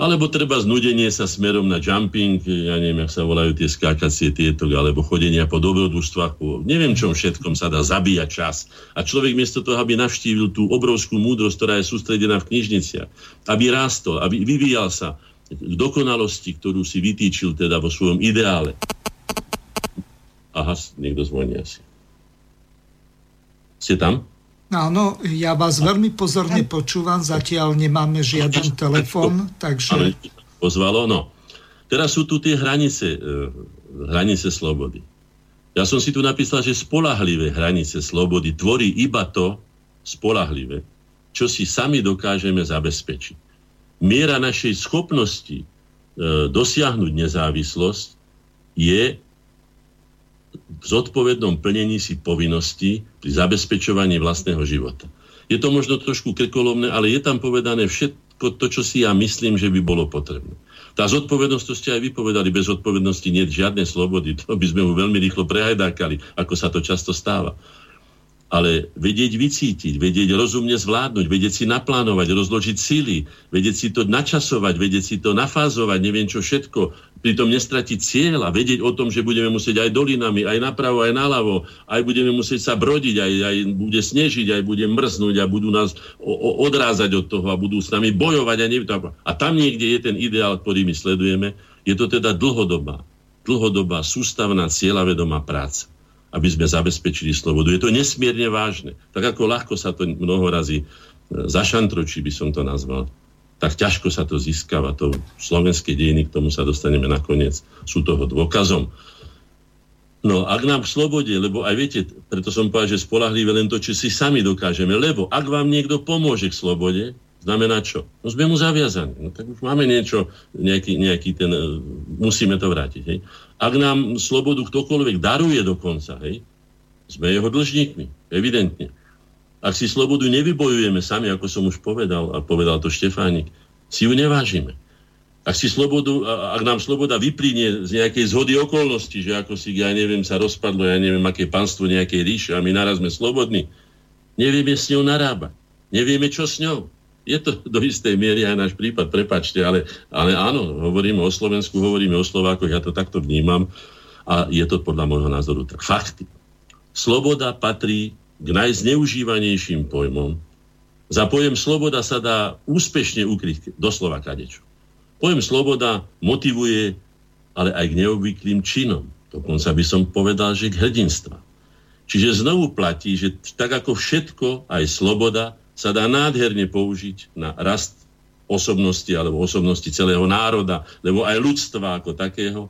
alebo treba znudenie sa smerom na jumping, ja neviem, jak sa volajú tie skákacie tieto, alebo chodenia po dobrodružstvách, po neviem čom všetkom sa dá zabíjať čas. A človek miesto toho, aby navštívil tú obrovskú múdrosť, ktorá je sústredená v knižniciach, aby rástol, aby vyvíjal sa k dokonalosti, ktorú si vytýčil teda vo svojom ideále. Aha, niekto zvoní asi. Ste tam? Áno, ja vás veľmi pozorne počúvam, zatiaľ nemáme žiaden telefon, takže... Pozvalo, no. Teraz sú tu tie hranice, e, hranice slobody. Ja som si tu napísal, že spolahlivé hranice slobody tvorí iba to spolahlivé, čo si sami dokážeme zabezpečiť. Miera našej schopnosti e, dosiahnuť nezávislosť je v zodpovednom plnení si povinností pri zabezpečovaní vlastného života. Je to možno trošku krkolovné, ale je tam povedané všetko to, čo si ja myslím, že by bolo potrebné. Tá zodpovednosť, to ste aj vypovedali, bez zodpovednosti nie je žiadnej slobody. To by sme mu veľmi rýchlo prehajdákali, ako sa to často stáva ale vedieť vycítiť, vedieť rozumne zvládnuť, vedieť si naplánovať, rozložiť síly, vedieť si to načasovať, vedieť si to nafázovať, neviem čo všetko, pritom nestratiť cieľ a vedieť o tom, že budeme musieť aj dolinami, aj napravo, aj naľavo, aj budeme musieť sa brodiť, aj, aj bude snežiť, aj bude mrznúť a budú nás o, o, odrázať od toho a budú s nami bojovať. A, neviem, a tam niekde je ten ideál, ktorý my sledujeme. Je to teda dlhodobá, dlhodobá, sústavná, cieľavedomá práca aby sme zabezpečili slobodu. Je to nesmierne vážne. Tak ako ľahko sa to mnoho e, zašantročí, by som to nazval, tak ťažko sa to získava. To slovenské dejiny, k tomu sa dostaneme nakoniec, sú toho dôkazom. No, ak nám v slobode, lebo aj viete, preto som povedal, že spolahlivé len to, čo si sami dokážeme, lebo ak vám niekto pomôže k slobode, znamená čo? No sme mu zaviazaní. No tak už máme niečo, nejaký, nejaký ten, e, musíme to vrátiť. Hej? Ak nám slobodu ktokoľvek daruje dokonca, hej, sme jeho dlžníkmi, evidentne. Ak si slobodu nevybojujeme sami, ako som už povedal, a povedal to Štefánik, si ju nevážime. Ak, si slobodu, ak nám sloboda vyplynie z nejakej zhody okolností, že ako si, ja neviem, sa rozpadlo, ja neviem, aké panstvo nejakej ríše a my naraz sme slobodní, nevieme s ňou narábať. Nevieme, čo s ňou. Je to do istej miery aj náš prípad, prepačte, ale, ale áno, hovoríme o Slovensku, hovoríme o Slovákoch, ja to takto vnímam a je to podľa môjho názoru tak. Fakty. Sloboda patrí k najzneužívanejším pojmom. Za pojem sloboda sa dá úspešne ukryť doslova kadečo. Pojem sloboda motivuje ale aj k neobvyklým činom. Dokonca by som povedal, že k hrdinstva. Čiže znovu platí, že tak ako všetko, aj sloboda sa dá nádherne použiť na rast osobnosti alebo osobnosti celého národa, lebo aj ľudstva ako takého,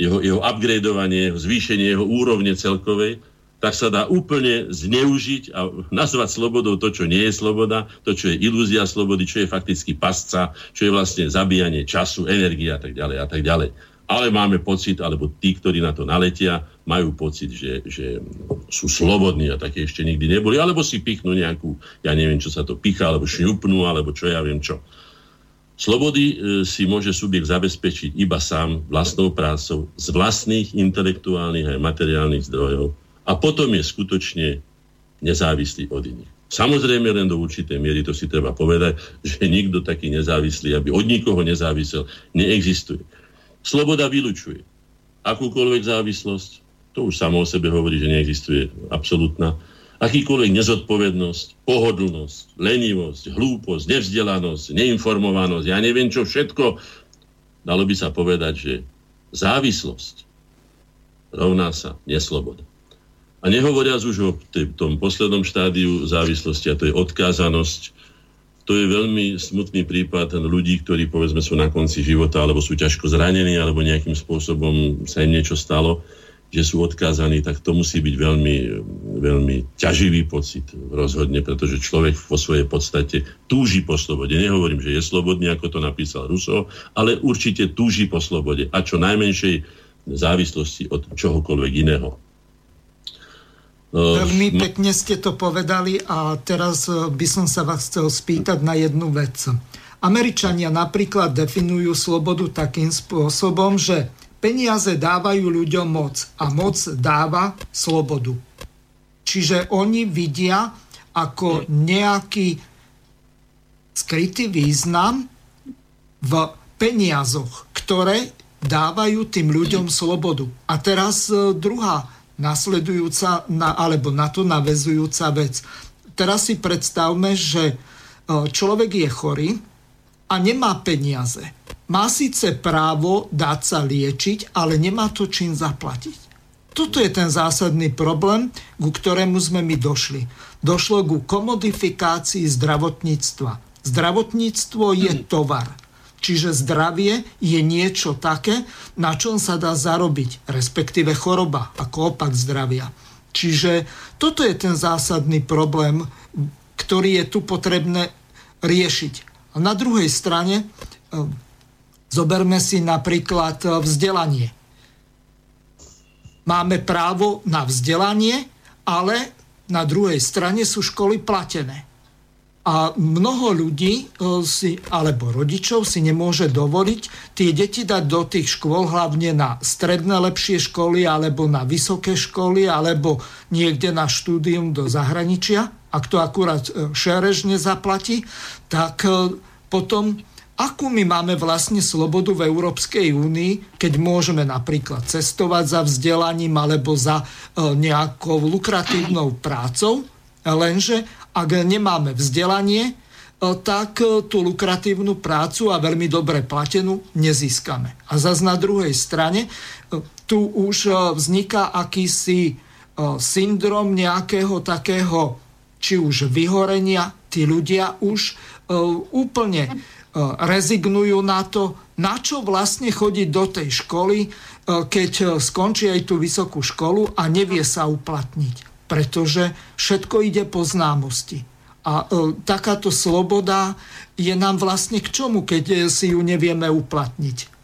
jeho, jeho upgradeovanie, zvýšenie jeho úrovne celkovej, tak sa dá úplne zneužiť a nazvať slobodou to, čo nie je sloboda, to, čo je ilúzia slobody, čo je fakticky pasca, čo je vlastne zabíjanie času, energie a tak ďalej a tak ďalej ale máme pocit, alebo tí, ktorí na to naletia, majú pocit, že, že sú slobodní a také ešte nikdy neboli, alebo si pichnú nejakú, ja neviem, čo sa to picha, alebo šňupnú, alebo čo ja viem čo. Slobody e, si môže subjekt zabezpečiť iba sám vlastnou prácou z vlastných intelektuálnych a materiálnych zdrojov a potom je skutočne nezávislý od iných. Samozrejme len do určitej miery, to si treba povedať, že nikto taký nezávislý, aby od nikoho nezávisel, neexistuje. Sloboda vylučuje akúkoľvek závislosť, to už samo o sebe hovorí, že neexistuje absolútna, akýkoľvek nezodpovednosť, pohodlnosť, lenivosť, hlúposť, nevzdelanosť, neinformovanosť, ja neviem čo všetko, dalo by sa povedať, že závislosť rovná sa nesloboda. A nehovoriac už o tom poslednom štádiu závislosti, a to je odkázanosť to je veľmi smutný prípad ľudí, ktorí povedzme sú na konci života alebo sú ťažko zranení alebo nejakým spôsobom sa im niečo stalo, že sú odkázaní, tak to musí byť veľmi, veľmi ťaživý pocit rozhodne, pretože človek vo svojej podstate túži po slobode. Nehovorím, že je slobodný, ako to napísal Ruso, ale určite túži po slobode a čo najmenšej závislosti od čohokoľvek iného. Veľmi pekne ste to povedali a teraz e, by som sa vás chcel spýtať na jednu vec. Američania napríklad definujú slobodu takým spôsobom, že peniaze dávajú ľuďom moc a moc dáva slobodu. Čiže oni vidia ako nejaký skrytý význam v peniazoch, ktoré dávajú tým ľuďom slobodu. A teraz e, druhá nasledujúca na, alebo na to navezujúca vec. Teraz si predstavme, že e, človek je chorý a nemá peniaze. Má síce právo dať sa liečiť, ale nemá to čím zaplatiť. Toto je ten zásadný problém, ku ktorému sme my došli. Došlo ku komodifikácii zdravotníctva. Zdravotníctvo je tovar. Čiže zdravie je niečo také, na čom sa dá zarobiť, respektíve choroba, ako opak zdravia. Čiže toto je ten zásadný problém, ktorý je tu potrebné riešiť. A na druhej strane zoberme si napríklad vzdelanie. Máme právo na vzdelanie, ale na druhej strane sú školy platené. A mnoho ľudí e, si, alebo rodičov si nemôže dovoliť tie deti dať do tých škôl, hlavne na stredné lepšie školy, alebo na vysoké školy, alebo niekde na štúdium do zahraničia. Ak to akurát e, šerež nezaplatí, tak e, potom akú my máme vlastne slobodu v Európskej únii, keď môžeme napríklad cestovať za vzdelaním alebo za nejakou lukratívnou prácou, lenže ak nemáme vzdelanie, e, tak e, tú lukratívnu prácu a veľmi dobre platenú nezískame. A zase na druhej strane e, tu už vzniká akýsi syndrom nejakého takého, či už vyhorenia, tí ľudia už úplne rezignujú na to, na čo vlastne chodiť do tej školy, keď skončí aj tú vysokú školu a nevie sa uplatniť pretože všetko ide po známosti. A e, takáto sloboda je nám vlastne k čomu, keď e, si ju nevieme uplatniť.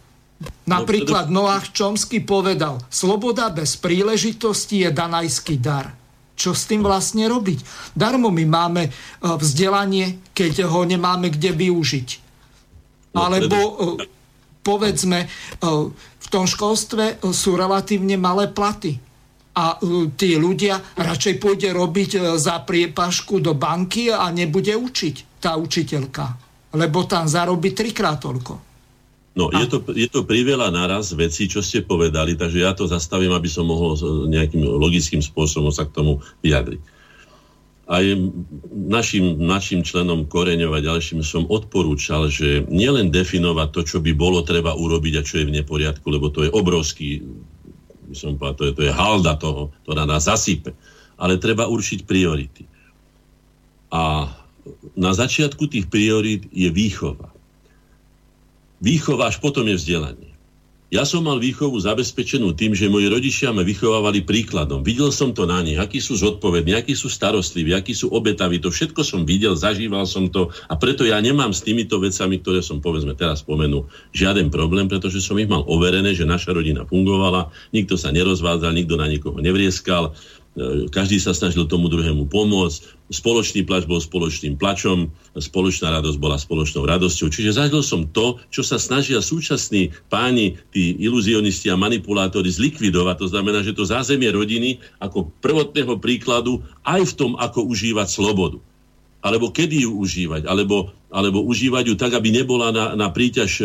Napríklad Noach Čomsky povedal, sloboda bez príležitosti je danajský dar. Čo s tým vlastne robiť? Darmo my máme e, vzdelanie, keď ho nemáme kde využiť. No, Alebo e, povedzme, v tom školstve sú relatívne malé platy a e, tí ľudia radšej pôjde robiť e, za priepašku do banky a nebude učiť tá učiteľka, lebo tam zarobí trikrát toľko. No, je, to, je to priveľa naraz veci, čo ste povedali, takže ja to zastavím, aby som mohol nejakým logickým spôsobom sa k tomu vyjadriť. Aj našim, našim členom Koreňov a ďalším som odporúčal, že nielen definovať to, čo by bolo treba urobiť a čo je v neporiadku, lebo to je obrovský by som povedal, to je, to je halda toho, ktorá nás zasype. Ale treba určiť priority. A na začiatku tých priorít je výchova. Výchova až potom je vzdelanie. Ja som mal výchovu zabezpečenú tým, že moji rodičia ma vychovávali príkladom. Videl som to na nich, akí sú zodpovední, akí sú starostliví, akí sú obetaví. To všetko som videl, zažíval som to a preto ja nemám s týmito vecami, ktoré som povedzme teraz spomenul, žiaden problém, pretože som ich mal overené, že naša rodina fungovala, nikto sa nerozvádzal, nikto na nikoho nevrieskal, každý sa snažil tomu druhému pomôcť. Spoločný plač bol spoločným plačom, spoločná radosť bola spoločnou radosťou. Čiže zažil som to, čo sa snažia súčasní páni, tí iluzionisti a manipulátori zlikvidovať. To znamená, že to zázemie rodiny ako prvotného príkladu aj v tom, ako užívať slobodu alebo kedy ju užívať, alebo, alebo užívať ju tak, aby nebola na, na príťaž e,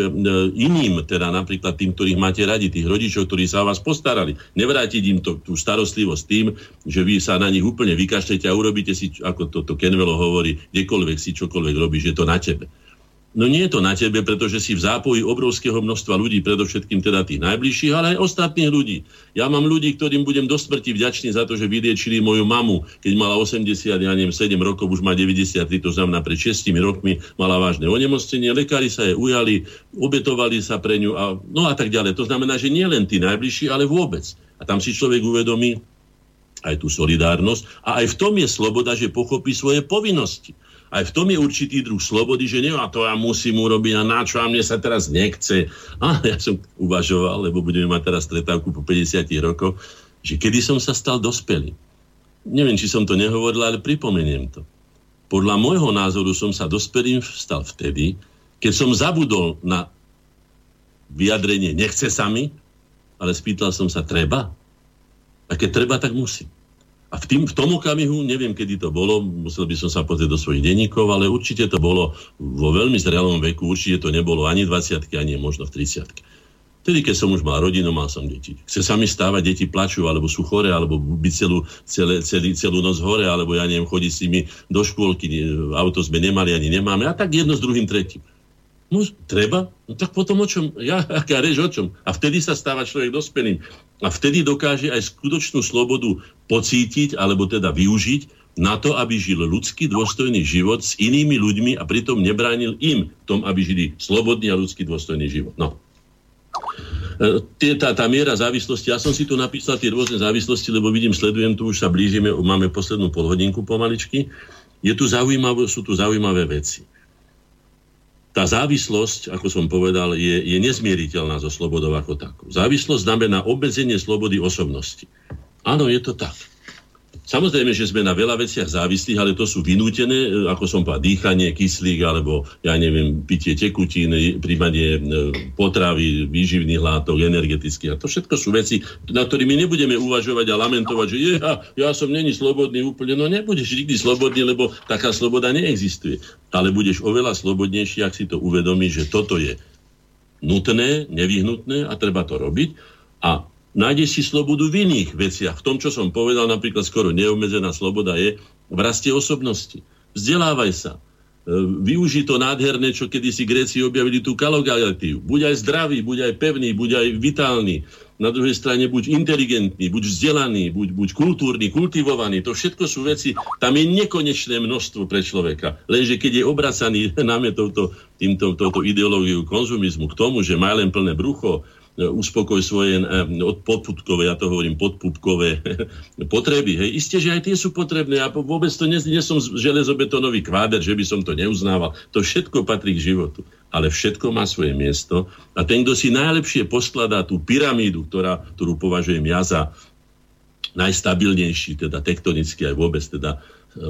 iným, teda napríklad tým, ktorých máte radi, tých rodičov, ktorí sa o vás postarali. Nevrátiť im to, tú starostlivosť tým, že vy sa na nich úplne vykašlete a urobíte si, ako to, to Kenvelo hovorí, kdekoľvek si čokoľvek robíš, je to na tebe. No nie je to na tebe, pretože si v zápoji obrovského množstva ľudí, predovšetkým teda tých najbližších, ale aj ostatných ľudí. Ja mám ľudí, ktorým budem do smrti vďačný za to, že vyliečili moju mamu, keď mala 80, ja neviem, 7 rokov, už má 93, to znamená pred 6 rokmi mala vážne onemocnenie, lekári sa jej ujali, obetovali sa pre ňu a, no a tak ďalej. To znamená, že nie len tí najbližší, ale vôbec. A tam si človek uvedomí aj tú solidárnosť a aj v tom je sloboda, že pochopí svoje povinnosti aj v tom je určitý druh slobody, že nie, a to ja musím urobiť a na čo a mne sa teraz nechce. A ja som uvažoval, lebo budeme mať teraz stretávku po 50 rokoch, že kedy som sa stal dospelý. Neviem, či som to nehovoril, ale pripomeniem to. Podľa môjho názoru som sa dospelým stal vtedy, keď som zabudol na vyjadrenie nechce sa mi, ale spýtal som sa treba. A keď treba, tak musím. A v, tým, v tom okamihu, neviem kedy to bolo, musel by som sa pozrieť do svojich denníkov, ale určite to bolo vo veľmi zrelom veku, určite to nebolo ani 20 ani možno v 30 Vtedy, keď som už mal rodinu, mal som deti. Chce sa mi stávať, deti plačú, alebo sú chore, alebo byť celú, celé, celý, celú noc hore, alebo ja neviem, chodiť s nimi do škôlky, auto sme nemali, ani nemáme. A tak jedno s druhým, tretím. No, treba? No tak potom o čom? Ja, aká reč o čom? A vtedy sa stáva človek dospelým. A vtedy dokáže aj skutočnú slobodu pocítiť, alebo teda využiť, na to, aby žil ľudský dôstojný život s inými ľuďmi a pritom nebránil im v tom, aby žili slobodný a ľudský dôstojný život. No. E, tá, tá miera závislosti, ja som si tu napísal tie rôzne závislosti, lebo vidím, sledujem tu, už sa blížime, máme poslednú polhodinku pomaličky. Je tu zaujímavé, sú tu zaujímavé veci. Tá závislosť, ako som povedal, je, je nezmieriteľná so slobodou ako takou. Závislosť znamená obmedzenie slobody osobnosti. Áno, je to tak. Samozrejme, že sme na veľa veciach závislí, ale to sú vynútené, e, ako som povedal, dýchanie, kyslík, alebo ja neviem, pitie tekutín, príjmanie e, potravy, výživných látok, energetických. A to všetko sú veci, na ktorými nebudeme uvažovať a lamentovať, že je, ja, ja som není slobodný úplne. No nebudeš nikdy slobodný, lebo taká sloboda neexistuje. Ale budeš oveľa slobodnejší, ak si to uvedomíš, že toto je nutné, nevyhnutné a treba to robiť. A nájdeš si slobodu v iných veciach. V tom, čo som povedal, napríklad skoro neobmedzená sloboda je v raste osobnosti. Vzdelávaj sa. E, využij to nádherné, čo kedysi Gréci objavili tú kalogalatív. Buď aj zdravý, buď aj pevný, buď aj vitálny. Na druhej strane buď inteligentný, buď vzdelaný, buď, buď kultúrny, kultivovaný. To všetko sú veci, tam je nekonečné množstvo pre človeka. Lenže keď je obracaný náme touto, týmto, touto ideológiu konzumizmu k tomu, že má len plné brucho, uspokoj svoje e, podpupkové, ja to hovorím podpupkové potreby. Hej. Isté, že aj tie sú potrebné. Ja vôbec to nie, nie som železobetónový kváder, že by som to neuznával. To všetko patrí k životu. Ale všetko má svoje miesto. A ten, kto si najlepšie poskladá tú pyramídu, ktorá, ktorú považujem ja za najstabilnejší, teda tektonicky aj vôbec, teda E,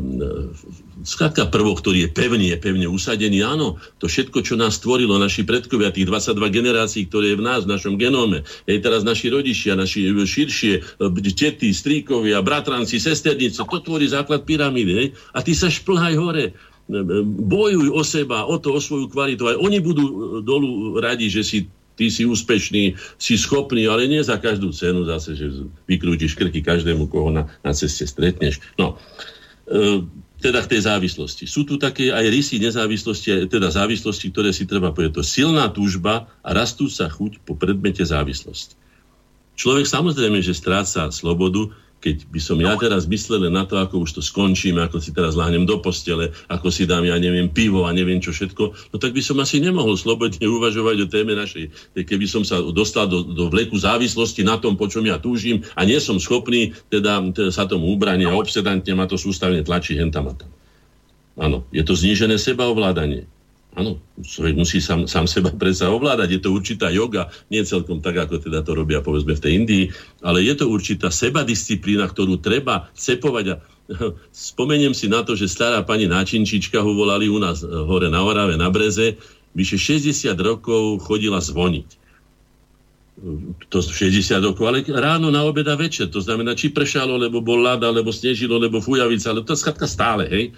skrátka prvok, ktorý je pevný, je pevne usadený. Áno, to všetko, čo nás stvorilo, naši predkovia, tých 22 generácií, ktoré je v nás, v našom genóme, je teraz naši rodičia, naši e, širšie, e, tety, stríkovia, bratranci, sesternice, to tvorí základ pyramídy. Hej? A ty sa šplhaj hore bojuj o seba, o to, o svoju kvalitu. Aj oni budú dolu radi, že si ty si úspešný, si schopný, ale nie za každú cenu zase, že vykrútiš krky každému, koho na, na ceste stretneš. No, teda k tej závislosti. Sú tu také aj rysy nezávislosti, teda závislosti, ktoré si treba povedať. To silná túžba a rastúca chuť po predmete závislosti. Človek samozrejme, že stráca slobodu, keď by som ja teraz myslel na to, ako už to skončím, ako si teraz láhnem do postele, ako si dám, ja neviem, pivo a neviem čo všetko, no tak by som asi nemohol slobodne uvažovať o téme našej. Keby som sa dostal do, do vleku závislosti na tom, po čom ja túžim a nie som schopný teda, teda sa tomu ubraniť a obsedantne ma to sústavne tlačí hentam a tam. Áno, je to znížené sebaovládanie. Áno, človek musí sám, sám seba predsa ovládať. Je to určitá yoga, nie celkom tak, ako teda to robia povedzme v tej Indii, ale je to určitá sebadisciplína, ktorú treba cepovať. A spomeniem si na to, že stará pani náčinčička ho volali u nás eh, hore na Orave, na Breze, vyše 60 rokov chodila zvoniť to 60 rokov, ale ráno na obeda večer. To znamená, či pršalo, lebo bol ľad, alebo snežilo, lebo fujavica, ale to je stále, hej.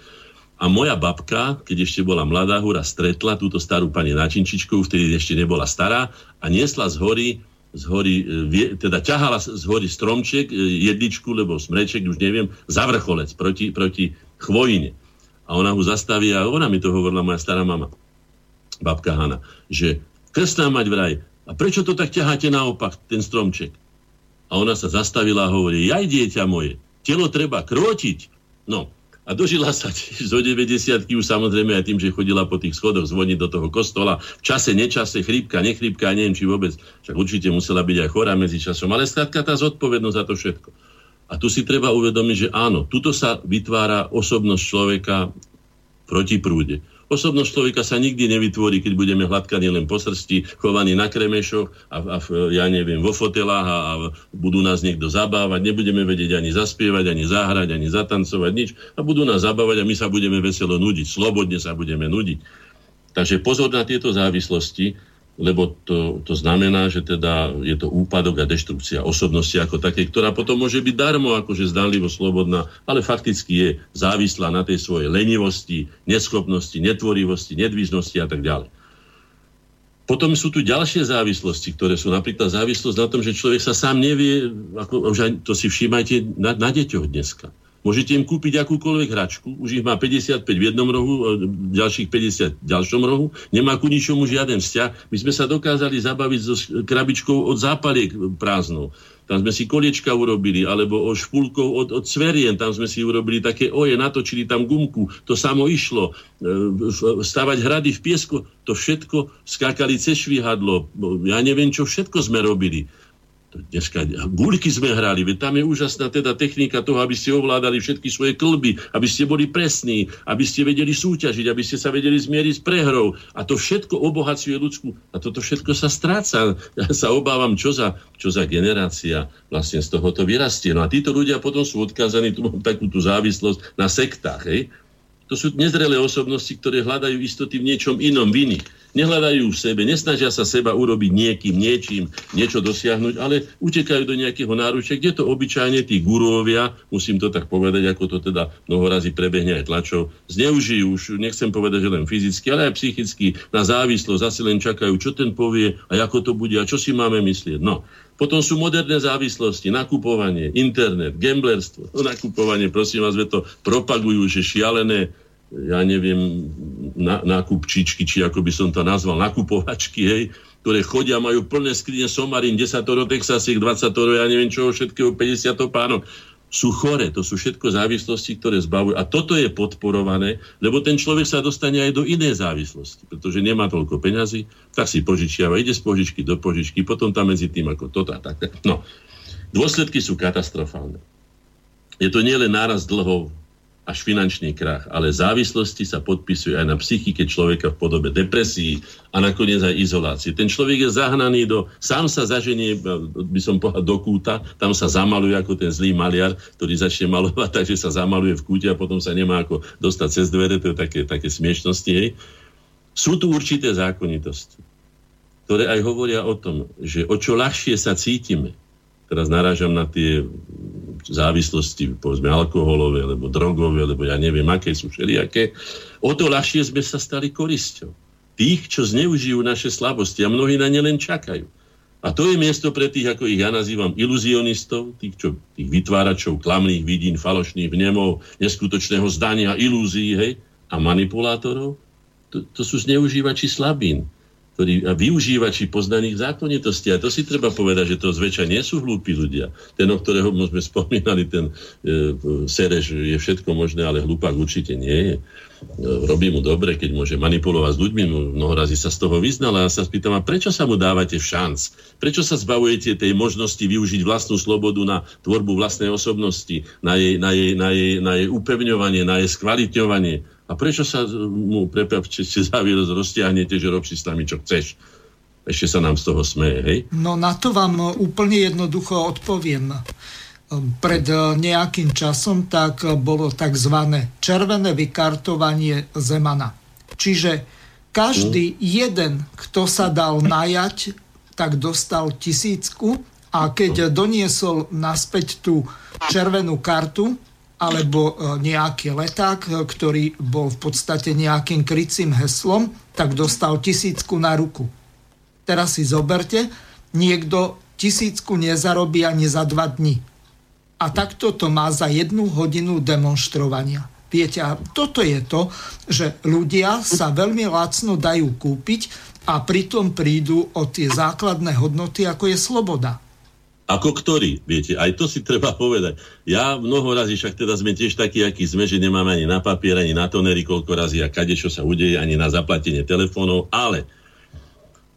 A moja babka, keď ešte bola mladá hura, stretla túto starú pani Načinčičku, vtedy ešte nebola stará, a niesla z hory, z hory e, teda ťahala z hory stromček, e, jedličku, lebo smreček, už neviem, za vrcholec proti, proti chvojine. A ona ho zastaví a ona mi to hovorila moja stará mama, babka Hanna, že krstná mať vraj, a prečo to tak ťaháte naopak, ten stromček? A ona sa zastavila a hovorí, jaj dieťa moje, telo treba krotiť. No, a dožila sa tiež zo 90 už samozrejme aj tým, že chodila po tých schodoch zvoniť do toho kostola. V čase, nečase, chrípka, nechrípka, neviem či vôbec. Však určite musela byť aj chorá medzi časom. Ale skrátka tá zodpovednosť za to všetko. A tu si treba uvedomiť, že áno, tuto sa vytvára osobnosť človeka proti prúde. Osobnosť človeka sa nikdy nevytvorí, keď budeme hladkaní len po srsti, chovaní na kremešoch a, a ja neviem, vo fotelách a, a budú nás niekto zabávať, nebudeme vedieť ani zaspievať, ani zahrať, ani zatancovať, nič. A budú nás zabávať a my sa budeme veselo nudiť, slobodne sa budeme nudiť. Takže pozor na tieto závislosti, lebo to, to znamená, že teda je to úpadok a deštrukcia osobnosti ako také, ktorá potom môže byť darmo, akože zdánlivo slobodná, ale fakticky je závislá na tej svojej lenivosti, neschopnosti, netvorivosti, nedvížnosti a tak ďalej. Potom sú tu ďalšie závislosti, ktoré sú napríklad závislosť na tom, že človek sa sám nevie, ako, už to si všímajte na, na deťoch dneska Môžete im kúpiť akúkoľvek hračku, už ich má 55 v jednom rohu, ďalších 50 v ďalšom rohu, nemá ku ničomu žiaden vzťah. My sme sa dokázali zabaviť so krabičkou od zápaliek prázdnou. Tam sme si koliečka urobili, alebo o špulkov od, od cverien, tam sme si urobili také oje, natočili tam gumku, to samo išlo. E, stavať hrady v piesku, to všetko, skákali cez švihadlo, ja neviem, čo všetko sme robili dneska guľky sme hrali, veď tam je úžasná teda technika toho, aby ste ovládali všetky svoje klby, aby ste boli presní, aby ste vedeli súťažiť, aby ste sa vedeli zmieriť s prehrou. A to všetko obohacuje ľudskú. A toto všetko sa stráca. Ja sa obávam, čo za, čo za generácia vlastne z tohoto vyrastie. No a títo ľudia potom sú odkázaní tu takú tú závislosť na sektách. Hej? To sú nezrelé osobnosti, ktoré hľadajú istoty v niečom inom, v iných. Nehľadajú v sebe, nesnažia sa seba urobiť niekým, niečím, niečo dosiahnuť, ale utekajú do nejakého náručia, kde to obyčajne tí gurovia, musím to tak povedať, ako to teda mnoho razy prebehne aj tlačov, zneužijú už, nechcem povedať, že len fyzicky, ale aj psychicky, na závislosť, zase len čakajú, čo ten povie a ako to bude a čo si máme myslieť. No, potom sú moderné závislosti, nakupovanie, internet, gamblerstvo. No, nakupovanie, prosím vás, to propagujú, že šialené, ja neviem, na, nakupčičky, či ako by som to nazval, nakupovačky, hej, ktoré chodia, majú plné skrine somarín, 10 toro Texasiek, 20 toro, ja neviem čoho, všetkého, 50 pánok sú chore. To sú všetko závislosti, ktoré zbavujú. A toto je podporované, lebo ten človek sa dostane aj do inej závislosti, pretože nemá toľko peňazí, tak si požičiava, ide z požičky do požičky, potom tam medzi tým ako toto a tak. No, dôsledky sú katastrofálne. Je to nielen náraz dlhov, až finančný krach. Ale závislosti sa podpisuje aj na psychike človeka v podobe depresí a nakoniec aj izolácie. Ten človek je zahnaný do, sám sa zaženie, by som povedal, do kúta, tam sa zamaluje ako ten zlý maliar, ktorý začne malovať, takže sa zamaluje v kúte a potom sa nemá ako dostať cez dvere, to je také, také smiešnosti. Hej. Sú tu určité zákonitosti, ktoré aj hovoria o tom, že o čo ľahšie sa cítime, teraz narážam na tie závislosti, povedzme alkoholové, alebo drogové, alebo ja neviem, aké sú všelijaké, o to ľahšie sme sa stali korisťou. Tých, čo zneužijú naše slabosti a mnohí na ne len čakajú. A to je miesto pre tých, ako ich ja nazývam, iluzionistov, tých, čo, tých vytváračov klamných vidín, falošných vnemov, neskutočného zdania, ilúzií, hej, a manipulátorov. To, to sú zneužívači slabín ktorí, a využívači poznaných zákonitostí. A to si treba povedať, že to zväčša nie sú hlúpi ľudia. Ten, o ktorého sme spomínali, ten e, Sereš, je všetko možné, ale hlupák určite nie je. E, robí mu dobre, keď môže manipulovať s ľuďmi, mnoho razy sa z toho vyznal a ja sa spýtam, a prečo sa mu dávate šanc? Prečo sa zbavujete tej možnosti využiť vlastnú slobodu na tvorbu vlastnej osobnosti, na jej, na jej, na jej, na jej upevňovanie, na jej skvalitňovanie? A prečo sa mu, prepáčte, za výroz roztiahnete, že rob si s nami, čo chceš? Ešte sa nám z toho smeje, hej? No na to vám úplne jednoducho odpoviem. Pred nejakým časom tak bolo tzv. červené vykartovanie Zemana. Čiže každý hmm. jeden, kto sa dal najať, tak dostal tisícku a keď doniesol naspäť tú červenú kartu, alebo e, nejaký leták, e, ktorý bol v podstate nejakým krycím heslom, tak dostal tisícku na ruku. Teraz si zoberte, niekto tisícku nezarobí ani za dva dní. A takto to má za jednu hodinu demonstrovania. Viete, a toto je to, že ľudia sa veľmi lacno dajú kúpiť a pritom prídu o tie základné hodnoty, ako je sloboda. Ako ktorý, viete, aj to si treba povedať. Ja mnoho razy, však teda sme tiež takí, akí sme, že nemáme ani na papier, ani na tonery, koľko razy a kade, čo sa udeje, ani na zaplatenie telefónov, ale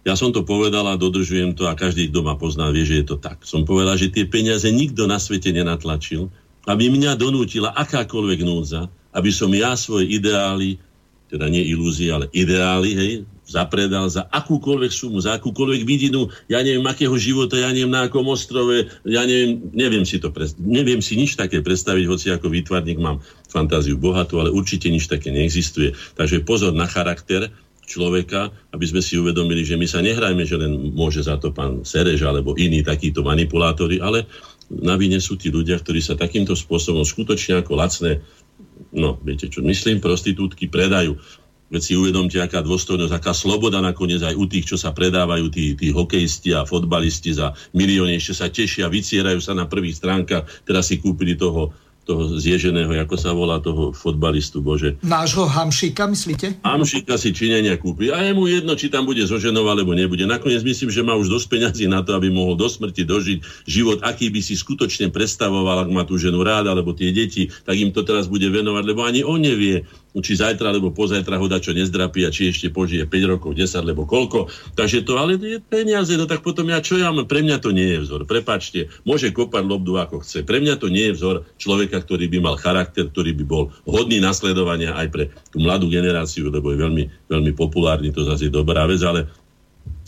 ja som to povedal a dodržujem to a každý, kto ma pozná, vie, že je to tak. Som povedal, že tie peniaze nikto na svete nenatlačil, aby mňa donútila akákoľvek núdza, aby som ja svoje ideály, teda nie ilúzie, ale ideály, hej, zapredal za akúkoľvek sumu, za akúkoľvek vidinu, ja neviem, akého života, ja neviem, na akom ostrove, ja neviem, neviem si to predstaviť, neviem si nič také predstaviť, hoci ako výtvarník mám fantáziu bohatú, ale určite nič také neexistuje. Takže pozor na charakter človeka, aby sme si uvedomili, že my sa nehrajme, že len môže za to pán Serež alebo iní takíto manipulátori, ale na vine sú tí ľudia, ktorí sa takýmto spôsobom skutočne ako lacné, no viete čo myslím, prostitútky predajú Veď si uvedomte, aká dôstojnosť, aká sloboda nakoniec aj u tých, čo sa predávajú, tí, tí hokejisti a fotbalisti za milióny, ešte sa tešia, vycierajú sa na prvých stránkach, teraz si kúpili toho toho zježeného, ako sa volá toho fotbalistu, bože. Nášho Hamšíka, myslíte? Hamšíka si Číňania kúpi. A je mu jedno, či tam bude so ženou, alebo nebude. Nakoniec myslím, že má už dosť peňazí na to, aby mohol do smrti dožiť život, aký by si skutočne predstavoval, ak má tú ženu rád, alebo tie deti, tak im to teraz bude venovať, lebo ani on nevie, či zajtra alebo pozajtra ho čo nezdrapí a či ešte požije 5 rokov, 10 alebo koľko. Takže to, ale je peniaze, no tak potom ja čo ja mám? Pre mňa to nie je vzor. Prepačte, môže kopať lobdu ako chce. Pre mňa to nie je vzor človeka, ktorý by mal charakter, ktorý by bol hodný nasledovania aj pre tú mladú generáciu, lebo je veľmi, veľmi populárny, to zase je dobrá vec, ale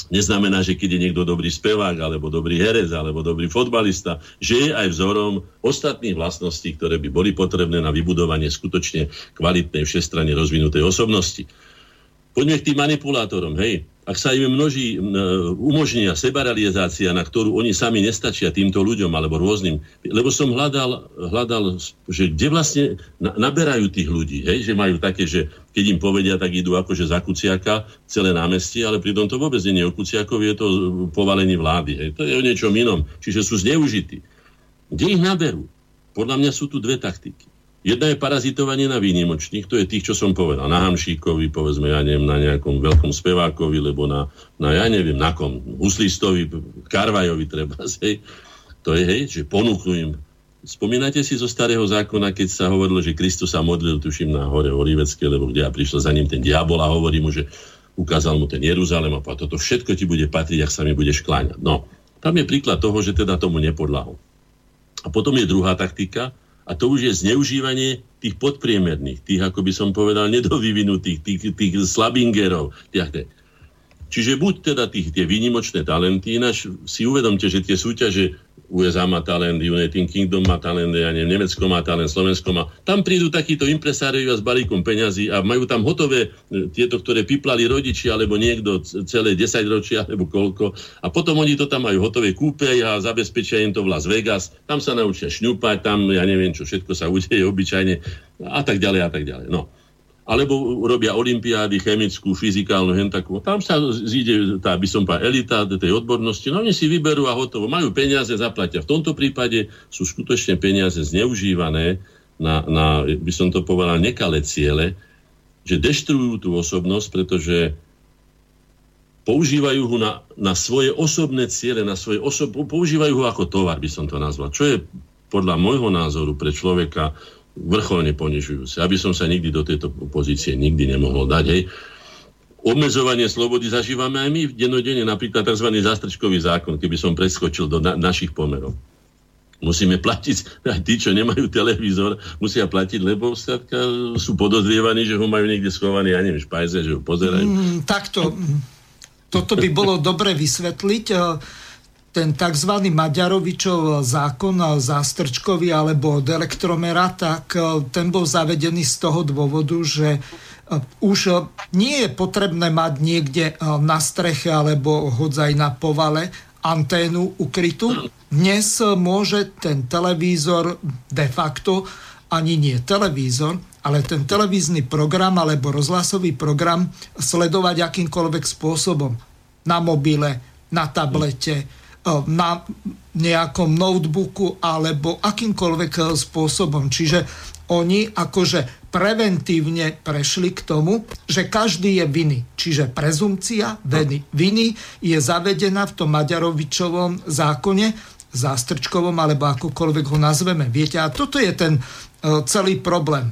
Neznamená, že keď je niekto dobrý spevák, alebo dobrý herec, alebo dobrý fotbalista, že je aj vzorom ostatných vlastností, ktoré by boli potrebné na vybudovanie skutočne kvalitnej všestranne rozvinutej osobnosti. Poďme k tým manipulátorom, hej ak sa im množí, umožnia sebarealizácia, na ktorú oni sami nestačia týmto ľuďom alebo rôznym. Lebo som hľadal, hľadal že kde vlastne naberajú tých ľudí, hej? že majú také, že keď im povedia, tak idú akože za Kuciaka celé námestie, ale pritom to vôbec nie je o Kuciakovi, je to povalení vlády. Hej? To je o niečom inom. Čiže sú zneužití. Kde ich naberú? Podľa mňa sú tu dve taktiky. Jedna je parazitovanie na výnimočných, to je tých, čo som povedal, na Hamšíkovi, povedzme, ja neviem, na nejakom veľkom spevákovi, lebo na, na ja neviem, na kom, huslistovi, Karvajovi treba, hej. To je, hej, že ponúknu im. Spomínate si zo starého zákona, keď sa hovorilo, že Kristus sa modlil, tuším, na hore Olivecké, lebo kde a prišiel za ním ten diabol a hovorí mu, že ukázal mu ten Jeruzalém a toto všetko ti bude patriť, ak sa mi budeš kláňať. No, tam je príklad toho, že teda tomu nepodľahol. A potom je druhá taktika, a to už je zneužívanie tých podpriemerných, tých, ako by som povedal, nedovyvinutých, tých, tých slabingerov. Čiže buď teda tých, tie výnimočné talenty, ináč si uvedomte, že tie súťaže USA má talent, United Kingdom má talent, ja neviem, Nemecko má talent, Slovensko má. Tam prídu takíto impresáriovia s balíkom peňazí a majú tam hotové e, tieto, ktoré piplali rodiči alebo niekto celé 10 ročia alebo koľko. A potom oni to tam majú hotové, kúpe a zabezpečia im to v Las Vegas. Tam sa naučia šňupať, tam ja neviem, čo všetko sa udeje obyčajne a tak ďalej a tak ďalej. No alebo robia olimpiády, chemickú, fyzikálnu, hen takú. Tam sa zíde tá, by som povedal, elita tej odbornosti. No oni si vyberú a hotovo. Majú peniaze, zaplatia. V tomto prípade sú skutočne peniaze zneužívané na, na by som to povedal, nekalé ciele, že deštrujú tú osobnosť, pretože používajú ho na, na svoje osobné ciele, na svoje osob, používajú ho ako tovar, by som to nazval. Čo je podľa môjho názoru pre človeka vrcholne ponižujúce. Aby som sa nikdy do tejto pozície nikdy nemohol dať. Hej. Obmedzovanie slobody zažívame aj my v denodene, napríklad tzv. zástrčkový zákon, keby som preskočil do na- našich pomerov. Musíme platiť, aj tí, čo nemajú televízor, musia platiť, lebo skladka, sú podozrievaní, že ho majú niekde schovaný, ja neviem, špajze, že ho pozerajú. Mm, takto, toto by bolo dobre vysvetliť ten tzv. Maďarovičov zákon zástrčkový alebo od elektromera, tak e, ten bol zavedený z toho dôvodu, že e, už nie je potrebné mať niekde e, na streche alebo hodzaj na povale anténu ukrytú. Dnes môže ten televízor de facto ani nie televízor, ale ten televízny program alebo rozhlasový program sledovať akýmkoľvek spôsobom. Na mobile, na tablete, na nejakom notebooku alebo akýmkoľvek e, spôsobom. Čiže oni akože preventívne prešli k tomu, že každý je viny. Čiže prezumcia viny, viny je zavedená v tom Maďarovičovom zákone, zástrčkovom, alebo akokoľvek ho nazveme. Viete, a toto je ten uh, celý problém.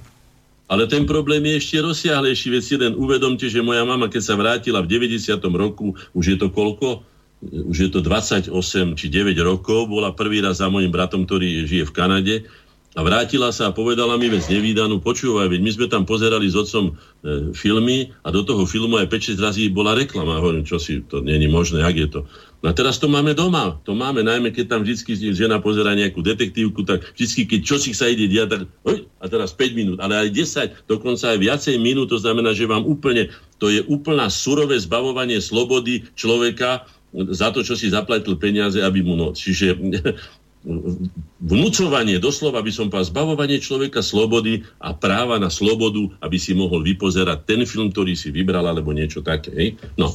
Ale ten problém je ešte rozsiahlejší. Veď si len uvedomte, že moja mama, keď sa vrátila v 90. roku, už je to koľko? Už je to 28 či 9 rokov, bola prvý raz za mojim bratom, ktorý žije v Kanade a vrátila sa a povedala mi vec nevýdanú, počúvaj, veď my sme tam pozerali s otcom e, filmy a do toho filmu aj 5-6 razy bola reklama. Hovorím, čo si, to není možné, ak je to. No a teraz to máme doma. To máme, najmä keď tam vždy žena pozera nejakú detektívku, tak vždy, keď čo si sa ide diať, tak oj, a teraz 5 minút, ale aj 10, dokonca aj viacej minút, to znamená, že vám úplne, to je úplná surové zbavovanie slobody človeka, za to, čo si zaplatil peniaze, aby mu noc. Čiže vnúcovanie, doslova by som povedal, zbavovanie človeka slobody a práva na slobodu, aby si mohol vypozerať ten film, ktorý si vybral, alebo niečo také. Hej? No,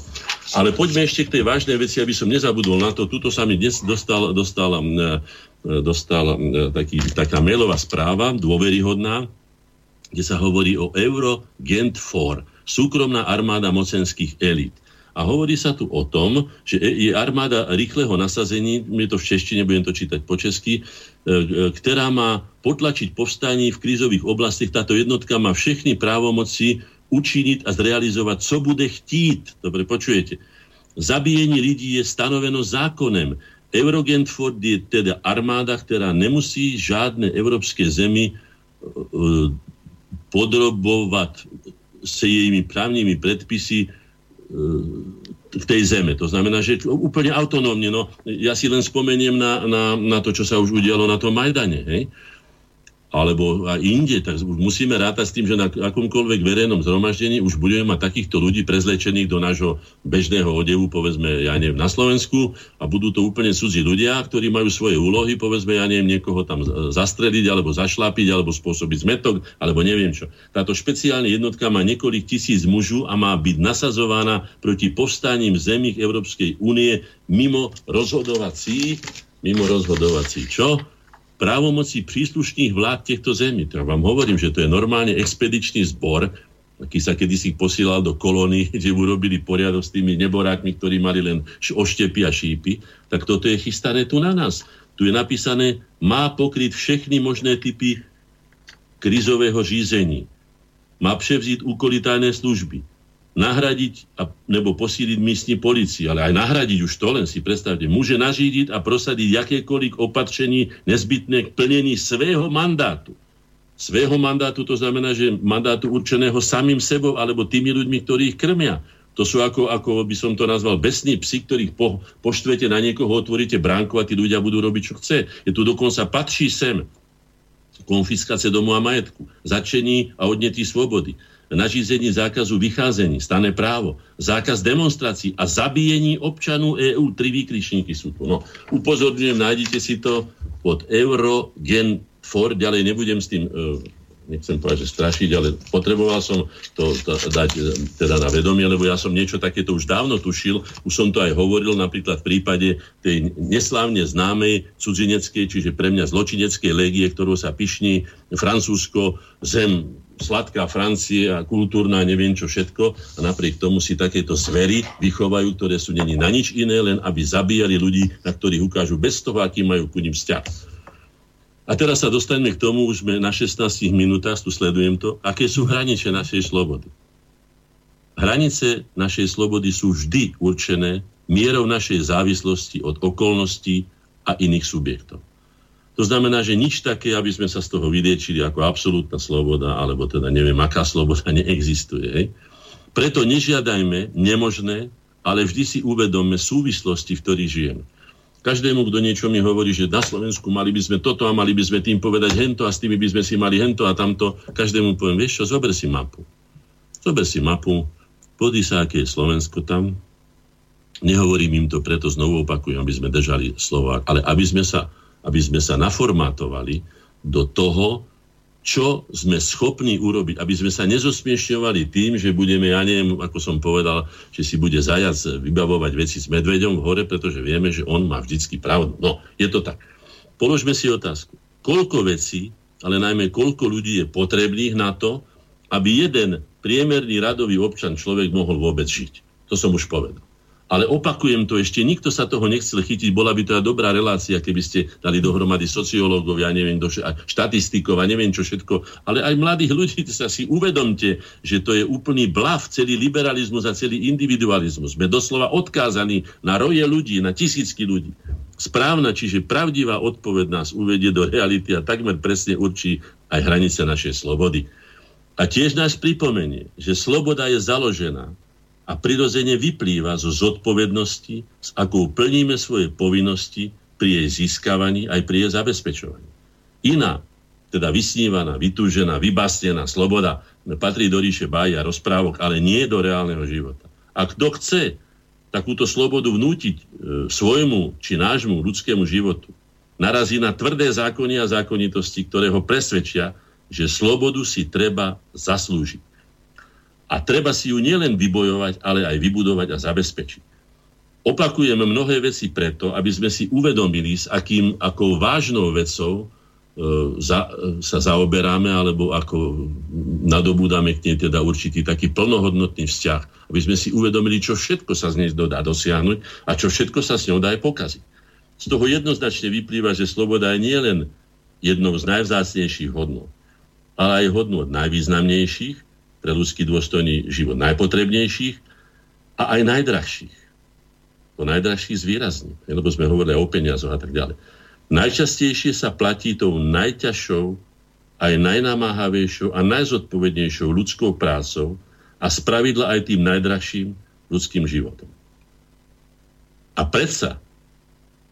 ale poďme ešte k tej vážnej veci, aby som nezabudol na to. Tuto sa mi dnes dostal, dostal, dostal taký, taká mailová správa, dôveryhodná, kde sa hovorí o Euro Gent 4, súkromná armáda mocenských elít. A hovorí sa tu o tom, že je armáda rýchleho nasazení, je to v češtine, budem to čítať po česky, e, e, ktorá má potlačiť povstanie v krízových oblastiach. Táto jednotka má všechny právomoci učiniť a zrealizovať, co bude chtít. Dobre, počujete. Zabíjenie ľudí je stanoveno zákonem. Eurogent Ford je teda armáda, ktorá nemusí žiadne európske zemi e, podrobovať sa jejimi právnymi predpisy v tej zeme. To znamená, že úplne autonómne. No, ja si len spomeniem na, na, na to, čo sa už udialo na tom Majdane. Hej? Alebo aj inde, tak musíme rátať s tým, že na akomkoľvek verejnom zhromaždení už budeme mať takýchto ľudí prezlečených do nášho bežného odevu, povedzme, ja neviem, na Slovensku a budú to úplne cudzí ľudia, ktorí majú svoje úlohy, povedzme, ja neviem, niekoho tam zastreliť, alebo zašlapiť, alebo spôsobiť zmetok, alebo neviem čo. Táto špeciálna jednotka má niekoľko tisíc mužov a má byť nasazovaná proti povstaním zemí Európskej únie mimo rozhodovací, mimo rozhodovací, čo? Právomoci príslušných vlád týchto zemí. Ja vám hovorím, že to je normálne expedičný zbor, aký sa kedysi posielal do kolóny, kde urobili poriadok s tými neborákmi, ktorí mali len oštepy a šípy, tak toto je chystané tu na nás. Tu je napísané, má pokryť všechny možné typy krizového řízení. Má převziť úkoly tajné služby nahradiť a, nebo posíliť místní policii, ale aj nahradiť už to, len si predstavte, môže nařídiť a prosadiť akékoľvek opatrení nezbytné k plnení svého mandátu. Svého mandátu to znamená, že mandátu určeného samým sebou alebo tými ľuďmi, ktorí ich krmia. To sú ako, ako by som to nazval, besní psi, ktorých po, poštvete na niekoho, otvoríte bránku a tí ľudia budú robiť, čo chce. Je tu dokonca patrí sem konfiskácie domu a majetku, začení a odnetí svobody nařízení zákazu vycházení, stane právo, zákaz demonstrací a zabíjení občanů EU. Tri výkričníky sú tu. No, upozorňujem, nájdete si to pod Eurogen 4, ďalej nebudem s tým uh, nechcem povedať, že strašiť, ale potreboval som to, to dať e, teda na vedomie, lebo ja som niečo takéto už dávno tušil, už som to aj hovoril napríklad v prípade tej neslávne známej cudzineckej, čiže pre mňa zločineckej légie, ktorú sa pišní Francúzsko, zem sladká Francie a kultúrna neviem čo všetko a napriek tomu si takéto zvery vychovajú, ktoré sú není na nič iné, len aby zabíjali ľudí, na ktorých ukážu bez toho, aký majú ku ním vzťah. A teraz sa dostaneme k tomu, už sme na 16 minútach, tu sledujem to, aké sú hranice našej slobody. Hranice našej slobody sú vždy určené mierou našej závislosti od okolností a iných subjektov. To znamená, že nič také, aby sme sa z toho vyliečili ako absolútna sloboda, alebo teda neviem, aká sloboda neexistuje. Hej? Preto nežiadajme nemožné, ale vždy si uvedomme súvislosti, v ktorých žijeme. Každému, kto niečo mi hovorí, že na Slovensku mali by sme toto a mali by sme tým povedať hento a s tými by sme si mali hento a tamto, každému poviem, vieš čo, zober si mapu. Zober si mapu, podí sa, aké je Slovensko tam. Nehovorím im to, preto znovu opakujem, aby sme držali slova, ale aby sme sa aby sme sa naformátovali do toho, čo sme schopní urobiť, aby sme sa nezosmiešňovali tým, že budeme, ja neviem, ako som povedal, že si bude zajac vybavovať veci s medveďom v hore, pretože vieme, že on má vždycky pravdu. No, je to tak. Položme si otázku. Koľko vecí, ale najmä koľko ľudí je potrebných na to, aby jeden priemerný radový občan človek mohol vôbec žiť. To som už povedal. Ale opakujem to ešte, nikto sa toho nechcel chytiť, bola by to aj dobrá relácia, keby ste dali dohromady sociológov, ja neviem, do, štatistikov a neviem čo všetko, ale aj mladých ľudí sa si uvedomte, že to je úplný blav, celý liberalizmus a celý individualizmus. Sme doslova odkázaní na roje ľudí, na tisícky ľudí. Správna, čiže pravdivá odpoveď nás uvedie do reality a takmer presne určí aj hranice našej slobody. A tiež nás pripomenie, že sloboda je založená a prirodzene vyplýva zo zodpovednosti, s akou plníme svoje povinnosti pri jej získavaní aj pri jej zabezpečovaní. Iná, teda vysnívaná, vytúžená, vybásnená sloboda patrí do ríše bája a rozprávok, ale nie do reálneho života. A kto chce takúto slobodu vnútiť e, svojmu či nášmu ľudskému životu, narazí na tvrdé zákony a zákonitosti, ktoré ho presvedčia, že slobodu si treba zaslúžiť. A treba si ju nielen vybojovať, ale aj vybudovať a zabezpečiť. Opakujeme mnohé veci preto, aby sme si uvedomili, s akým, akou vážnou vecou e, za, e, sa zaoberáme, alebo ako nadobúdame k nej teda určitý taký plnohodnotný vzťah, aby sme si uvedomili, čo všetko sa z nej dá dosiahnuť a čo všetko sa s ňou dá aj pokaziť. Z toho jednoznačne vyplýva, že sloboda je nielen jednou z najvzácnejších hodnot, ale aj hodnot najvýznamnejších, pre ľudský dôstojný život najpotrebnejších a aj najdrahších. To najdrahších zvýrazní, lebo sme hovorili o peniazoch a tak ďalej. Najčastejšie sa platí tou najťažšou, aj najnamáhavejšou a najzodpovednejšou ľudskou prácou a spravidla aj tým najdrahším ľudským životom. A predsa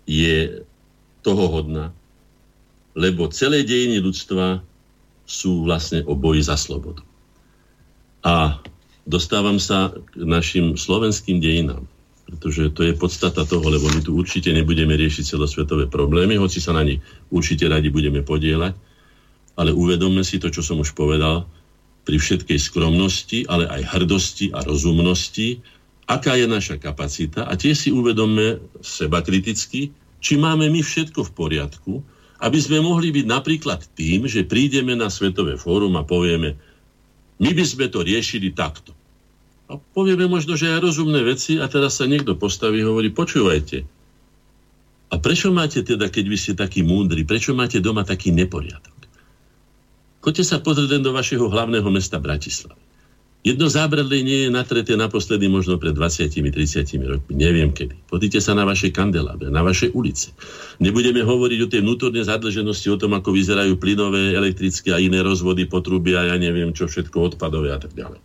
je toho hodná, lebo celé dejiny ľudstva sú vlastne o boji za slobodu. A dostávam sa k našim slovenským dejinám, pretože to je podstata toho, lebo my tu určite nebudeme riešiť celosvetové problémy, hoci sa na nich určite radi budeme podielať, ale uvedomme si to, čo som už povedal, pri všetkej skromnosti, ale aj hrdosti a rozumnosti, aká je naša kapacita a tiež si uvedomme seba kriticky, či máme my všetko v poriadku, aby sme mohli byť napríklad tým, že prídeme na Svetové fórum a povieme, my by sme to riešili takto. A povieme možno, že aj rozumné veci a teraz sa niekto postaví a hovorí, počúvajte, a prečo máte teda, keď vy ste takí múdri, prečo máte doma taký neporiadok? Choďte sa pozrieť do vašeho hlavného mesta Bratislavy. Jedno zábradlie nie je natreté naposledy možno pred 20-30 rokmi, neviem kedy. Podíte sa na vaše kandelábe, na vaše ulice. Nebudeme hovoriť o tej vnútornej zadlženosti, o tom, ako vyzerajú plynové, elektrické a iné rozvody, potrubia, ja neviem čo, všetko odpadové a tak ďalej.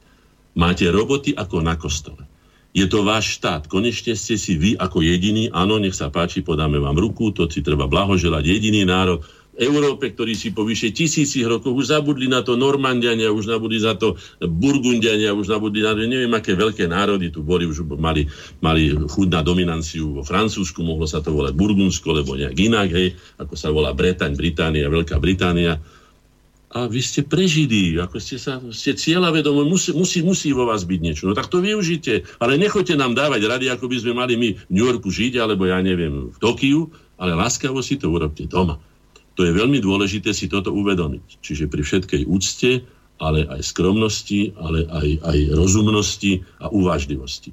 Máte roboty ako na kostole. Je to váš štát. Konečne ste si vy ako jediný, áno, nech sa páči, podáme vám ruku, to si treba blahoželať, jediný národ, Európe, ktorí si po vyše tisícich rokoch už zabudli na to Normandiania, už zabudli na to Burgundiania, už zabudli na to, neviem, aké veľké národy tu boli, už mali, mali chuť na dominanciu vo Francúzsku, mohlo sa to volať Burgundsko, lebo nejak inak, hej, ako sa volá Bretaň, Británia, Veľká Británia. A vy ste prežili, ako ste sa, ste cieľa vedomí, musí, musí, musí vo vás byť niečo. No tak to využite, ale nechoďte nám dávať rady, ako by sme mali my v New Yorku žiť, alebo ja neviem, v Tokiu, ale láskavo si to urobte doma. To je veľmi dôležité si toto uvedomiť. Čiže pri všetkej úcte, ale aj skromnosti, ale aj, aj rozumnosti a uvážlivosti.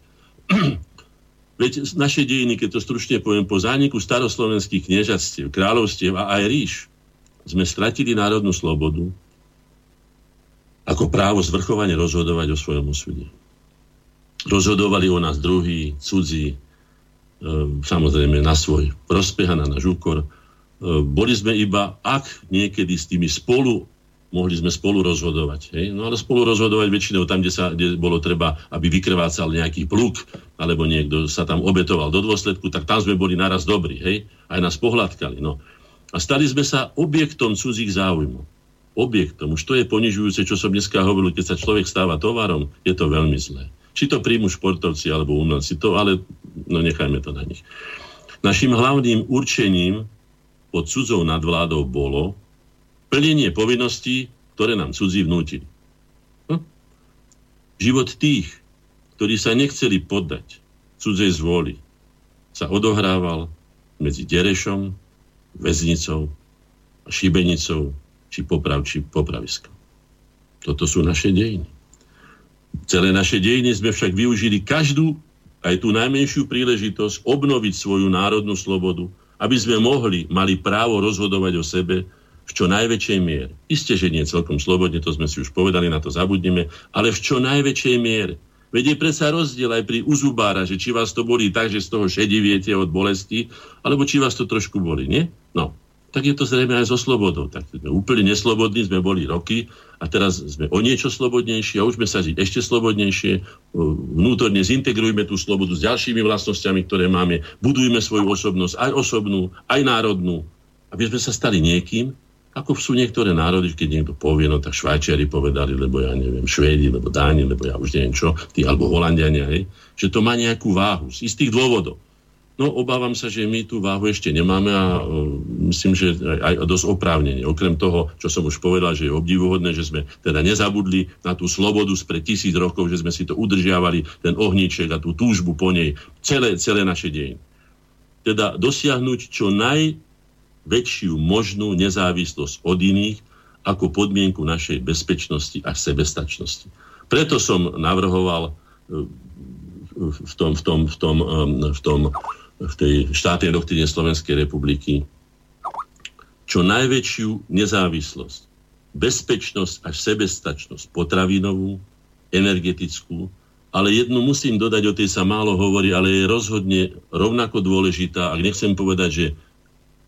Veď naše dejiny, keď to stručne poviem, po zániku staroslovenských kniežatstiev, kráľovstiev a aj ríš, sme stratili národnú slobodu ako právo zvrchovane rozhodovať o svojom osude. Rozhodovali o nás druhý, cudzí, e, samozrejme na svoj prospech a na náš úkor, boli sme iba, ak niekedy s tými spolu, mohli sme spolu rozhodovať. Hej? No ale spolu rozhodovať väčšinou tam, kde, sa, kde bolo treba, aby vykrvácal nejaký pluk, alebo niekto sa tam obetoval do dôsledku, tak tam sme boli naraz dobrí. Hej? Aj nás pohľadkali. No. A stali sme sa objektom cudzích záujmov. Objektom. Už to je ponižujúce, čo som dneska hovoril, keď sa človek stáva tovarom, je to veľmi zlé. Či to príjmu športovci alebo umelci, to ale no nechajme to na nich. Našim hlavným určením pod cudzou nadvládou bolo plnenie povinností, ktoré nám cudzí vnútili. Hm? Život tých, ktorí sa nechceli poddať cudzej zvôli, sa odohrával medzi Derešom, väznicou Šibenicou, či poprav, či popraviskom. Toto sú naše dejiny. Celé naše dejiny sme však využili každú, aj tú najmenšiu príležitosť obnoviť svoju národnú slobodu, aby sme mohli, mali právo rozhodovať o sebe v čo najväčšej miere. Isté, že nie celkom slobodne, to sme si už povedali, na to zabudneme, ale v čo najväčšej miere. Veď je predsa rozdiel aj pri uzubára, že či vás to bolí tak, že z toho šediviete od bolesti, alebo či vás to trošku boli, nie? No, tak je to zrejme aj so slobodou. Tak sme úplne neslobodní, sme boli roky a teraz sme o niečo slobodnejší a už sme sa žiť ešte slobodnejšie. Vnútorne zintegrujme tú slobodu s ďalšími vlastnosťami, ktoré máme. Budujme svoju osobnosť, aj osobnú, aj národnú, aby sme sa stali niekým, ako sú niektoré národy, keď niekto povie, no tak Švajčiari povedali, lebo ja neviem, Švédi, lebo Dáni, lebo ja už neviem čo, tí, alebo Holandiania, hej, že to má nejakú váhu z istých dôvodov. No obávam sa, že my tú váhu ešte nemáme a myslím, že aj dosť oprávnenie. Okrem toho, čo som už povedal, že je obdivuhodné, že sme teda nezabudli na tú slobodu spred tisíc rokov, že sme si to udržiavali, ten ohníček a tú túžbu po nej, celé, celé naše dejiny. Teda dosiahnuť čo najväčšiu možnú nezávislosť od iných ako podmienku našej bezpečnosti a sebestačnosti. Preto som navrhoval e, v tom, v tom, v tom, v tom v tej štátnej doktríne Slovenskej republiky čo najväčšiu nezávislosť, bezpečnosť až sebestačnosť potravinovú, energetickú, ale jednu musím dodať, o tej sa málo hovorí, ale je rozhodne rovnako dôležitá, ak nechcem povedať, že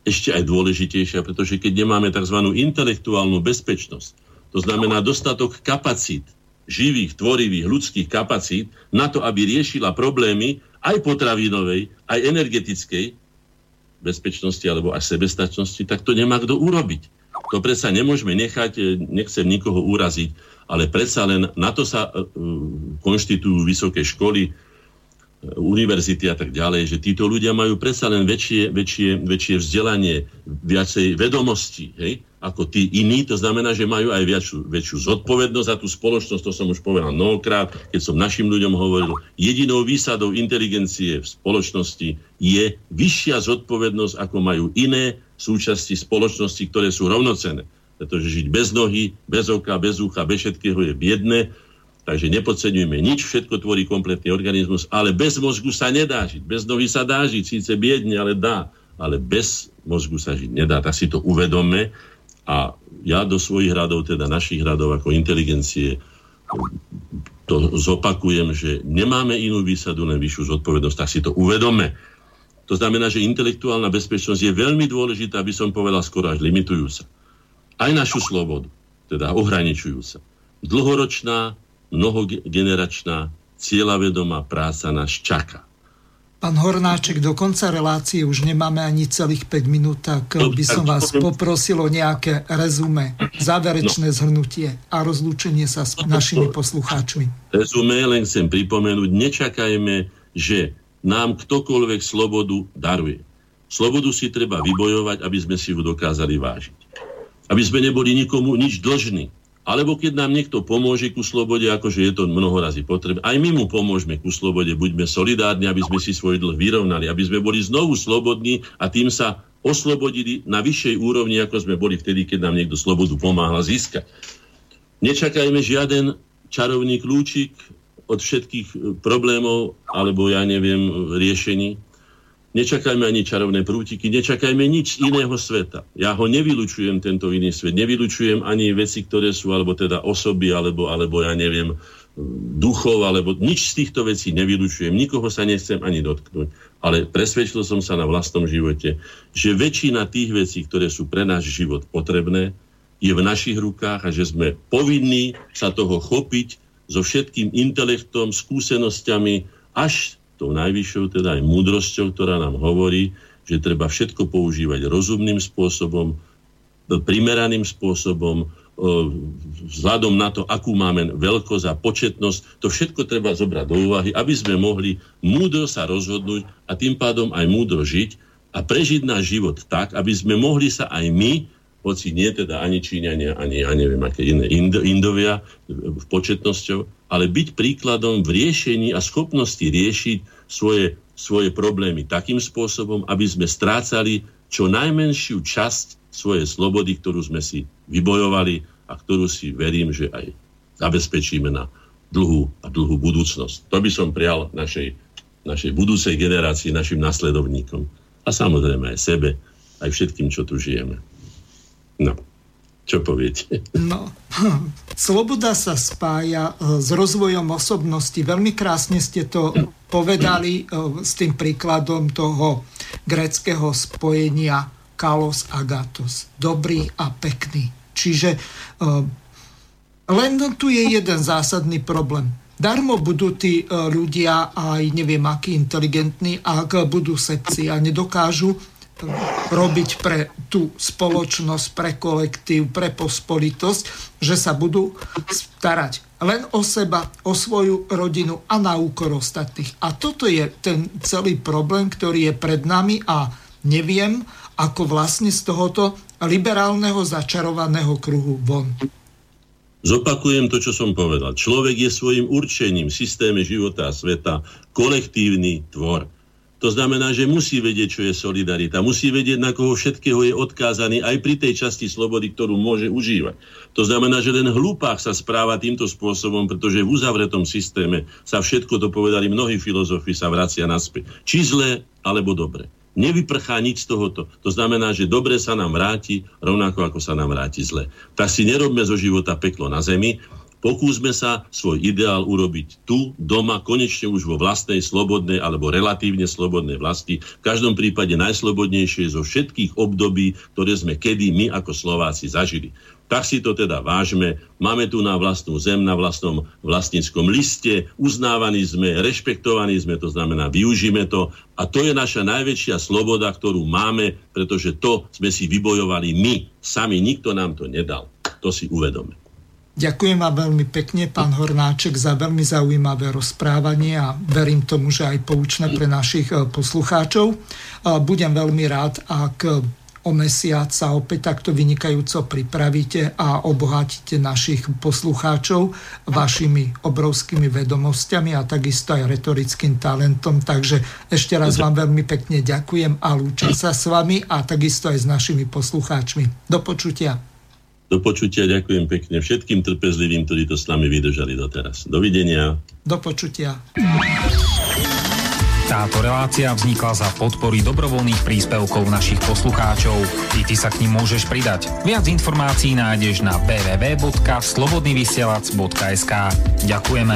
ešte aj dôležitejšia, pretože keď nemáme tzv. intelektuálnu bezpečnosť, to znamená dostatok kapacít, živých, tvorivých, ľudských kapacít na to, aby riešila problémy, aj potravinovej, aj energetickej bezpečnosti alebo až sebestačnosti, tak to nemá kto urobiť. To predsa nemôžeme nechať, e, nechcem nikoho uraziť, ale predsa len na to sa uh, konštitujú vysoké školy, univerzity a tak ďalej, že títo ľudia majú predsa len väčšie, väčšie, väčšie vzdelanie, viacej vedomostí, hej? ako tí iní. To znamená, že majú aj väčšiu, väčšiu zodpovednosť za tú spoločnosť. To som už povedal mnohokrát, keď som našim ľuďom hovoril. Jedinou výsadou inteligencie v spoločnosti je vyššia zodpovednosť, ako majú iné súčasti spoločnosti, ktoré sú rovnocené. Pretože žiť bez nohy, bez oka, bez ucha, bez všetkého je biedné. Takže nepodceňujeme nič, všetko tvorí kompletný organizmus, ale bez mozgu sa nedá žiť. Bez nohy sa dá žiť, síce biedne, ale dá. Ale bez mozgu sa žiť nedá. Tak si to uvedome a ja do svojich radov, teda našich radov ako inteligencie, to zopakujem, že nemáme inú výsadu, len vyššiu zodpovednosť, tak si to uvedome. To znamená, že intelektuálna bezpečnosť je veľmi dôležitá, aby som povedal skoro až limitujúca. Aj našu slobodu, teda ohraničujúca. Dlhoročná, mnohogeneračná, cieľavedomá práca nás čaká. Pán Hornáček, do konca relácie už nemáme ani celých 5 minút, tak no, by som vás poprosil o nejaké rezume, záverečné no. zhrnutie a rozlúčenie sa s našimi poslucháčmi. Rezume len chcem pripomenúť, nečakajme, že nám ktokoľvek slobodu daruje. Slobodu si treba vybojovať, aby sme si ju dokázali vážiť. Aby sme neboli nikomu nič dlžní alebo keď nám niekto pomôže ku slobode, akože je to mnoho razy potrebné, aj my mu pomôžeme ku slobode, buďme solidárni, aby sme si svoj dlh vyrovnali, aby sme boli znovu slobodní a tým sa oslobodili na vyššej úrovni, ako sme boli vtedy, keď nám niekto slobodu pomáhal získať. Nečakajme žiaden čarovný kľúčik od všetkých problémov, alebo ja neviem, riešení Nečakajme ani čarovné prútiky, nečakajme nič iného sveta. Ja ho nevylučujem, tento iný svet. Nevylučujem ani veci, ktoré sú, alebo teda osoby, alebo, alebo ja neviem, duchov, alebo nič z týchto vecí nevylučujem. Nikoho sa nechcem ani dotknúť. Ale presvedčil som sa na vlastnom živote, že väčšina tých vecí, ktoré sú pre náš život potrebné, je v našich rukách a že sme povinní sa toho chopiť so všetkým intelektom, skúsenosťami, až tou najvyššou teda aj múdrosťou, ktorá nám hovorí, že treba všetko používať rozumným spôsobom, primeraným spôsobom, vzhľadom na to, akú máme veľkosť a početnosť, to všetko treba zobrať do úvahy, aby sme mohli múdro sa rozhodnúť a tým pádom aj múdro žiť a prežiť náš život tak, aby sme mohli sa aj my, hoci nie teda ani Číňania, ani ja neviem, aké iné Indovia v početnosťou, ale byť príkladom v riešení a schopnosti riešiť svoje, svoje problémy takým spôsobom, aby sme strácali čo najmenšiu časť svojej slobody, ktorú sme si vybojovali a ktorú si verím, že aj zabezpečíme na dlhú a dlhú budúcnosť. To by som prial našej, našej budúcej generácii, našim nasledovníkom a samozrejme aj sebe, aj všetkým, čo tu žijeme. No. Čo poviete? No, sloboda sa spája e, s rozvojom osobnosti. Veľmi krásne ste to povedali e, s tým príkladom toho greckého spojenia kalos agatos. Dobrý a pekný. Čiže e, len tu je jeden zásadný problém. Darmo budú tí ľudia aj neviem akí inteligentní, ak budú sepci a nedokážu robiť pre tú spoločnosť, pre kolektív, pre pospolitosť, že sa budú starať len o seba, o svoju rodinu a na úkor ostatných. A toto je ten celý problém, ktorý je pred nami a neviem, ako vlastne z tohoto liberálneho začarovaného kruhu von. Zopakujem to, čo som povedal. Človek je svojim určením v systéme života a sveta kolektívny tvor. To znamená, že musí vedieť, čo je solidarita. Musí vedieť, na koho všetkého je odkázaný aj pri tej časti slobody, ktorú môže užívať. To znamená, že len hlupák sa správa týmto spôsobom, pretože v uzavretom systéme sa všetko, to povedali mnohí filozofi, sa vracia naspäť. Či zle, alebo dobre. Nevyprchá nič z tohoto. To znamená, že dobre sa nám vráti, rovnako ako sa nám vráti zle. Tak si nerobme zo života peklo na zemi, Pokúsme sa svoj ideál urobiť tu, doma, konečne už vo vlastnej, slobodnej alebo relatívne slobodnej vlasti. V každom prípade najslobodnejšie zo všetkých období, ktoré sme kedy my ako Slováci zažili. Tak si to teda vážme. Máme tu na vlastnú zem, na vlastnom vlastníckom liste. Uznávaní sme, rešpektovaní sme, to znamená, využíme to. A to je naša najväčšia sloboda, ktorú máme, pretože to sme si vybojovali my. Sami nikto nám to nedal. To si uvedome. Ďakujem vám veľmi pekne, pán Hornáček, za veľmi zaujímavé rozprávanie a verím tomu, že aj poučné pre našich e, poslucháčov. E, budem veľmi rád, ak o mesiac sa opäť takto vynikajúco pripravíte a obohatíte našich poslucháčov vašimi obrovskými vedomosťami a takisto aj retorickým talentom. Takže ešte raz vám veľmi pekne ďakujem a lúčim sa s vami a takisto aj s našimi poslucháčmi. Do počutia. Do počutia ďakujem pekne všetkým trpezlivým, ktorí to s nami vydržali doteraz. Dovidenia. Do počutia. Táto relácia vznikla za podpory dobrovoľných príspevkov našich poslucháčov. I ty sa k ním môžeš pridať. Viac informácií nájdeš na www.slobodnyvysielac.sk Ďakujeme.